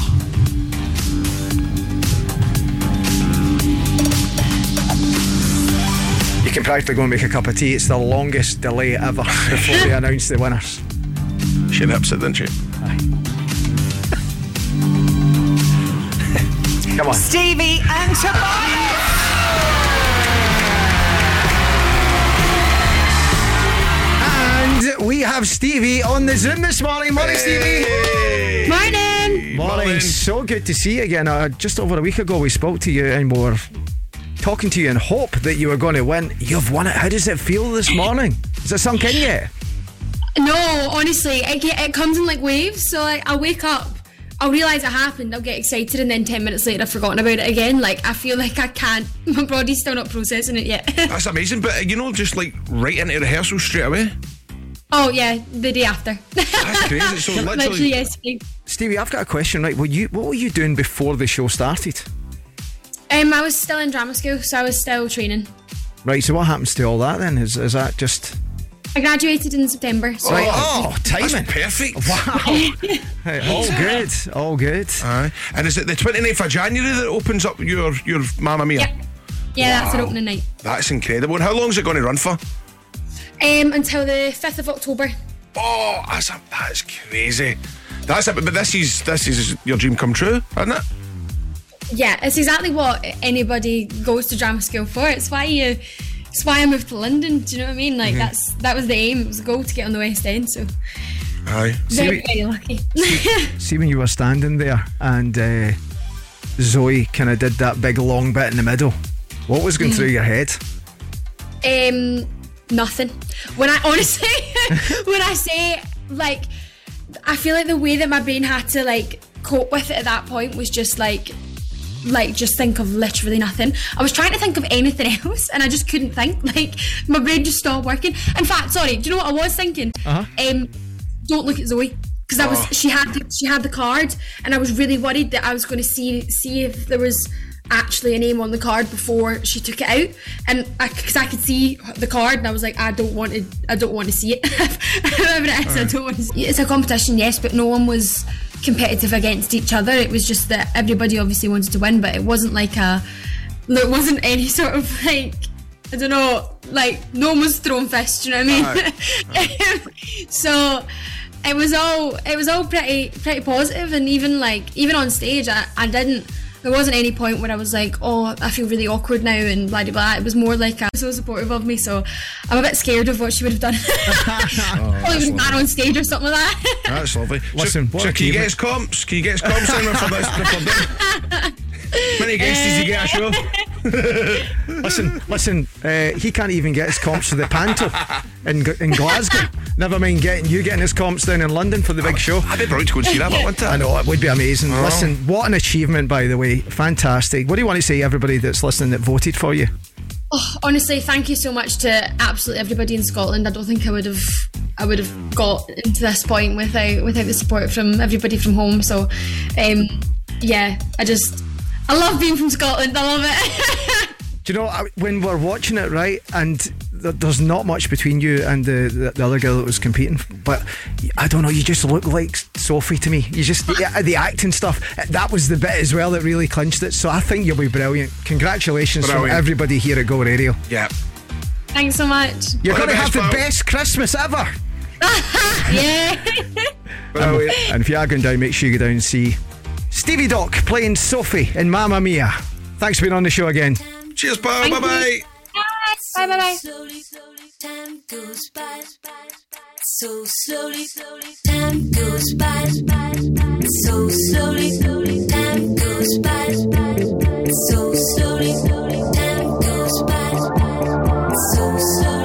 You can practically go and make a cup of tea. It's the longest delay ever before they announce the winners. She nips it, didn't she? Come on. Stevie and Tobias! And we have Stevie on the Zoom this morning. Morning, Stevie. Morning. Morning. So good to see you again. Uh, just over a week ago, we spoke to you and we were talking to you in hope that you were going to win. You've won it. How does it feel this morning? Is it sunk in yet? No, honestly, it, get, it comes in like waves. So like, I'll wake up, I'll realise it happened, I'll get excited, and then 10 minutes later I've forgotten about it again. Like, I feel like I can't, my body's still not processing it yet. That's amazing, but you know, just like right into rehearsal straight away. oh, yeah, the day after. That's crazy. So literally, Literally yesterday. Stevie, I've got a question. Right, were you what were you doing before the show started? Um, I was still in drama school, so I was still training. Right, so what happens to all that then? Is is that just I graduated in September. So Right. Oh, timing. That's perfect. Wow. Hey, all good, all good. Aye. And is it the 29th of January that opens up your your Mamma Mia? Yeah, that's an Wow. opening night. That's incredible. And how long is it going to run for? Um, until the 5th of October. Oh, that's a, that's crazy. That's a, but this is this is your dream come true, isn't it? Yeah, it's exactly what anybody goes to drama school for. It's why you. It's why I moved to London. Do you know what I mean? Like Mm-hmm. Mhm. that's that was the aim. It was a goal to get on the West End. So Aye. very very lucky. See when you were standing there and uh, Zoe kind of did that big long bit in the middle. What was going Mm. through your head? Um, nothing. When I honestly, when I say like, I feel like the way that my brain had to like cope with it at that point was just like, like just think of literally nothing. I was trying to think of anything else, and I just couldn't think. Like my brain just stopped working. In fact, sorry. Do you know what I was thinking? Uh-huh. Um, don't look at Zoe. Because I was, Oh. she had, the, she had the card, and I was really worried that I was going to see, see if there was actually a name on the card before she took it out, and because I, could see the card, and I was like, I don't want to, I don't want to see it. Whoever it is, I don't want to see it. It's a competition, yes, but no one was competitive against each other. It was just that everybody obviously wanted to win, but it wasn't like a, there wasn't any sort of like, I don't know, like no one was throwing fists. Do you know what I mean? Um, so it was all it was all pretty pretty positive and even like even on stage I, I didn't there wasn't any point where I was like oh I feel really awkward now and blah blah blah it was more like uh, so supportive of me so I'm a bit scared of what she would have done probably would have got on stage or something like that That's lovely. Listen, so, what so a can you get his comps? Can you get his comps Simon, for this? For this? Many guests did you get a show? listen, listen. Uh, he can't even get his comps for the panto in, in Glasgow. Never mind getting you getting his comps down in London for the big show. I'd be brilliant to go and see that, but wouldn't it? I know it would be amazing. Oh. Listen, what an achievement, by the way. Fantastic. What do you want to say, to everybody that's listening that voted for you? Oh, honestly, thank you so much to absolutely everybody in Scotland. I don't think I would have I would have got into this point without without the support from everybody from home. So, um, yeah, I just I love being from Scotland. I love it. Do you know when we're watching it, right? And th- there's not much between you and the, the the other girl that was competing, but I don't know. You just look like Sophie to me. You just the, the acting stuff. That was the bit as well that really clinched it. So I think you'll be brilliant. Congratulations from everybody here at Go Radio. Yeah. Thanks so much. You're All going to have the pal. best Christmas ever. yeah. And, and if you are going down, make sure you go down and see Stevie Doc playing Sophie in Mamma Mia. Thanks for being on the show again. Cheers, pal. Bye bye. Bye bye bye. Time goes by so slowly. Time goes by so slowly. Time goes by so slowly. Time goes by so slowly.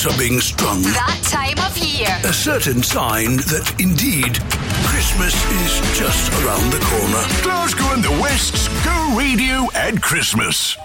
And lights are being strung. That time of year. A certain sign that indeed Christmas is just around the corner. Glasgow and the West's Go Radio at Christmas.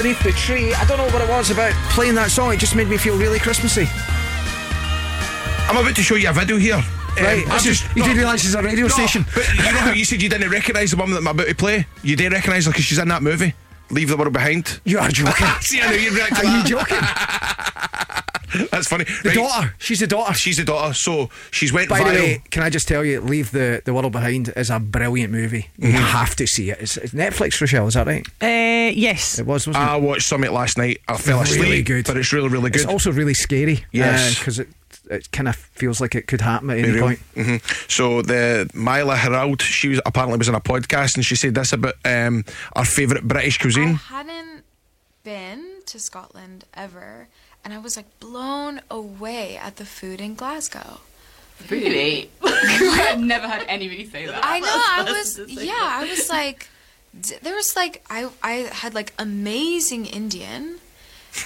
Underneath the tree. I don't know what it was about playing that song. It just made me feel really Christmassy. I'm about to show you a video here. Right, Um, this is- you did realise it's a radio No, station. But you know how you said you didn't recognise the woman that I'm about to play? You did recognise her because she's in that movie. Leave the world behind. You are joking. See, I know you'd react to Are you joking? That's funny. The daughter. She's the daughter. She's the daughter. So she's went By viral. the way, can I just tell you, Leave the, the World Behind is a brilliant movie. You Mhm. have to see it. It's, it's Netflix, Rochelle, is that right? Uh, yes. It was, wasn't I it? watched Summit last night. I fell asleep. Really good. But it's really, really good. It's also really scary. Yes. Because it, it kind of feels like it could happen at any real. point. hmm So the Myha'la Herrold, she was apparently was on a podcast and she said this about um, our favourite British cuisine. I hadn't been to Scotland ever, and I was like blown away at the food in Glasgow. Really? I've never had anybody say that. I know. I was yeah. I was like, d- there was like I I had like amazing Indian,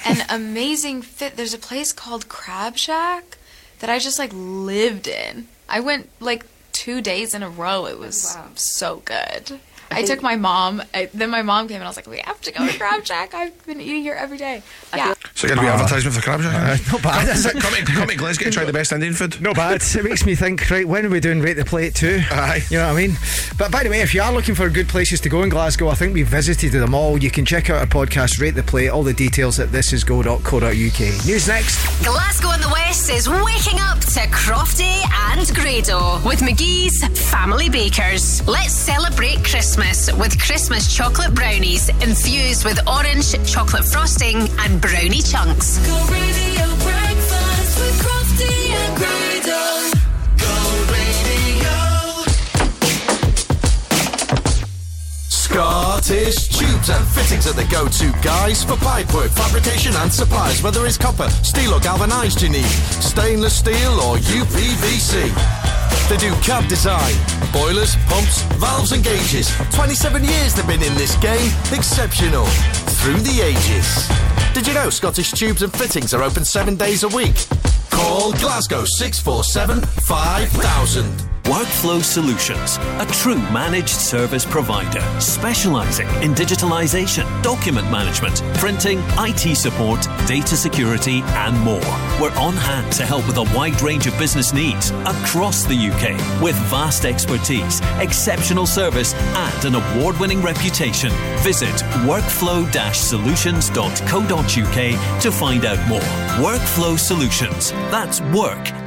and amazing fit. There's a place called Crab Shack that I just like lived in. I went like two days in a row. It oh, was so good. I took my mom. I, then my mom came and I was like, "We have to go to Crab Shack. I've been eating here every day." Yeah. So going to be advertisement for Crab Shack? Uh, not bad, is it? Come to, come to Glasgow to try the best Indian food. No bad. It makes me think, right, when are we doing Rate the Plate too? Aye. You know what I mean? But by the way, if you are looking for good places to go in Glasgow, I think we've visited them all. You can check out our podcast, Rate the Plate, all the details at thisisgo.co.uk. News next. Glasgow in the West is waking up to Crofty and Grado with McGhee's Family Bakers. Let's celebrate Christmas with Christmas chocolate brownies infused with orange chocolate frosting and brownie chunks. Scottish tubes and fittings are the go-to guys for pipework, fabrication and supplies. Whether it's copper, steel or galvanised you need, stainless steel or UPVC. They do CAD design, boilers, pumps, valves and gauges. 27 years they've been in this game, exceptional, through the ages. Did you know Scottish Tubes and Fittings are open seven days a week? Call Glasgow 647 5000. Workflow Solutions, a true managed service provider specializing in digitalization, document management, printing, IT support, data security, and more. We're on hand to help with a wide range of business needs across the UK with vast expertise, exceptional service, and an award winning reputation. Visit workflow solutions.co.uk to find out more. Workflow Solutions. That's work,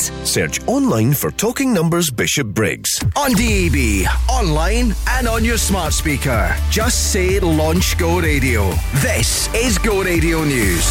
Search online for Talking Numbers Bishopbriggs. On DAB, online, and on your smart speaker. Just say Launch Go Radio. This is Go Radio News.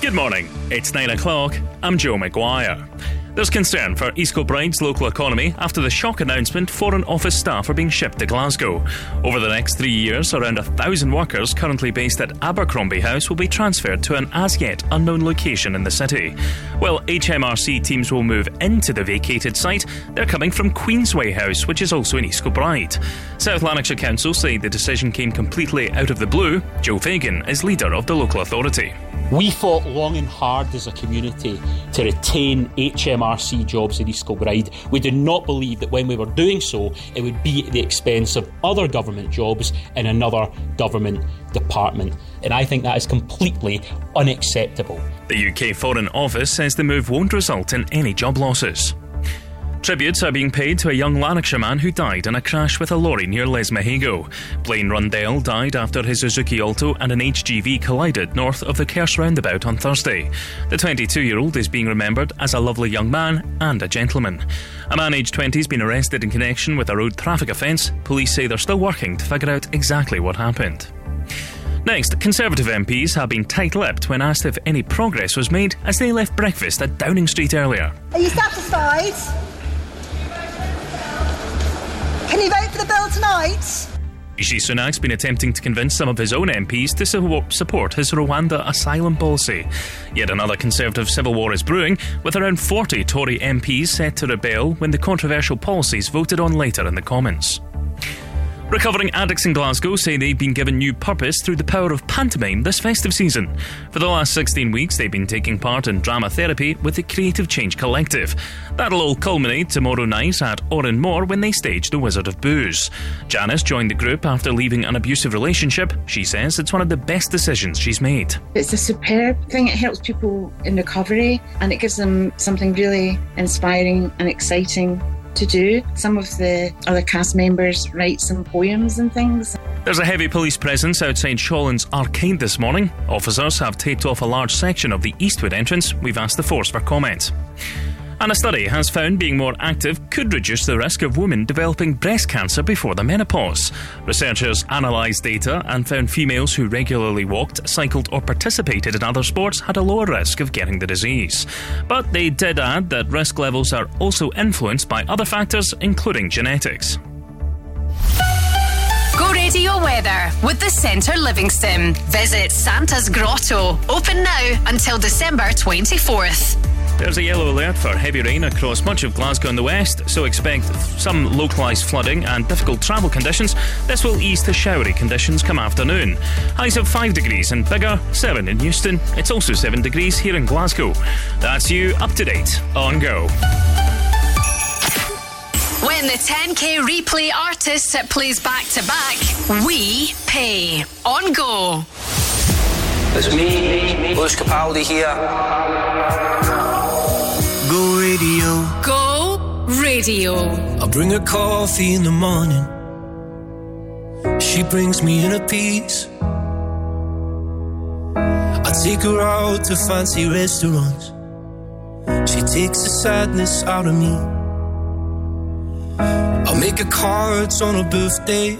Good morning. It's 9 o'clock. I'm Joe McGuire. There's concern for East Kilbride's local economy after the shock announcement Foreign Office staff are being shipped to Glasgow. Over the next three years, around a thousand workers currently based at Abercrombie House will be transferred to an as yet unknown location in the city. While HMRC teams will move into the vacated site, they're coming from Queensway House, which is also in East Kilbride. South Lanarkshire Council say the decision came completely out of the blue. Joe Fagan is leader of the local authority. We fought long and hard as a community to retain HMRC jobs in East Kilbride. We did not believe that when we were doing so, it would be at the expense of other government jobs in another government department. And I think that is completely unacceptable. The UK Foreign Office says the move won't result in any job losses. Tributes are being paid to a young Lanarkshire man who died in a crash with a lorry near Les Lesmahagow. Blaine Rundell died after his Suzuki Alto and an HGV collided north of the Kerse roundabout on Thursday. The 22 year old is being remembered as a lovely young man and a gentleman. A man aged 20 has been arrested in connection with a road traffic offence. Police say they're still working to figure out exactly what happened. Next, Conservative MPs have been tight lipped when asked if any progress was made as they left breakfast at Downing Street earlier. Are you satisfied? Can you vote for the bill tonight? Rishi Sunak's been attempting to convince some of his own MPs to su- support his Rwanda asylum policy. Yet another Conservative civil war is brewing, with around 40 Tory MPs set to rebel when the controversial policies voted on later in the Commons. Recovering addicts in Glasgow say they've been given new purpose through the power of pantomime this festive season. For the last 16 weeks, they've been taking part in drama therapy with the Creative Change Collective. That'll all culminate tomorrow night at Òran Mór when they stage The Wizard of Booze. Janice joined the group after leaving an abusive relationship. She says it's one of the best decisions she's made. It's a superb thing. It helps people in recovery and it gives them something really inspiring and exciting to do. Some of the other cast members write some poems and things. There's a heavy police presence outside Shawlands Arcade this morning. Officers have taped off a large section of the Eastwood entrance. We've asked the force for comment. And a study has found being more active could reduce the risk of women developing breast cancer before the menopause. Researchers analysed data and found females who regularly walked, cycled, or participated in other sports had a lower risk of getting the disease. But they did add that risk levels are also influenced by other factors, including genetics. Go Radio Weather with the Centre Livingston. Visit Santa's Grotto. Open now until December 24th. There's a yellow alert for heavy rain across much of Glasgow in the west, so expect some localised flooding and difficult travel conditions. This will ease to showery conditions come afternoon. Highs of 5 degrees in Biggar, 7 in Euston. It's also 7 degrees here in Glasgow. That's you up to date on Go. When the 10k replay artist plays back to back, we pay. On Go. It's me, Lewis Capaldi here. Go radio. Go Radio. I bring her coffee in the morning. She brings me in a piece. I take her out to fancy restaurants. She takes the sadness out of me. I make her cards on her birthday.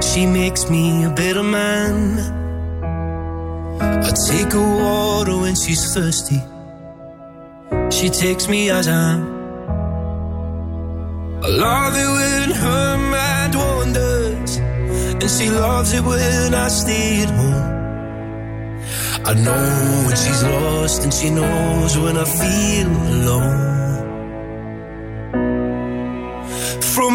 She makes me a better man. I take her water when she's thirsty. She takes me as I am. I love it when her mind wanders, and she loves it when I stay at home. I know when she's lost, and she knows when I feel alone. From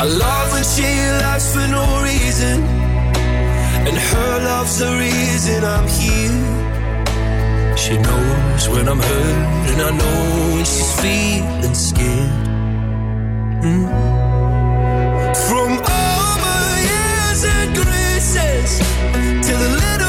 I love when she laughs for no reason, and her love's the reason I'm here. She knows when I'm hurt, and I know when she's feeling scared. Mm. From all my years and graces to the little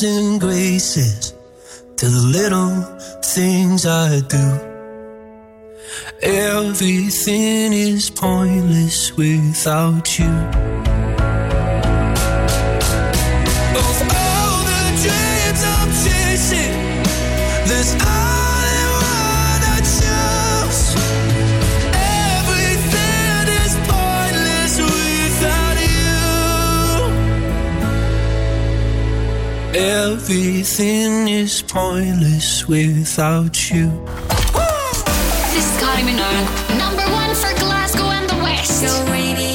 and graces to the little things I do. Everything is pointless without you. There's only Everything is pointless without you. This is Kylie Minogue. Number one for Glasgow and the West.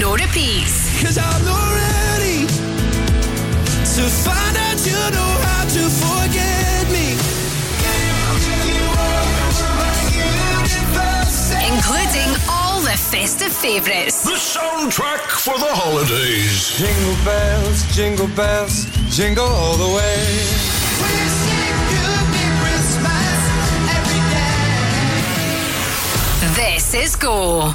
Nor. Cause I'm not ready to find out you know how to forget me. Including all the festive favourites. The soundtrack for the holidays. Jingle bells, jingle bells, jingle all the way. This is Gore.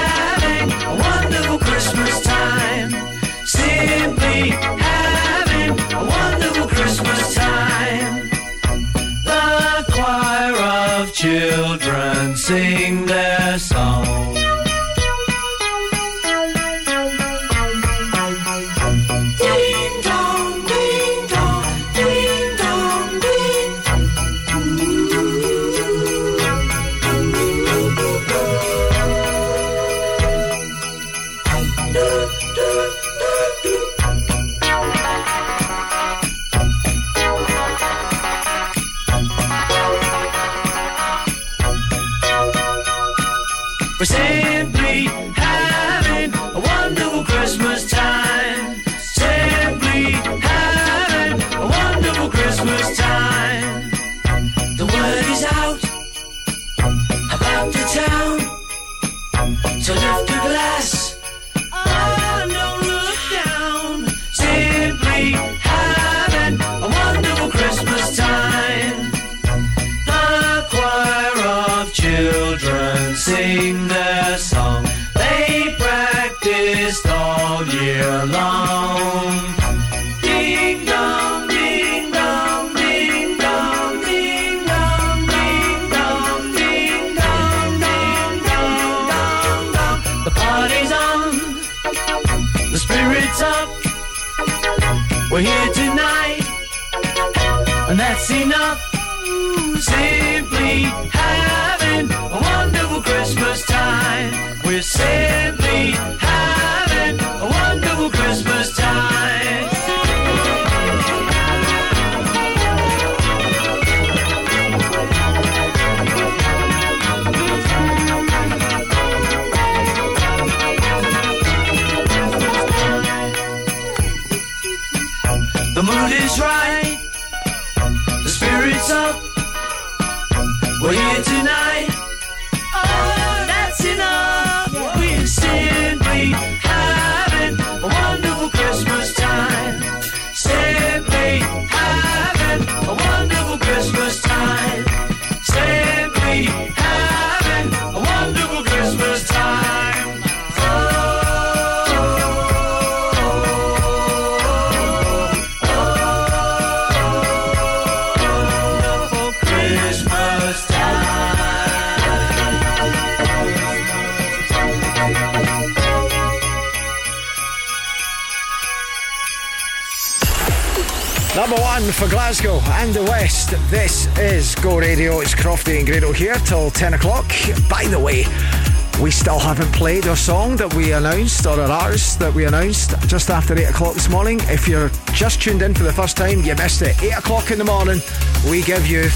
wonderful Christmas time. Simply having a wonderful Christmas time. The choir of children sing their song. And the West. This is Go Radio. It's Crofty and Grado here till 10 o'clock. By the way, we still haven't played our song that we announced, or our artist that we announced just after 8 o'clock this morning. If you're just tuned in for the first time, you missed it. 8 o'clock in the morning, we give you.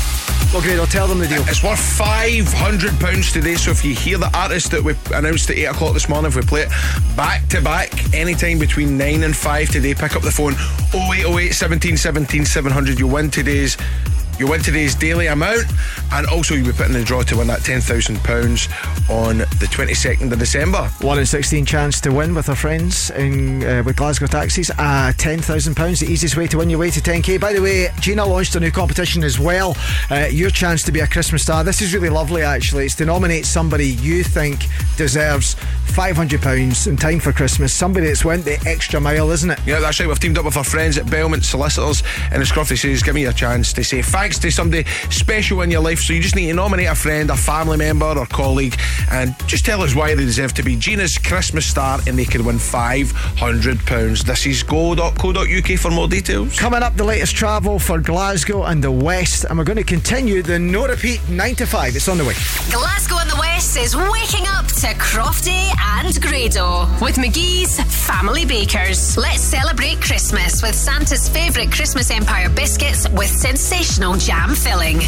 Grado, tell them the deal. It's worth £500 today, so if you hear the artist that we announced at 8 o'clock this morning, if we play it back to back, anytime between 9 and 5 today, pick up the phone 0808 17 17 700. You'll win today's You'll win today's daily amount, and also you'll be putting in the draw to win that £10,000 on the 22nd of December. 1 in 16 chance to win with our friends in uh, with Glasgow Taxis. Uh, £10,000, the easiest way to win your way to 10k. By the way, Gina launched a new competition as well. Uh, your chance to be a Christmas star. This is really lovely, actually. It's to nominate somebody you think deserves £500 in time for Christmas. Somebody that's went the extra mile, isn't it? Yeah, that's right. We've teamed up with our friends at Belmont Solicitors, and as Scruffy says, give me a chance to say thanks to somebody special in your life. So you just need to nominate a friend, a family member, or colleague, and just tell us why they deserve to be Gina's Christmas star, and they can win £500. This is go.co.uk for more details. Coming up, the latest travel for Glasgow and the West, and we're going to continue the no repeat 9 to 5. It's on the way. Glasgow and the West is waking up to Crofty and Grado with McGhee's Family Bakers. Let's celebrate Christmas with Santa's favourite Christmas Empire biscuits with sensational jam filling.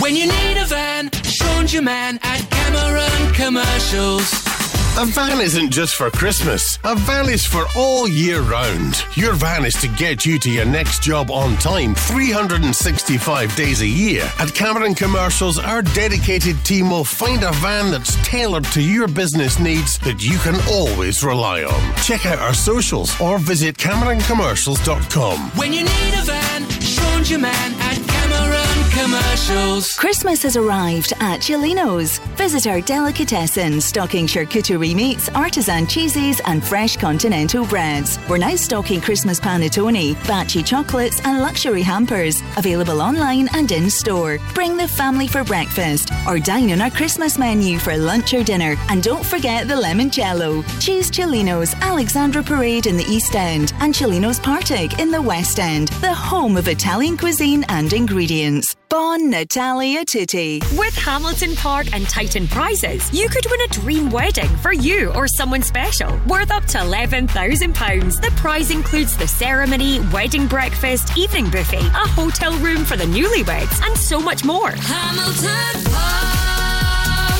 When you need a van, Sean's your man at Cameron Commercials. A van isn't just for Christmas. A van is for all year round. Your van is to get you to your next job on time 365 days a year. At Cameron Commercials, our dedicated team will find a van that's tailored to your business needs that you can always rely on. Check out our socials or visit CameronCommercials.com. When you need a van, Sean's your man at Cameron Commercials. Christmas has arrived at Celino's. Visit our delicatessen stocking charcuterie meats, artisan cheeses, and fresh continental breads. We're now stocking Christmas panettone, Baci chocolates, and luxury hampers. Available online and in store. Bring the family for breakfast or dine on our Christmas menu for lunch or dinner. And don't forget the limoncello. Choose Celino's, Alexandra Parade in the East End, and Celino's Partick in the West End, the home of Italian cuisine and ingredients. Bon Natalia Tutti. With Hamilton Park and Titan prizes, you could win a dream wedding for you or someone special, worth up to £11,000. The prize includes the ceremony, wedding breakfast, evening buffet, a hotel room for the newlyweds, and so much more. Hamilton Park.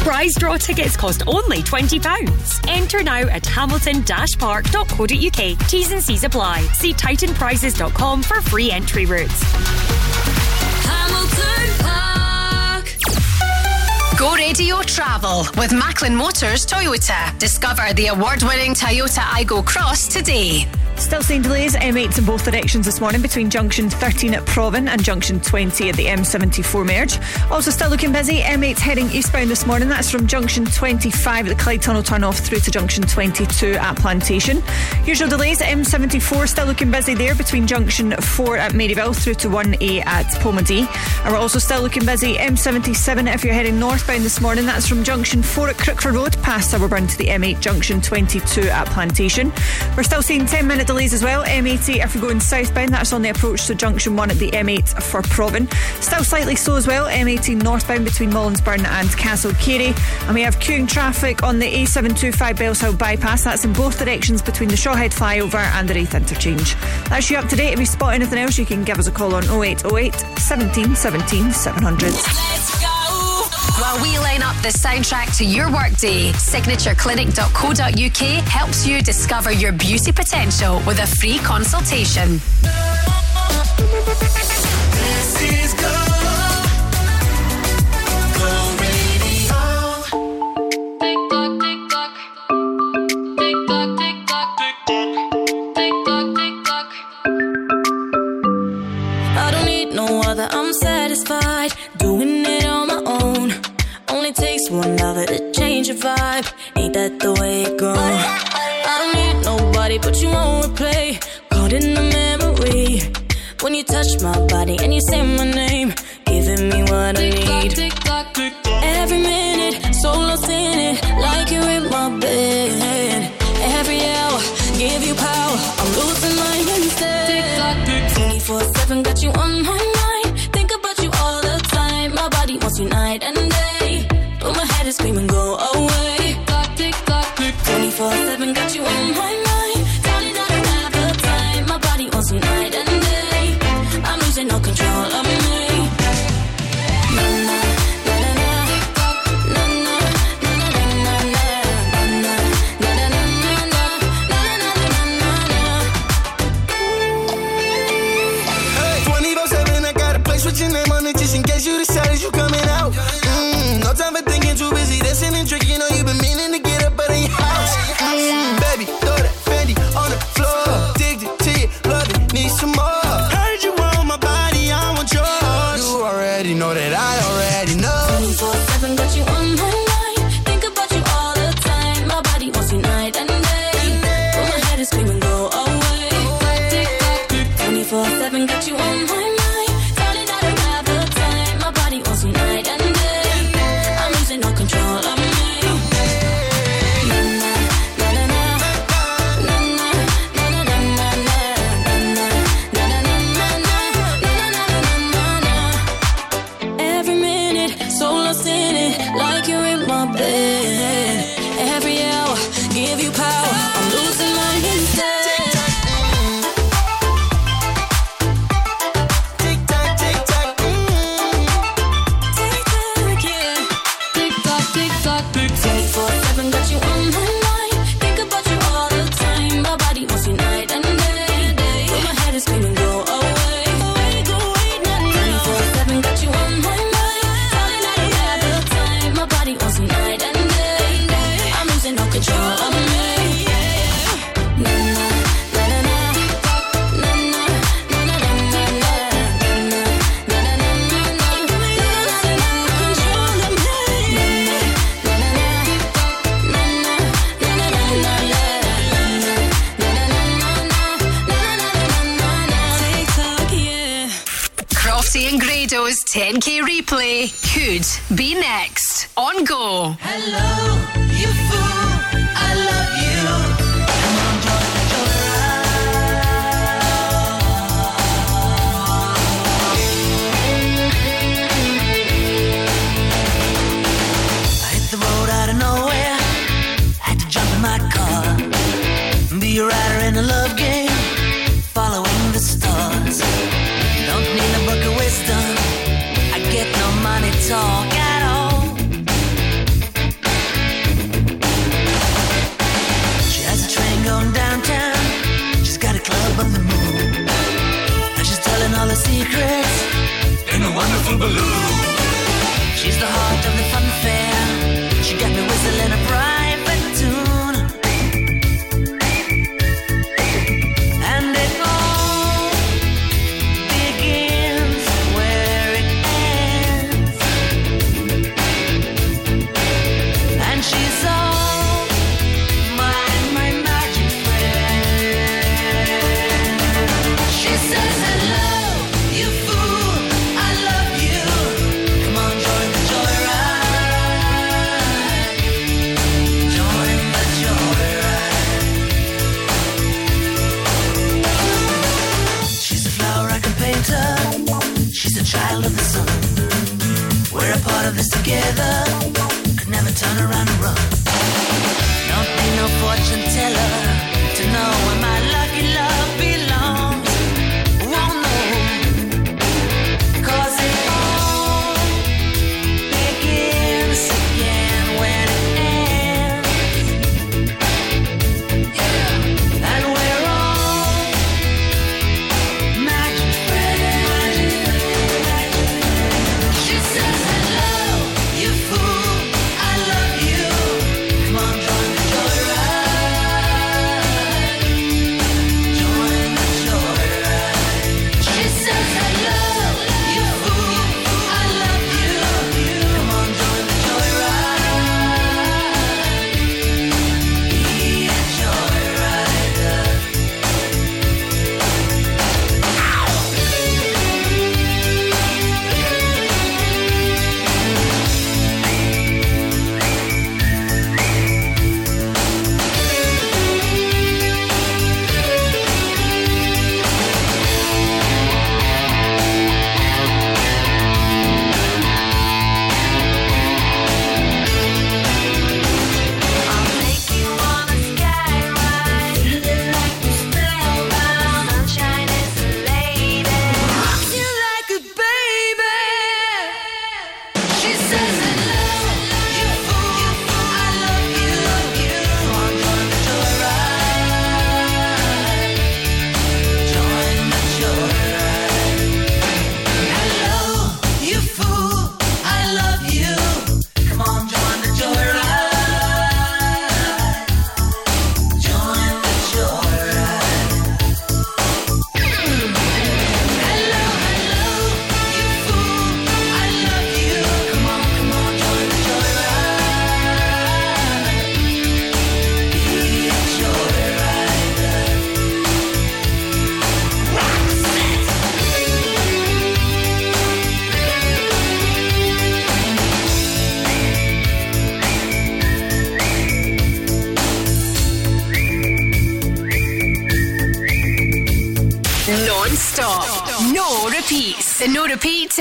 Prize draw tickets cost only £20. Enter now at hamilton-park.co.uk. T's and C's apply. See titanprizes.com for free entry routes. Hamilton Park. Go Radio Travel with Macklin Motors Toyota. Discover the award winning Toyota Aygo X today. Still seeing delays M8s in both directions this morning between junction 13 at Provan and junction 20 at the M74 merge. Also, still looking busy. M8 heading eastbound this morning. That's from junction 25 at the Clyde Tunnel turn off through to junction 22 at Plantation. Usual delays M74 still looking busy there between junction 4 at Maryville through to 1A at Polmadie. And we're also still looking busy M77 if you're heading northbound this morning. That's from junction 4 at Crookford Road past Sowerburn to the M8 junction 22 at Plantation. We're still seeing 10 minute delays as well. M80 if you're going southbound, that's on the approach to junction 1 at the M8 for Provan. Still slightly slow as well. M80 northbound between Mollinsburn and Castlecary. And we have queuing traffic on the A725 Bellshill bypass. That's in both directions between the Shawhead flyover and the Raith interchange. That's you up to date. If you spot anything else, you can give us a call on 0808 17 17 700. While we line up the soundtrack to your workday, signatureclinic.co.uk helps you discover your beauty potential with a free consultation. Touch my body and you say my name,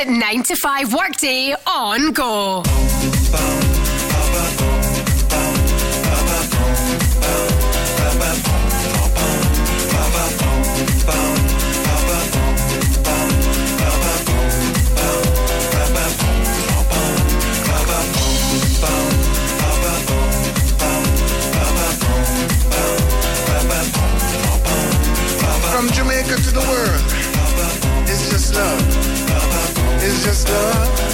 to 9 to 5 workday on Go. From Jamaica to the world, it's just love is just love.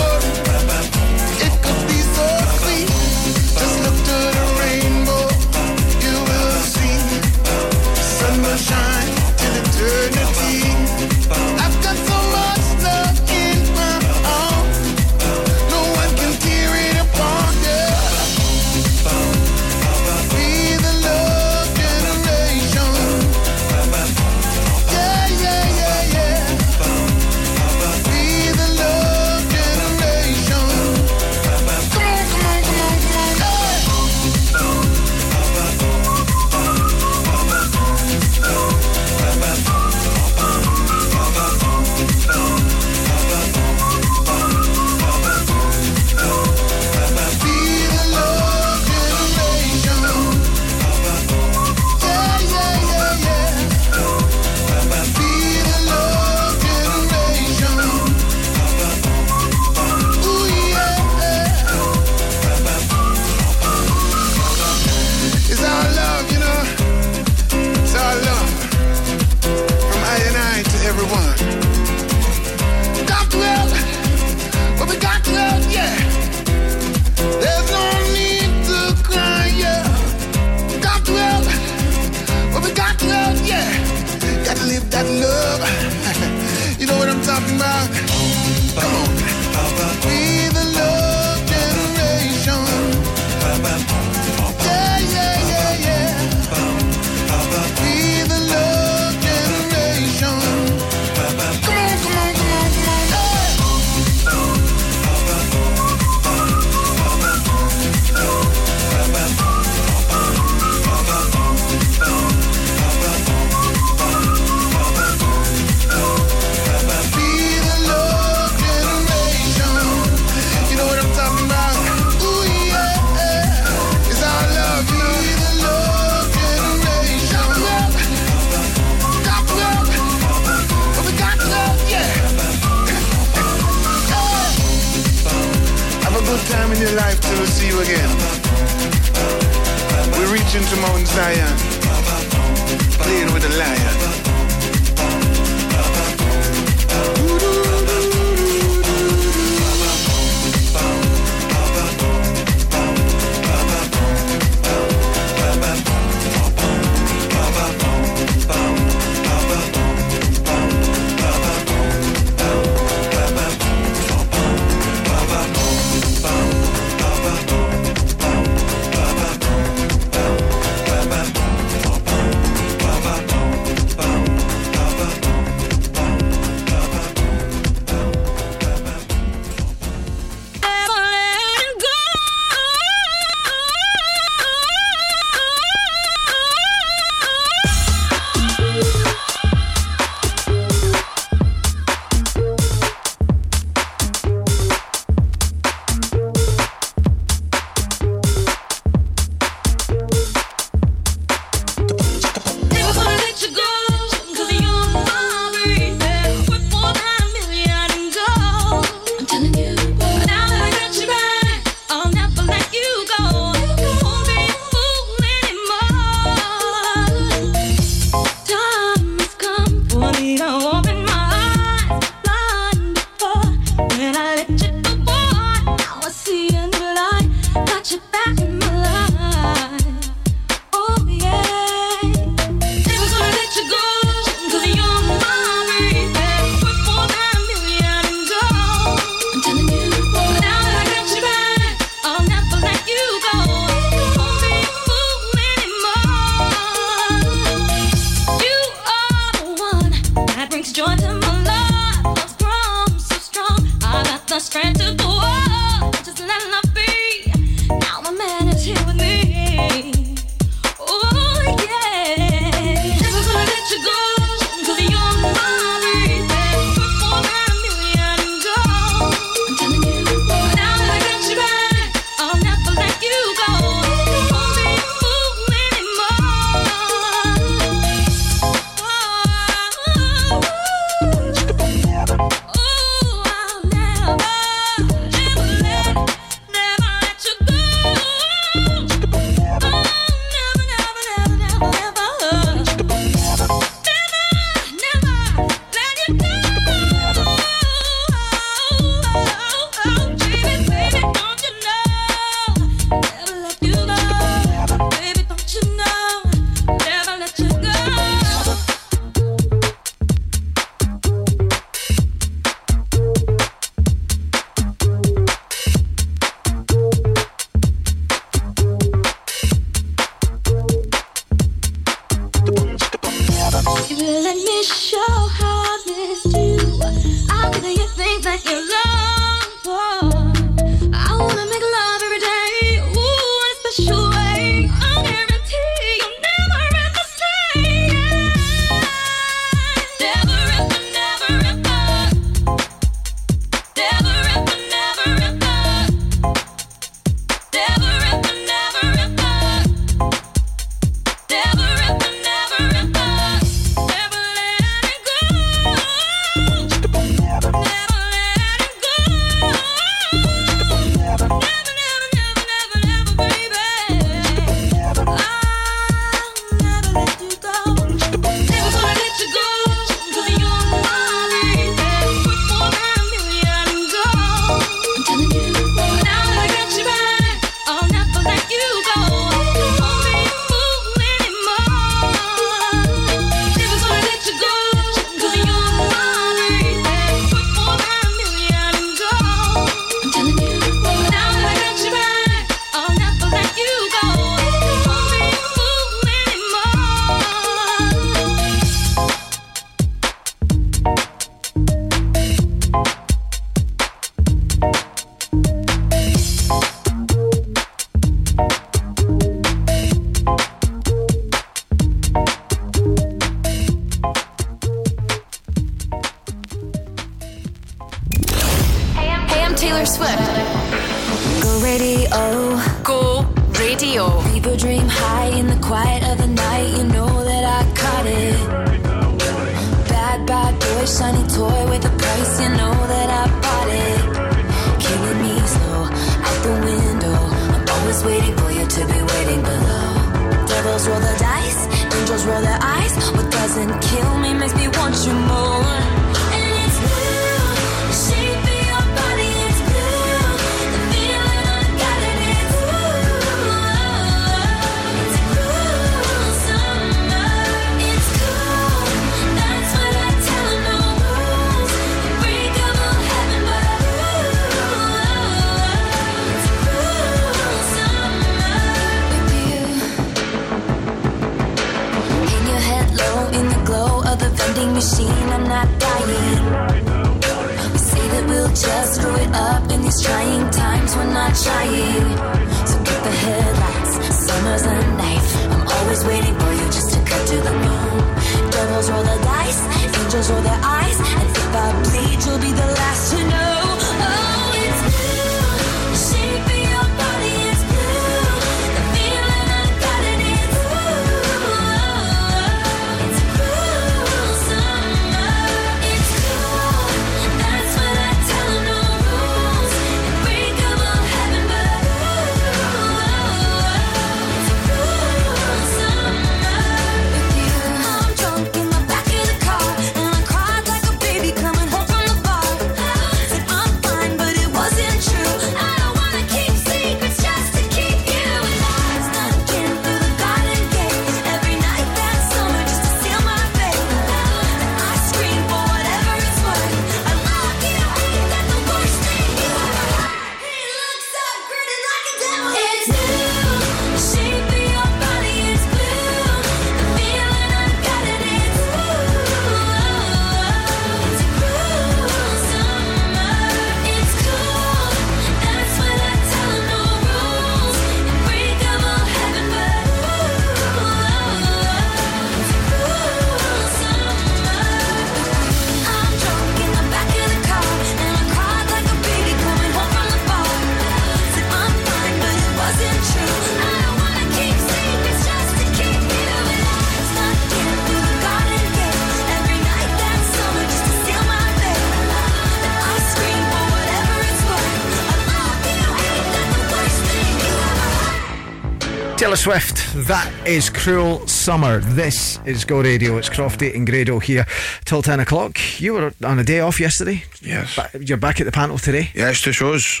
Taylor Swift, that is Cruel Summer. This is Go Radio. It's Crofty and Grado here till 10 o'clock. You were on a day off yesterday. Yes. Ba- You're back at the panel today. Yes, two shows.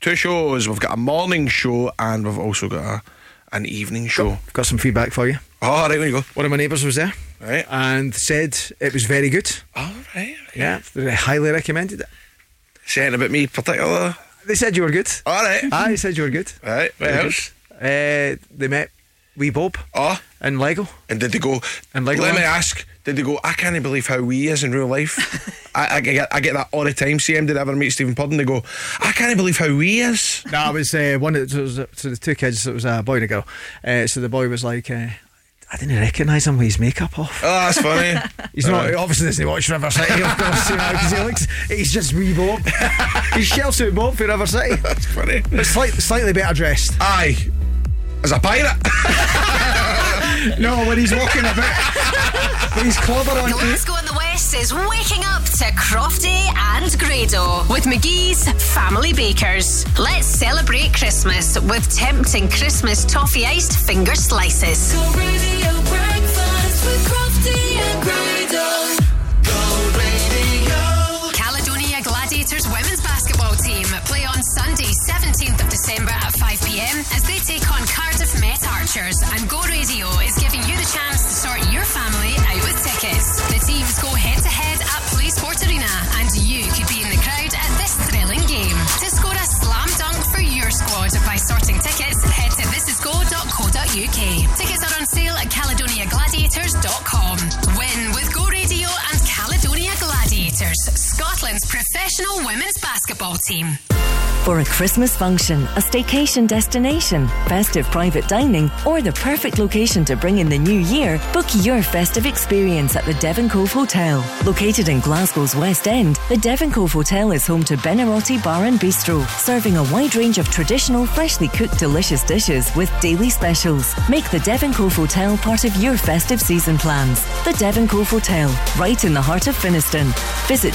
Two shows. We've got a morning show and we've also got a, an evening show. Got some feedback for you. Oh, right, when you go. One of my neighbours was there. Right. And said it was very good. All right. Yeah. They highly recommended it. Saying about me particular. They said you were good. All right. They said you were good. Right. What else? Uh, they met Wee Bob. Oh. And Lego. And did they go? And Let Legoland. me ask. Did they go? I can't believe how we is in real life. I, I get I get that all the time. CM did I ever meet Stephen Purdon? They go, I can't believe how we is. No, it was uh, one of the, it was, uh, so the two kids. It was a boy and a girl. Uh, so the boy was like, uh, I didn't recognise him with his makeup off. Oh, that's funny. He's not obviously doesn't watch River City, of course, you know, because he looks. He's just wee Bob. he's Shellsuit Bob for River City. That's funny. But slight, slightly better dressed. Aye. As a pirate. no, when he's walking about with his clobber on. Glasgow and the West is waking up to Crofty and Grado with McGhee's Family Bakers. Let's celebrate Christmas with tempting Christmas toffee iced finger slices. Radio breakfast with Crofty and Grado. Caledonia Gladiators women's basketball team play on Sunday, 17th of December at 5 pm as they take on Cardiff Archers. And Go Radio is giving you the chance to sort your family out with tickets. The teams go head to head at Play Sport Arena, and you could be in the crowd at this thrilling game. To score a slam dunk for your squad by sorting tickets, head to thisisgo.co.uk. Tickets are on sale at caledoniagladiators.com. Win with Go Radio and Caledonia Gladiators, Scotland's professional women's basketball team. For a Christmas function, a staycation destination, festive private dining, or the perfect location to bring in the new year, book your festive experience at the Devoncove Hotel. Located in Glasgow's West End, the Devoncove Hotel is home to Benarotti Bar and Bistro, serving a wide range of traditional, freshly cooked, delicious dishes with daily specials. Make the Devoncove Hotel part of your festive season plans. The Devoncove Hotel, right in the heart of Finnieston. Visit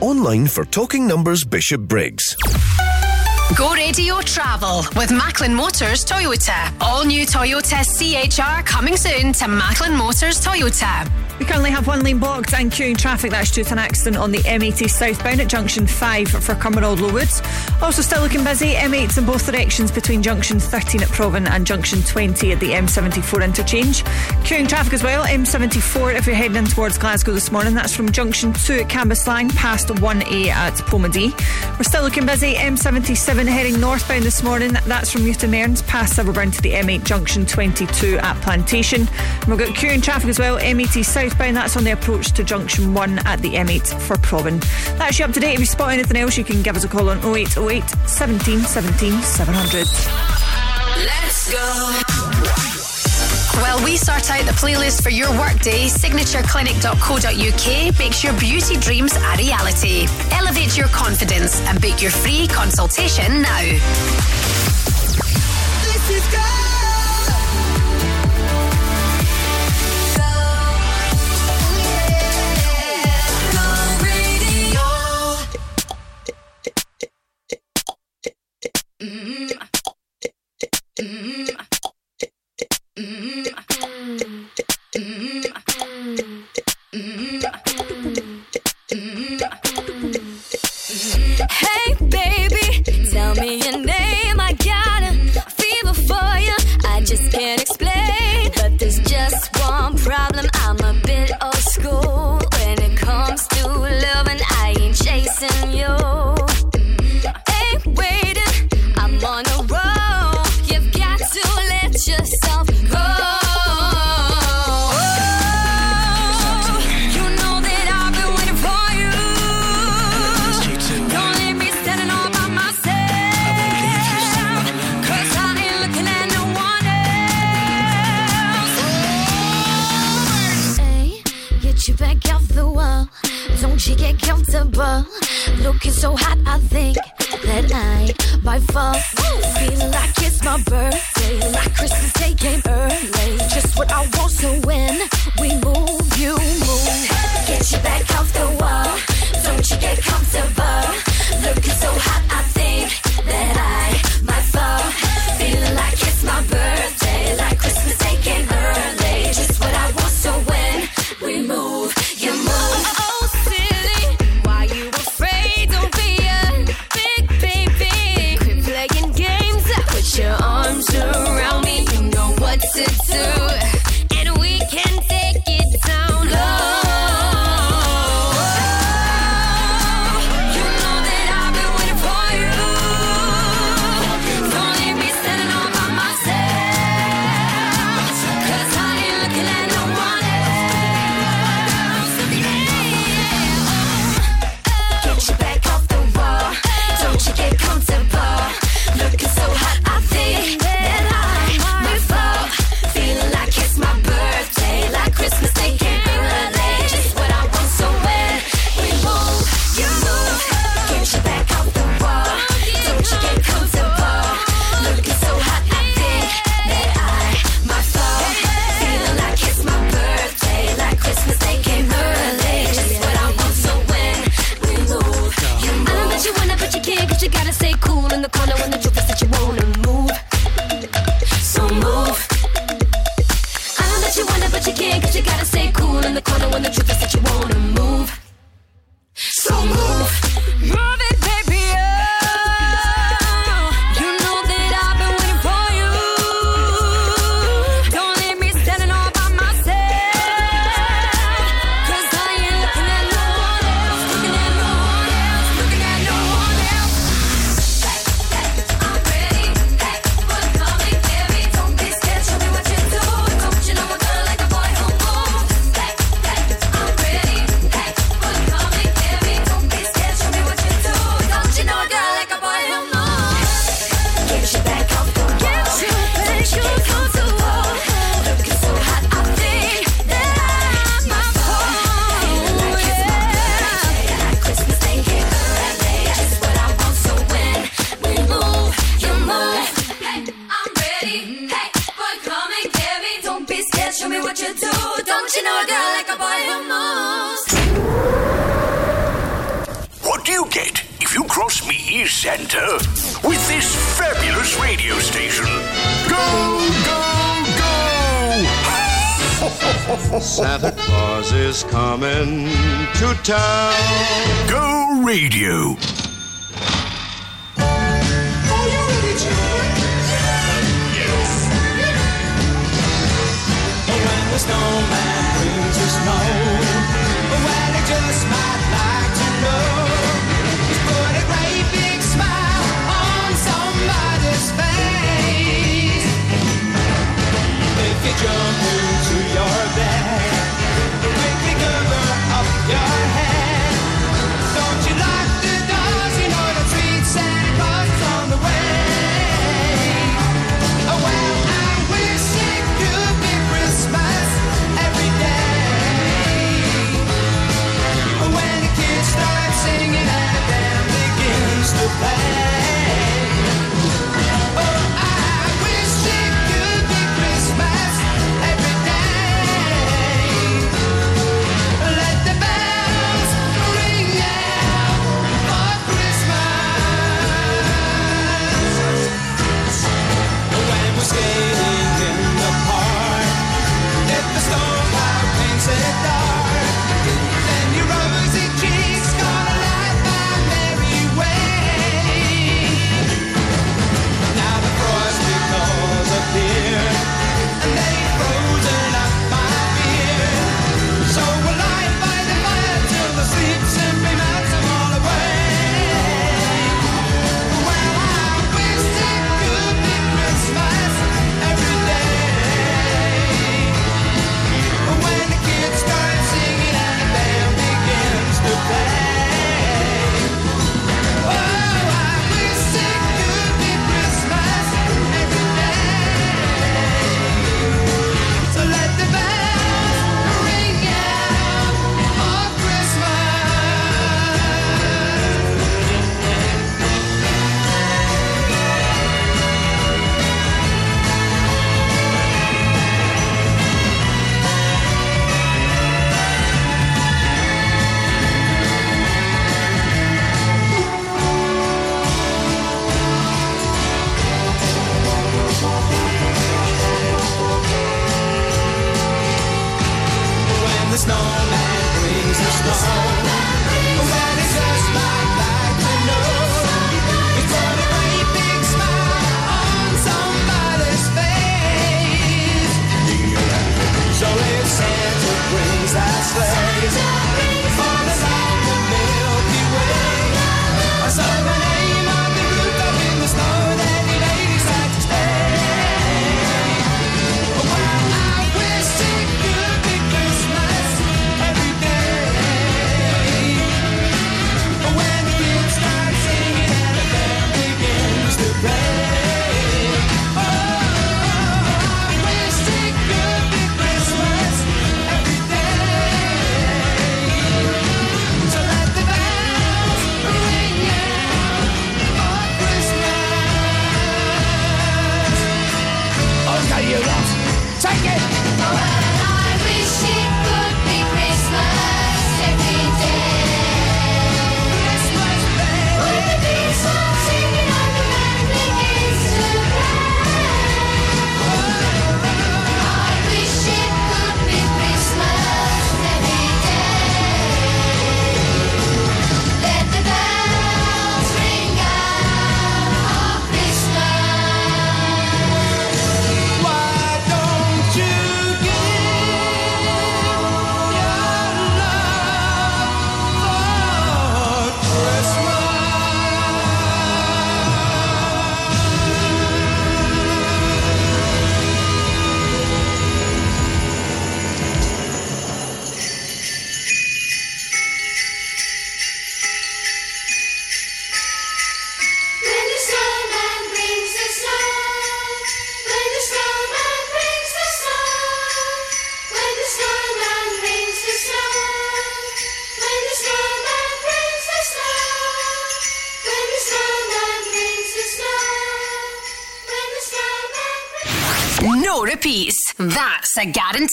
online for Talking Numbers Bishopbriggs. Go Radio Travel with Macklin Motors Toyota. All new Toyota CHR coming soon to Macklin Motors Toyota. We currently have one lane blocked and queuing traffic that's due to an accident on the M80 southbound at junction 5 for Cumbernauld Lowwoods. Also, still looking busy, M8s in both directions between junction 13 at Provan and junction 20 at the M74 interchange. Queuing traffic as well, M74 if you're heading in towards Glasgow this morning. That's from junction 2 at Cambuslang past 1A at Polmadie. We're still looking busy, M77 heading northbound this morning. That's from Newton Mearns past Silverburn to the M8 junction 22 at Plantation. And we've got queuing traffic as well, M80 southbound. That's on the approach to junction 1 at the M8 for Provan. That's you up to date. If you spot anything else, you can give us a call on 0808 17 17 700. Let's go. While we sort out the playlist for your workday, signatureclinic.co.uk makes your beauty dreams a reality. Elevate your confidence and book your free consultation now. This is go.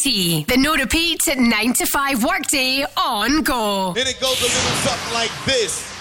C. The no repeat 9 to 5 workday on go. Then it goes a little something like this.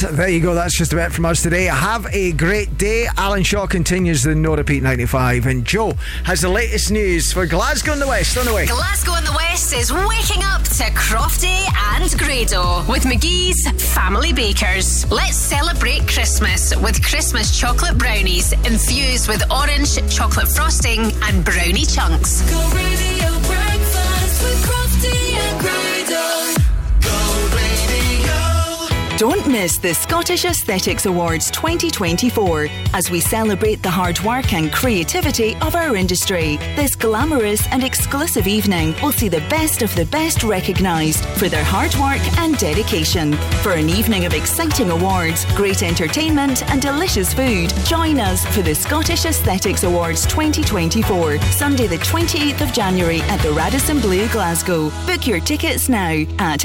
There you go, that's just about from us today. Have a great day. Alan Shaw continues the No Repeat 95, and Joe has the latest news for Glasgow and the West. On the way. Glasgow in the West is waking up to Crofty and Grado with McGhee's Family Bakers. Let's celebrate Christmas with Christmas chocolate brownies infused with orange chocolate frosting and brownie chunks. Don't miss the Scottish Aesthetics Awards 2024 as we celebrate the hard work and creativity of our industry. This glamorous and exclusive evening will see the best of the best recognised for their hard work and dedication. For an evening of exciting awards, great entertainment, and delicious food, join us for the Scottish Aesthetics Awards 2024, Sunday, the 28th of January at the Radisson Blu, Glasgow. Book your tickets now at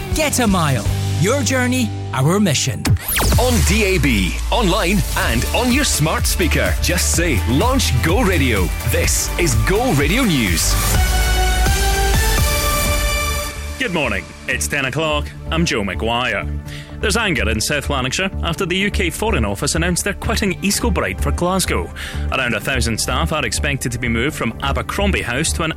Get a Mile. Your journey, our mission. On DAB, online, and on your smart speaker. Just say Launch Go Radio. This is Go Radio News. Good morning. It's 10 o'clock. I'm Joe McGuire. There's anger in South Lanarkshire after the UK Foreign Office announced they're quitting East Kilbride for Glasgow. Around a thousand staff are expected to be moved from Abercrombie House to an